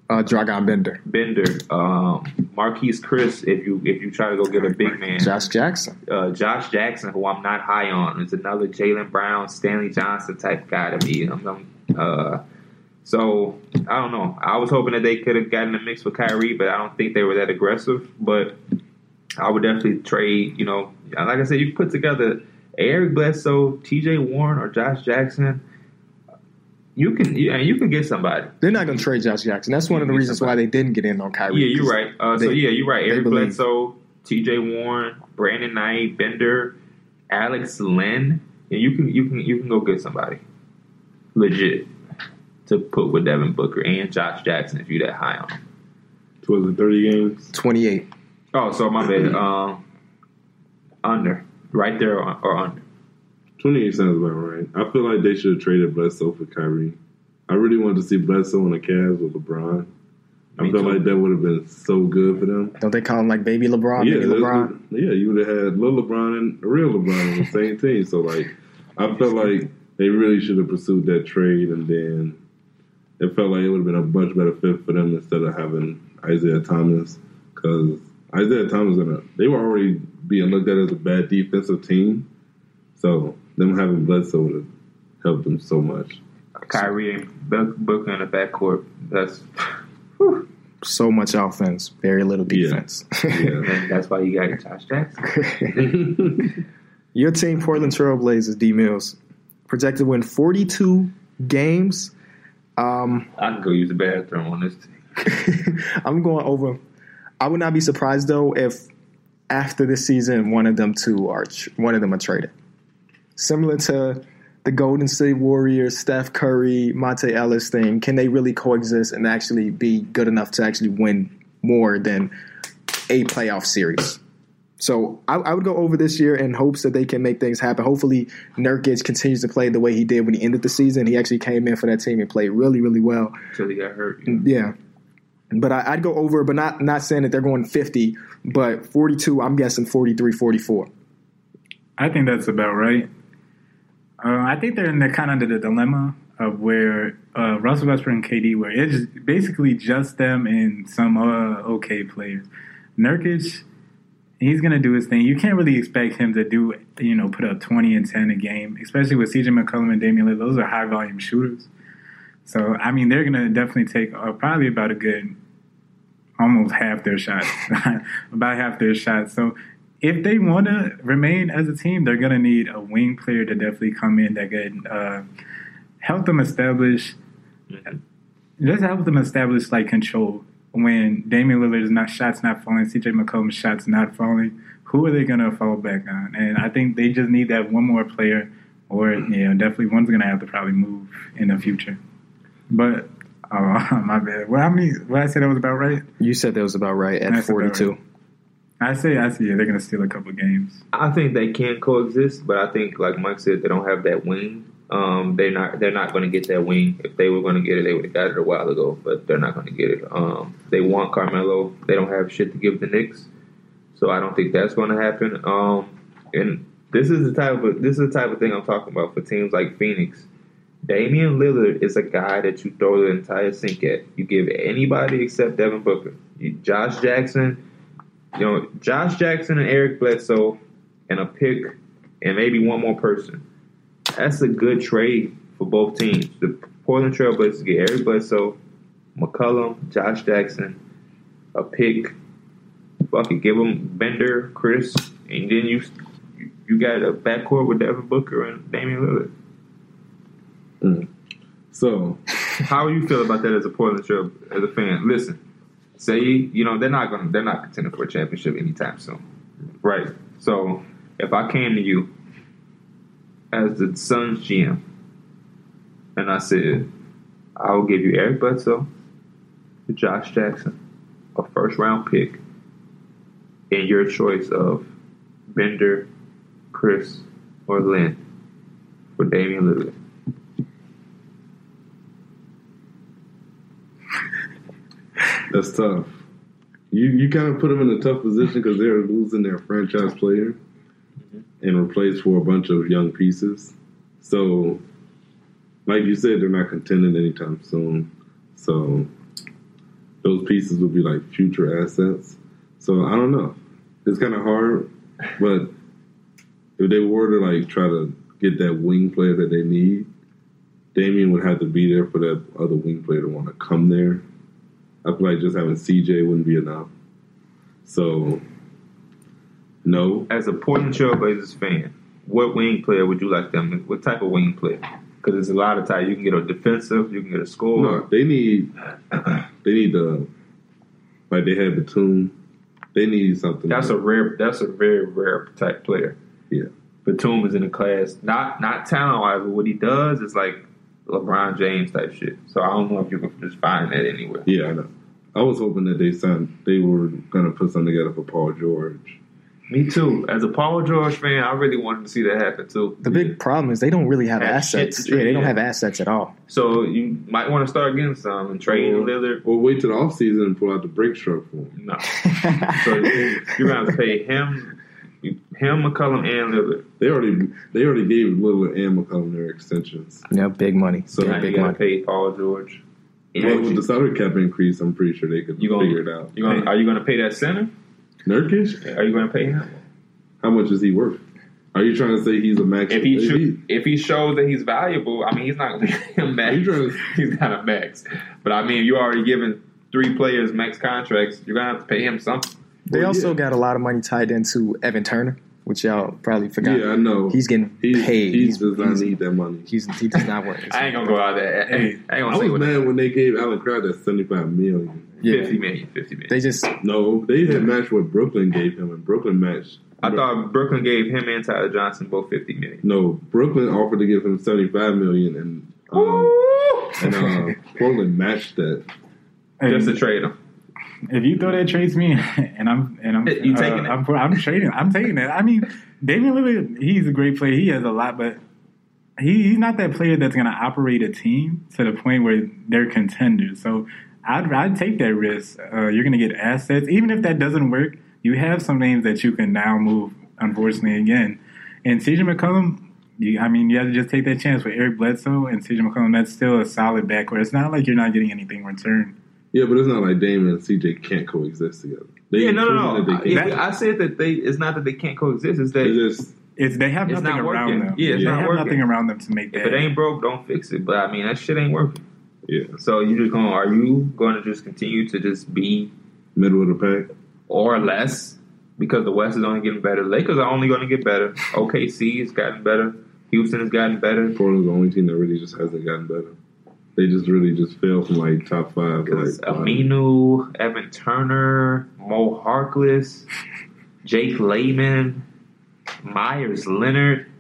Uh, Dragan Bender, Bender, um, Marquese Chriss. If you if you try to go get a big man, Josh Jackson. uh, Josh Jackson, who I'm not high on, is another Jaylen Brown, Stanley Johnson type guy to me. I'm, I'm, uh, So I don't know. I was hoping that they could have gotten a mix with Kyrie, but I don't think they were that aggressive. But I would definitely trade. You know, like I said, you put together Eric Bledsoe, T.J. Warren, or Josh Jackson. You can, yeah, you can get somebody. They're not going to trade Josh Jackson. That's one of the Yeah, reasons why they didn't get in on Kyrie. Yeah, you're right. Uh, so yeah, you're right. Eric. Bledsoe, T.J. Warren, Brandon Knight, Bender, Alex Len. Yeah, you can, you can, you can go get somebody legit to put with Devin Booker and Josh Jackson if you're that high on. him. Was it 30 games? 28. Oh, so my bad. Um, under, right there or, or under. 28 sounds about right. I feel like they should have traded Bledsoe for Kyrie. I really wanted to see Bledsoe on the Cavs with LeBron. I Me feel too. like that would have been so good for them. Don't they call him like baby LeBron, yeah, baby LeBron? yeah, you would have had little LeBron and real LeBron on the same team. So like, I felt like they really should have pursued that trade, and then it felt like it would have been a much better fit for them instead of having Isaiah Thomas because Isaiah Thomas and a, they were already being looked at as a bad defensive team. So them having Bledsoe would have helped them so much. Kyrie and Booker in the backcourt. That's So much offense, very little Yeah. defense. Yeah. that's why you got Josh Jackson. Your team, Portland Trailblazers, D Mills, projected to win 42 games. Um, I can go use the bathroom on this. Team. I'm going over. I would not be surprised though if after this season one of them two are tr- one of them are traded. Similar to the Golden State Warriors, Steph Curry, Monta Ellis thing, can they really coexist and actually be good enough to actually win more than a playoff series? So I, I would go over this year in hopes that they can make things happen. Hopefully, Nurkic continues to play the way he did when he ended the season. He actually came in for that team and played really, really well. Until he got hurt. Yeah. But I, I'd go over, but not not saying that they're going 50, but 42, I'm guessing 43, 44. I think that's about right. Uh, I think they're in the kind of the dilemma of where uh, Russell Westbrook and KD were. It's basically just them and some uh, okay players. Nurkic, he's gonna do his thing. You can't really expect him to do you know put up twenty and ten a game, especially with CJ McCollum and Damian Lillard. Those are high volume shooters. So I mean, they're gonna definitely take uh, probably about a good almost half their shots, about half their shots. So if they want to remain as a team, they're going to need a wing player to definitely come in that could uh, help them establish, just help them establish like control. When Damian Lillard's not shots not falling, CJ McCollum's shots not falling, who are they going to fall back on? And I think they just need that one more player, or you know, definitely one's going to have to probably move in the future. But oh, my bad. Well, how many? What I said that was about right. You said that was about right at 42. right. I say, I see. Yeah, they're going to steal a couple games. I think they can coexist, but I think, like Mike said, they don't have that wing. Um, they're not. They're not going to get that wing. If they were going to get it, they would have got it a while ago. But they're not going to get it. Um, they want Carmelo. They don't have shit to give the Knicks, so I don't think that's going to happen. Um, and this is the type of this is the type of thing I'm talking about for teams like Phoenix. Damian Lillard is a guy that you throw the entire sink at. You give anybody except Devin Booker. You, Josh Jackson, you know, Josh Jackson and Eric Bledsoe and a pick and maybe one more person. That's a good trade for both teams. The Portland Trailblazers get Eric Bledsoe, McCollum, Josh Jackson, a pick. Fuck it, give them Bender, Chriss, and then you you got a backcourt with Devin Booker and Damian Lillard. Mm. So How you feel about that as a Portland Trail as a fan? Listen, say you know they're not gonna they're not contending for a championship anytime soon, right? So if I came to you as the Suns GM and I said I will give you Eric Bledsoe, Josh Jackson, a first round pick, and your choice of Bender, Chriss, or Len for Damian Lillard. That's tough. You you kind of put them in a tough position because they're losing their franchise player mm-hmm. and replaced for a bunch of young pieces. So, like you said, they're not contending anytime soon. So, those pieces will be like future assets. So I don't know. It's kind of hard, but if they were to like try to get that wing player that they need, Damian would have to be there for that other wing player to want to come there. I feel like just having CJ wouldn't be enough. So, no. As a Portland Trailblazers fan, what wing player would you like them? What type of wing player? Because there's a lot of types. You can get a defensive, you can get a scorer. No, they need they need the like they had Batum. They need something. That's a rare. That's a very rare type player. Yeah. Batum is in the class. Not not talent wise, but what he does is like LeBron James type shit. So I don't know if you can just find that anywhere. yeah, I know. I was hoping that they signed. They were gonna put something together for Paul George. Me too. As a Paul George fan, I really wanted to see that happen too. The big problem is they don't really have Have assets. Yeah, they don't have assets at all. So you might want to start getting some and trade Or- Lillard. Or wait till the offseason and pull out the brake truck for him. No. So you're gonna have to pay him, him, McCollum, and Lillard. They already they already gave Lillard and McCollum their extensions. yeah, big money. So yeah, Now you big gotta money. pay Paul George. Well, with And the salary cap increase, I'm pretty sure they could You gonna- figure it out. you gonna, are you going to pay that center? Nurkic, Are you going to pay him? how much is he worth? Are you trying to say he's a max? If he is should, if he shows that he's valuable, I mean, he's not going to be a max. Are you trying to- He's not a max. But I mean, you already given three players max contracts. You're going to have to pay him something. They Well, also yeah. got a lot of money tied into Evan Turner, which y'all probably forgot. Yeah, I know. He's getting He, paid. he He's, does not he's- need that money. he's- he does not work. I ain't gonna go out there. I ain't, I ain't I gonna say was what mad when they gave Allen Crabbe that seventy five million. Yeah. fifty million. Fifty million. They just No, they had matched what Brooklyn gave him, and Brooklyn matched. I thought Brooklyn gave him and Tyler Johnson both fifty million. No, Brooklyn offered to give him seventy five million, and um, and uh, Portland matched that. Just to trade him. If you throw that trade to me, and I'm and I'm You taking it? I'm, I'm trading. I'm taking it. I mean, Damian Lillard, he's a great player. He has a lot, but he, he's not that player that's going to operate a team to the point where they're contenders. So I'd I'd take that risk. Uh, you're going to get assets, even if that doesn't work. You have some names that you can now move. Unfortunately, again, and CJ McCollum. You, I mean, you have to just take that chance with Eric Bledsoe and CJ McCollum. That's still a solid backcourt. It's not like you're not getting anything in return. Yeah, but it's not like Damon and CJ can't coexist together. They Yeah, no, no, no. that I, they I said that they. It's not that they can't coexist. It's that It's just It's they have It's nothing not around working. them. Yeah, it's they not have working. nothing around them to make that. if it ain't broke, don't fix it. But I mean, that shit ain't working. yeah, So you just going? Are you going to just continue to just be middle of the pack. or less because the West is only getting better? Lakers are only going to get better. OKC has gotten better. Houston has gotten better. Portland's the only team that really just hasn't gotten better. They just really just fell from like top five. Like, bottom. Aminu, Evan Turner, Mo Harkless, Jake Layman, Meyers Leonard.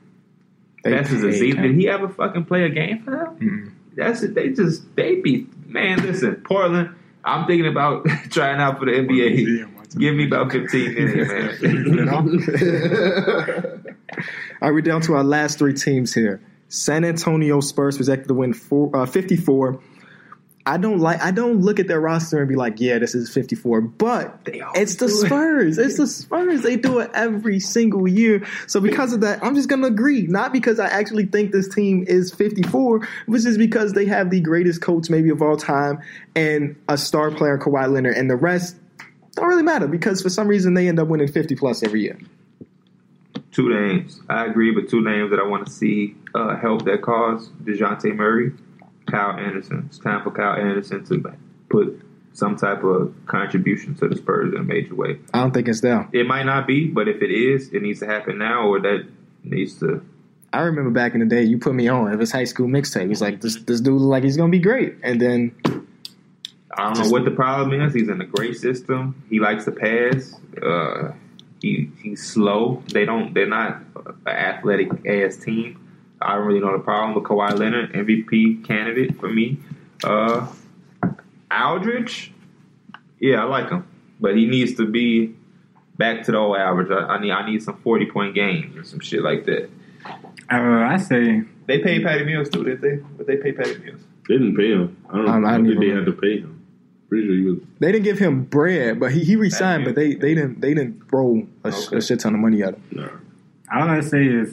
they That's his paid Aziz. Did he ever fucking play a game for them? Mm-mm. That's it. They just they be man. Listen, Portland. I'm thinking about trying out for the NBA. Give me about 15 minutes, man. All right, we're down to our last three teams here. San Antonio Spurs projected to win four, uh, 54. I don't like. I don't look at their roster and be like, "Yeah, this is 54." But it's the it. Spurs. It's the Spurs. They do it every single year. So because of that, I'm just gonna agree. Not because I actually think this team is 54, which is because they have the greatest coach maybe of all time and a star player, Kawhi Leonard, and the rest don't really matter because for some reason they end up winning 50 plus every year. Two names. I agree, but two names that I want to see uh, help that cause: Dejounte Murray, Kyle Anderson. It's time for Kyle Anderson to put some type of contribution to the Spurs in a major way. I don't think it's them. It might not be, but if it is, it needs to happen now, or that needs to. I remember back in the day, you put me on of his high school mixtape. He's like, this this dude look like he's gonna be great, and then I don't Just- know what the problem is. He's in a great system. He likes to pass. Uh, he he's slow. They don't. They're not an athletic ass team. I don't really know the problem with Kawhi Leonard, MVP candidate for me. Uh, Aldridge, yeah, I like him, but he needs to be back to the old average. I, I need I need some forty point games or some shit like that. Uh, I say They paid Patty Mills too, did they? But they paid Patty Mills. They didn't pay him. I don't, Um, I I don't didn't think they had to pay him. Pretty sure he was. they didn't give him bread, but he, he resigned. But they, they didn't they didn't throw a, Okay. a shit ton of money at him. Nah. all I say is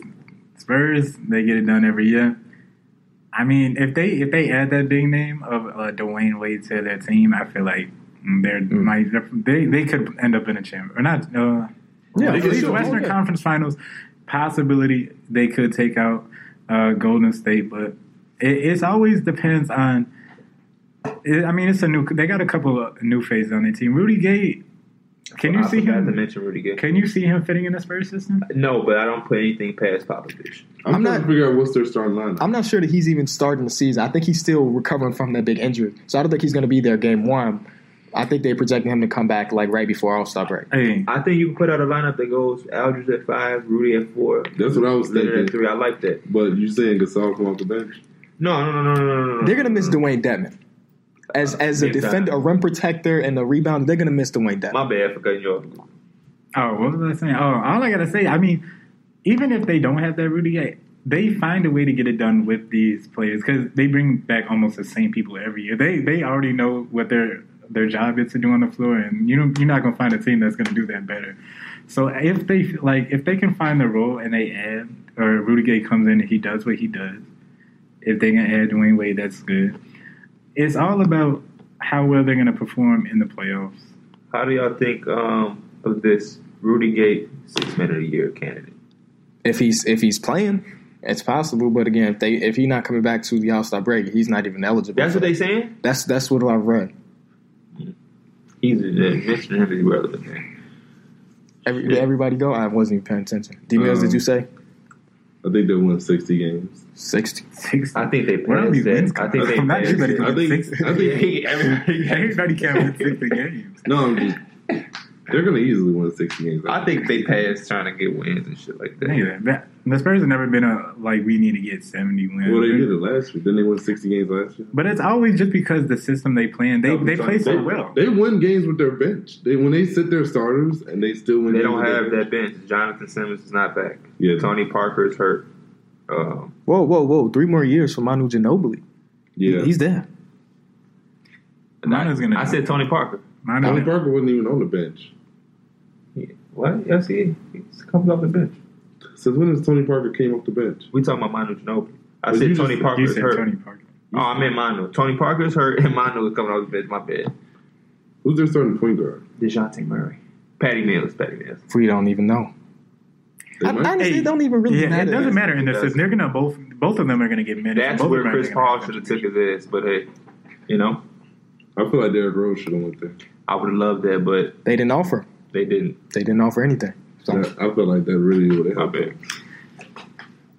Spurs. They get it done every year. I mean, if they if they add that big name of uh, Dwyane Wade to their team, I feel like they're might they they could end up in a champ or not. Uh, Yeah, at for least sure. Western Okay. Conference Finals possibility they could take out uh, Golden State, but It, it's always depends on. It, I mean, it's a new. They got a couple of new faces on their team. Rudy Gay. Can you I see forgot to him? mention Rudy Gay. Can you see him fitting in the Spurs system? No, but I don't put anything past Popovich. I'm, I'm trying not- to figure out what's their starting lineup. I'm not sure that he's even starting the season. I think he's still recovering from that big injury, so I don't think he's going to be there game one. I think they're projecting him to come back like right before All Star break. Hey, I think you can put out a lineup that goes Aldridge at five, Rudy at four. That's what I was Leonard thinking. at three. I like that. But you saying Gasol come off the bench? No, no, no, no, no, no, no. They're going to miss Dewayne Dedmon as uh, as a Big time. defender, a rim protector, and a rebounder. They're going to miss Dewayne Dedmon. My bad for cutting you off. oh, what was I saying? Oh, all I gotta say, I mean, even if they don't have that Rudy Gay, they find a way to get it done with these players because they bring back almost the same people every year. They they already know what their their job is to do on the floor, and you know you're not gonna find a team that's gonna do that better. So if they like, if they can find the role and they add, or Rudy Gay comes in and he does what he does, if they can add Dwyane Wade, that's good. It's all about how well they're gonna perform in the playoffs. How do y'all think um, of this Rudy Gay six man of the year candidate? If he's if he's playing, it's possible. But again, if they if he's not coming back to the All Star break, he's not even eligible. That's what they that. saying. That's that's what I've read. He's mentioning him is irrelevant. Man. Every, did everybody go? I wasn't even paying attention. D Mills, Um, did you say I think they won 60 games. sixty? Six. I think they Where are passed that. I think they from? Not passed everybody it. can I win think- six. I think- Yeah, everybody- Everybody can't win sixty games. No, I'm just, they're going to easily win 60 games. I think they passed trying to get wins and shit like that. Yeah, that, the Spurs have never been a like we need to get seventy wins. Well, they did it last year. Didn't they win 60 games last year? But it's always just because the system they play in. They they play They, so well. they win games with their bench. They when they sit their starters and they still win. They games don't with their have that bench. Jonathan Simmons is not back. Yeah. Tony Parker is hurt. Um, Whoa, whoa, whoa! Three more years for Manu Ginobili. Yeah, He's there. Mine gonna. I said Tony Parker. Mine Tony is, Parker wasn't even on the bench. Yeah. What? Yes, he he's comes off the bench. Since when has Tony Parker came off the bench? We talking about Manu Ginobili. I But said you Tony just- Parker you is said hurt. Tony Parker. Oh, I meant Manu. Tony Parker is hurt, and Manu is coming off the bench. My bad. Who's their starting point guard? Dejounte Murray, Patty Mills, Patty Mills. We don't even know. I, honestly, it don't even really Yeah, matter. it doesn't matter in the It system. They're gonna both both of them are gonna get minutes. That's both where of them are Chris Paul should have took his ass. But hey, you know, I feel like Derrick Rose should have went there. I would have loved that, but They didn't offer. they didn't. They didn't offer anything. So That- I feel like that really would have My helped.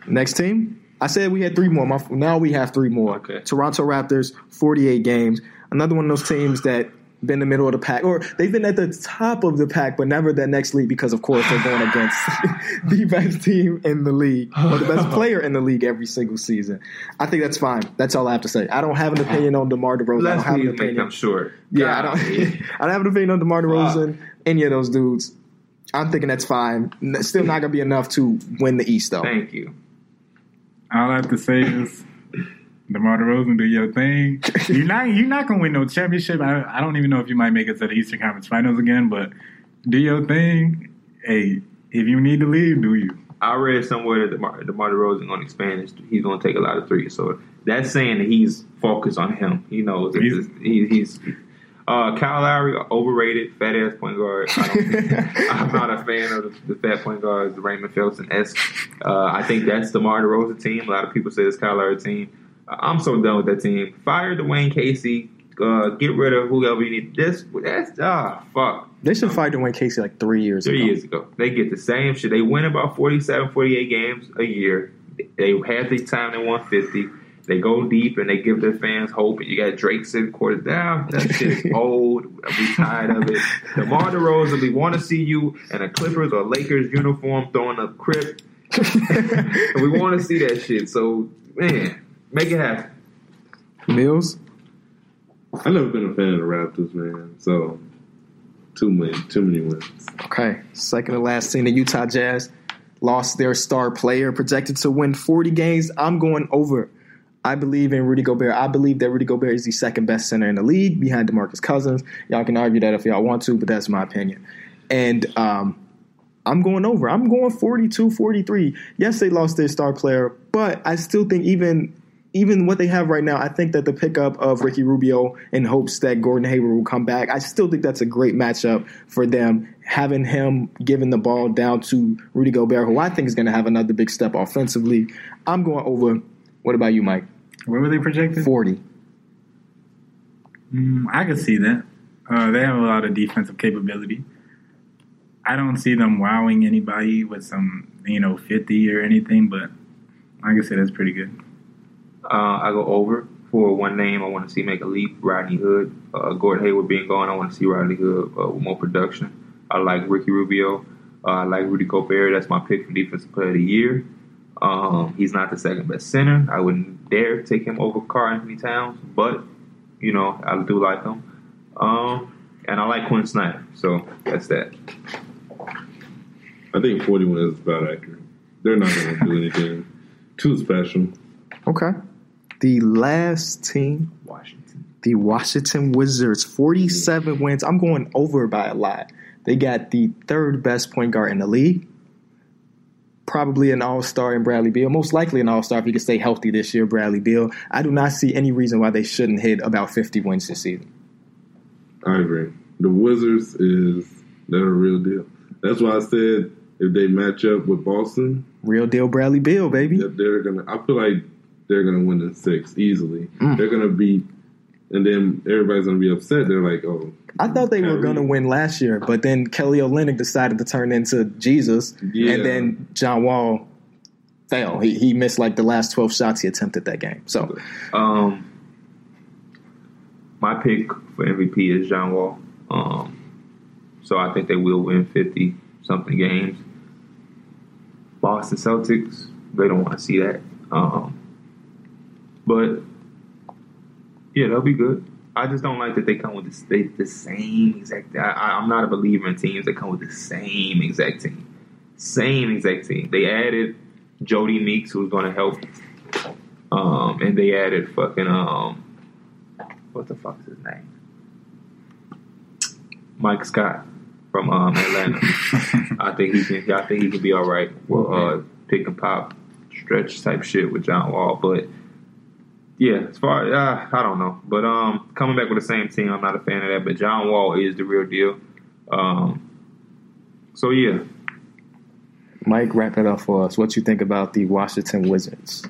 next team, I said we had three more. My, now we have three more. Okay. Toronto Raptors, forty-eight games. Another one of those teams that been in the middle of the pack, or they've been at the top of the pack, but never that next league because, of course, they're going against the best team in the league or the best player in the league every single season. I think that's fine. That's all I have to say. I don't have an opinion on DeMar DeRozan. I don't have an opinion. them short. Yeah, I don't. I don't have an opinion on DeMar DeRozan, any of those dudes. I'm thinking that's fine. Still not gonna be enough to win the East, though. Thank you. All I have to say is, DeMar DeRozan, do your thing. You're not you're not gonna win no championship. I, I don't even know if you might make it to the Eastern Conference Finals again, but do your thing. Hey, if you need to leave, do you? I read somewhere that DeMar, DeMar DeRozan going to expand. His, he's going to take a lot of threes. So that's saying that he's focused on him. He knows. He's- He's, he, he's uh, Kyle Lowry, overrated, fat ass point guard. I don't, I'm not a fan of the, the fat point guards, the Raymond Felton esque. Uh, I think that's DeMar DeRozan team. A lot of people say it's Kyle Lowry team. I'm so done with that team. Fire Dwane Casey. Uh, get rid of whoever you need. This that's ah fuck. They should fight Dwane Casey like three years Three ago. years ago. They get the same shit. They win about 47, 48 games a year. They had the time they won 50. They go deep and they give their fans hope. And you got Drake sitting quarters down. That shit is old. We tired of it. DeMar DeRozan, we want to see you in a Clippers or Lakers uniform throwing up crip. we want to see that shit. So, man, make it happen. Mills. I've never been a fan of the Raptors, man. So too many, too many wins. Okay, second to last team, the Utah Jazz lost their star player, projected to win 40 games. I'm going over. I believe in Rudy Gobert. I believe that Rudy Gobert is the second best center in the league behind DeMarcus Cousins. Y'all can argue that if y'all want to, but that's my opinion. And um, I'm going over. I'm going 42 43. Yes, they lost their star player, but I still think even even what they have right now, I think that the pickup of Ricky Rubio in hopes that Gordon Hayward will come back, I still think that's a great matchup for them. Having him giving the ball down to Rudy Gobert, who I think is going to have another big step offensively. I'm going over. What about you, Mike? What were they projected? 40. Mm, I could see that. Uh, they have a lot of defensive capability. I don't see them wowing anybody with some, you know, 50 or anything, but like I said, that's pretty good. Uh, I go over for one name. I want to see make a leap. Rodney Hood, uh, Gordon Hayward being gone. I want to see Rodney Hood uh, with more production. I like Ricky Rubio. Uh, I like Rudy Gobert. That's my pick for defensive player of the year. Um, he's not the second best center. I wouldn't dare take him over Karl Anthony Towns, but you know I do like him. Um, and I like Quin Snyder. So that's that. I think 41 is about accurate. They're not going to do anything too special. Okay. The last team, Washington. the Washington Wizards, 47 wins. I'm going over by a lot. They got the third best point guard in the league. Probably an all star in Bradley Beal. Most likely an all star if he can stay healthy this year, Bradley Beal. I do not see any reason why they shouldn't hit about 50 wins this season. I agree. The Wizards is they're a real deal. That's why I said if they match up with Boston, Real deal Bradley Beal, baby. they're gonna. I feel like they're gonna win the six easily. Mm. They're gonna beat, and then everybody's gonna be upset. They're like, oh, I thought they were going to win last year, but then Kelly Olynyk decided to turn into Jesus, Yeah. and then John Wall fell. He, he missed like the last 12 shots he attempted that game. So, Um, my pick for MVP is John Wall. Um, so I think they will win fifty something games. Boston Celtics, they don't want to see that. Um, but yeah, they'll be good. I just don't like that they come with the, they, the same exact. I, I'm not a believer in teams that come with the same exact team, same exact team. They added Jodie Meeks, who's going to help um, and they added fucking um, what the fuck is his name? Mike Scott from um, Atlanta. I think he can. I think he can be all right. Well, uh, pick and pop, stretch type shit with John Wall. But yeah, as far uh, I don't know. But um, coming back with the same team, I'm not a fan of that. But John Wall is the real deal. Um, so yeah, Mike, wrap it up for us. What you think about the Washington Wizards?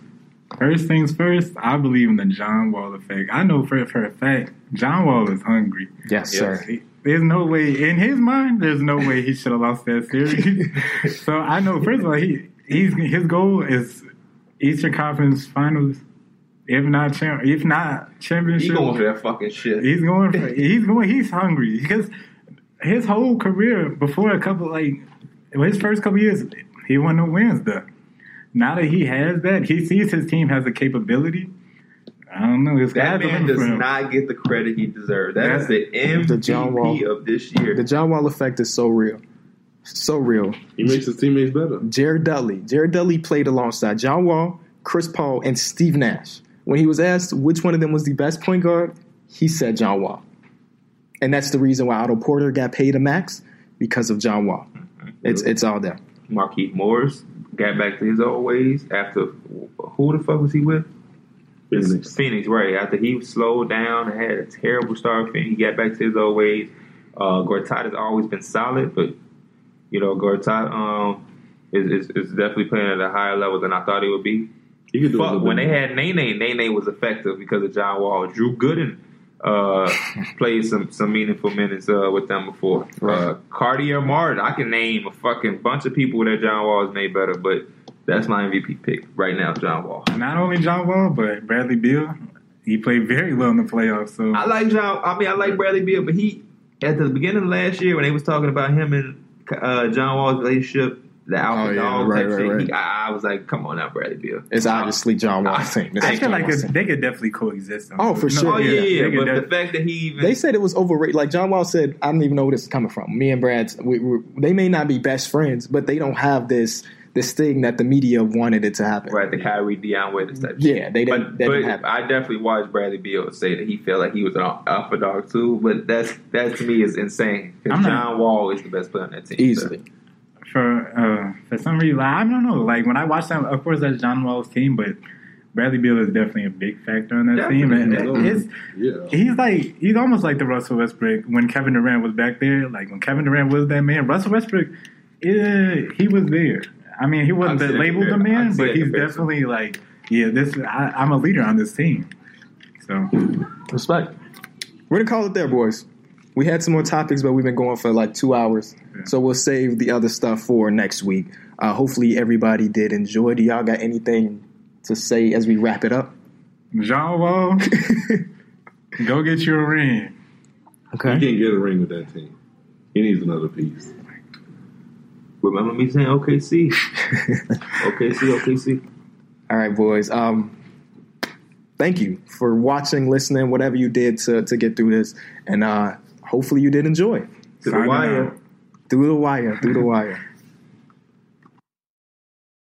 First things first, I believe in the John Wall effect. I know for, for a fact, John Wall is hungry. Yes, Yes. sir. He- There's no way in his mind. There's no way he should have lost that series. so I know. First of all, he he's his goal is Eastern Conference Finals, if not champ, if not he championship. going for that fucking shit. He's going. For, he's going. He's hungry because his whole career before a couple like his first couple years, he won no wins though. Now that he has that, he sees his team has the capability. I don't know. His That man does him. not get the credit he deserves. That is the The John Wall. MVP of this year. The John Wall effect is so real. So real. he makes his teammates better. Jared Dudley. Jared Dudley played alongside John Wall, Chris Paul, and Steve Nash. When he was asked which one of them was the best point guard, he said John Wall. And that's the reason why Otto Porter got paid a max because of John Wall. It's it's all there. Markieff Morris got back to his old ways after who the fuck was he with? Phoenix. Phoenix, right? After he slowed down and had a terrible start, he got back to his old ways. Uh, Gortat has always been solid, but you know Gortat um, is, is is definitely playing at a higher level than I thought he would be. He could do Fuck, when they had Nene, Nene was effective because of John Wall. Drew Gooden uh, played some some meaningful minutes uh, with them before. Uh, Right. Cartier Martin, I can name a fucking bunch of people that John Wall has made better, but that's my MVP pick right now, John Wall. Not only John Wall, but Bradley Beal. He played very well in the playoffs. So I like John. I mean, I like Bradley Beal, but he at the beginning of last year when they was talking about him and uh, John Wall's relationship, the alpha Oh, yeah, dog right, type right, shit. right. He, I, I was like, come on now, Bradley Beal. It's obviously John Wall's team. This I is feel John like Wall's they could definitely coexist. Oh, for sure. Oh yeah, yeah, they yeah. But def- the fact that he even They said it was overrated. Like John Wall said, I don't even know where this is coming from. Me and Brad, we, we, they may not be best friends, but they don't have this this thing that the media wanted it to happen. right the Kyrie Dion Waiters type. shit. Yeah, they didn't. But, they but didn't have. I definitely watched Bradley Beal say that he felt like he was an alpha dog too. But that's that to me is insane because not- John Wall is the best player on that team. easily. For uh, for some reason, I don't know. Like when I watched that, of course that's John Wall's team, but Bradley Beal is definitely a big factor on that team. And Definitely. it's, Yeah. he's like he's almost like the Russell Westbrook when Kevin Durant was back there. Like when Kevin Durant was that man, Russell Westbrook, eh, he was there. I mean, he wasn't the labeled the man, but he's definitely like yeah, this I, I'm a leader on this team. So Respect. We're gonna call it there, boys. We had some more topics, but we've been going for like two hours, Yeah. so we'll save the other stuff for next week. Uh, hopefully, everybody did enjoy. Do y'all got anything to say as we wrap it up? John Wall, go get you a ring. Okay. He can't get a ring with that team. He needs another piece. Remember me saying OKC? OKC, OKC. All right, boys. Um, thank you for watching, listening, whatever you did to to get through this, and uh, hopefully you did enjoy To the wire. out. through the wire, through the wire.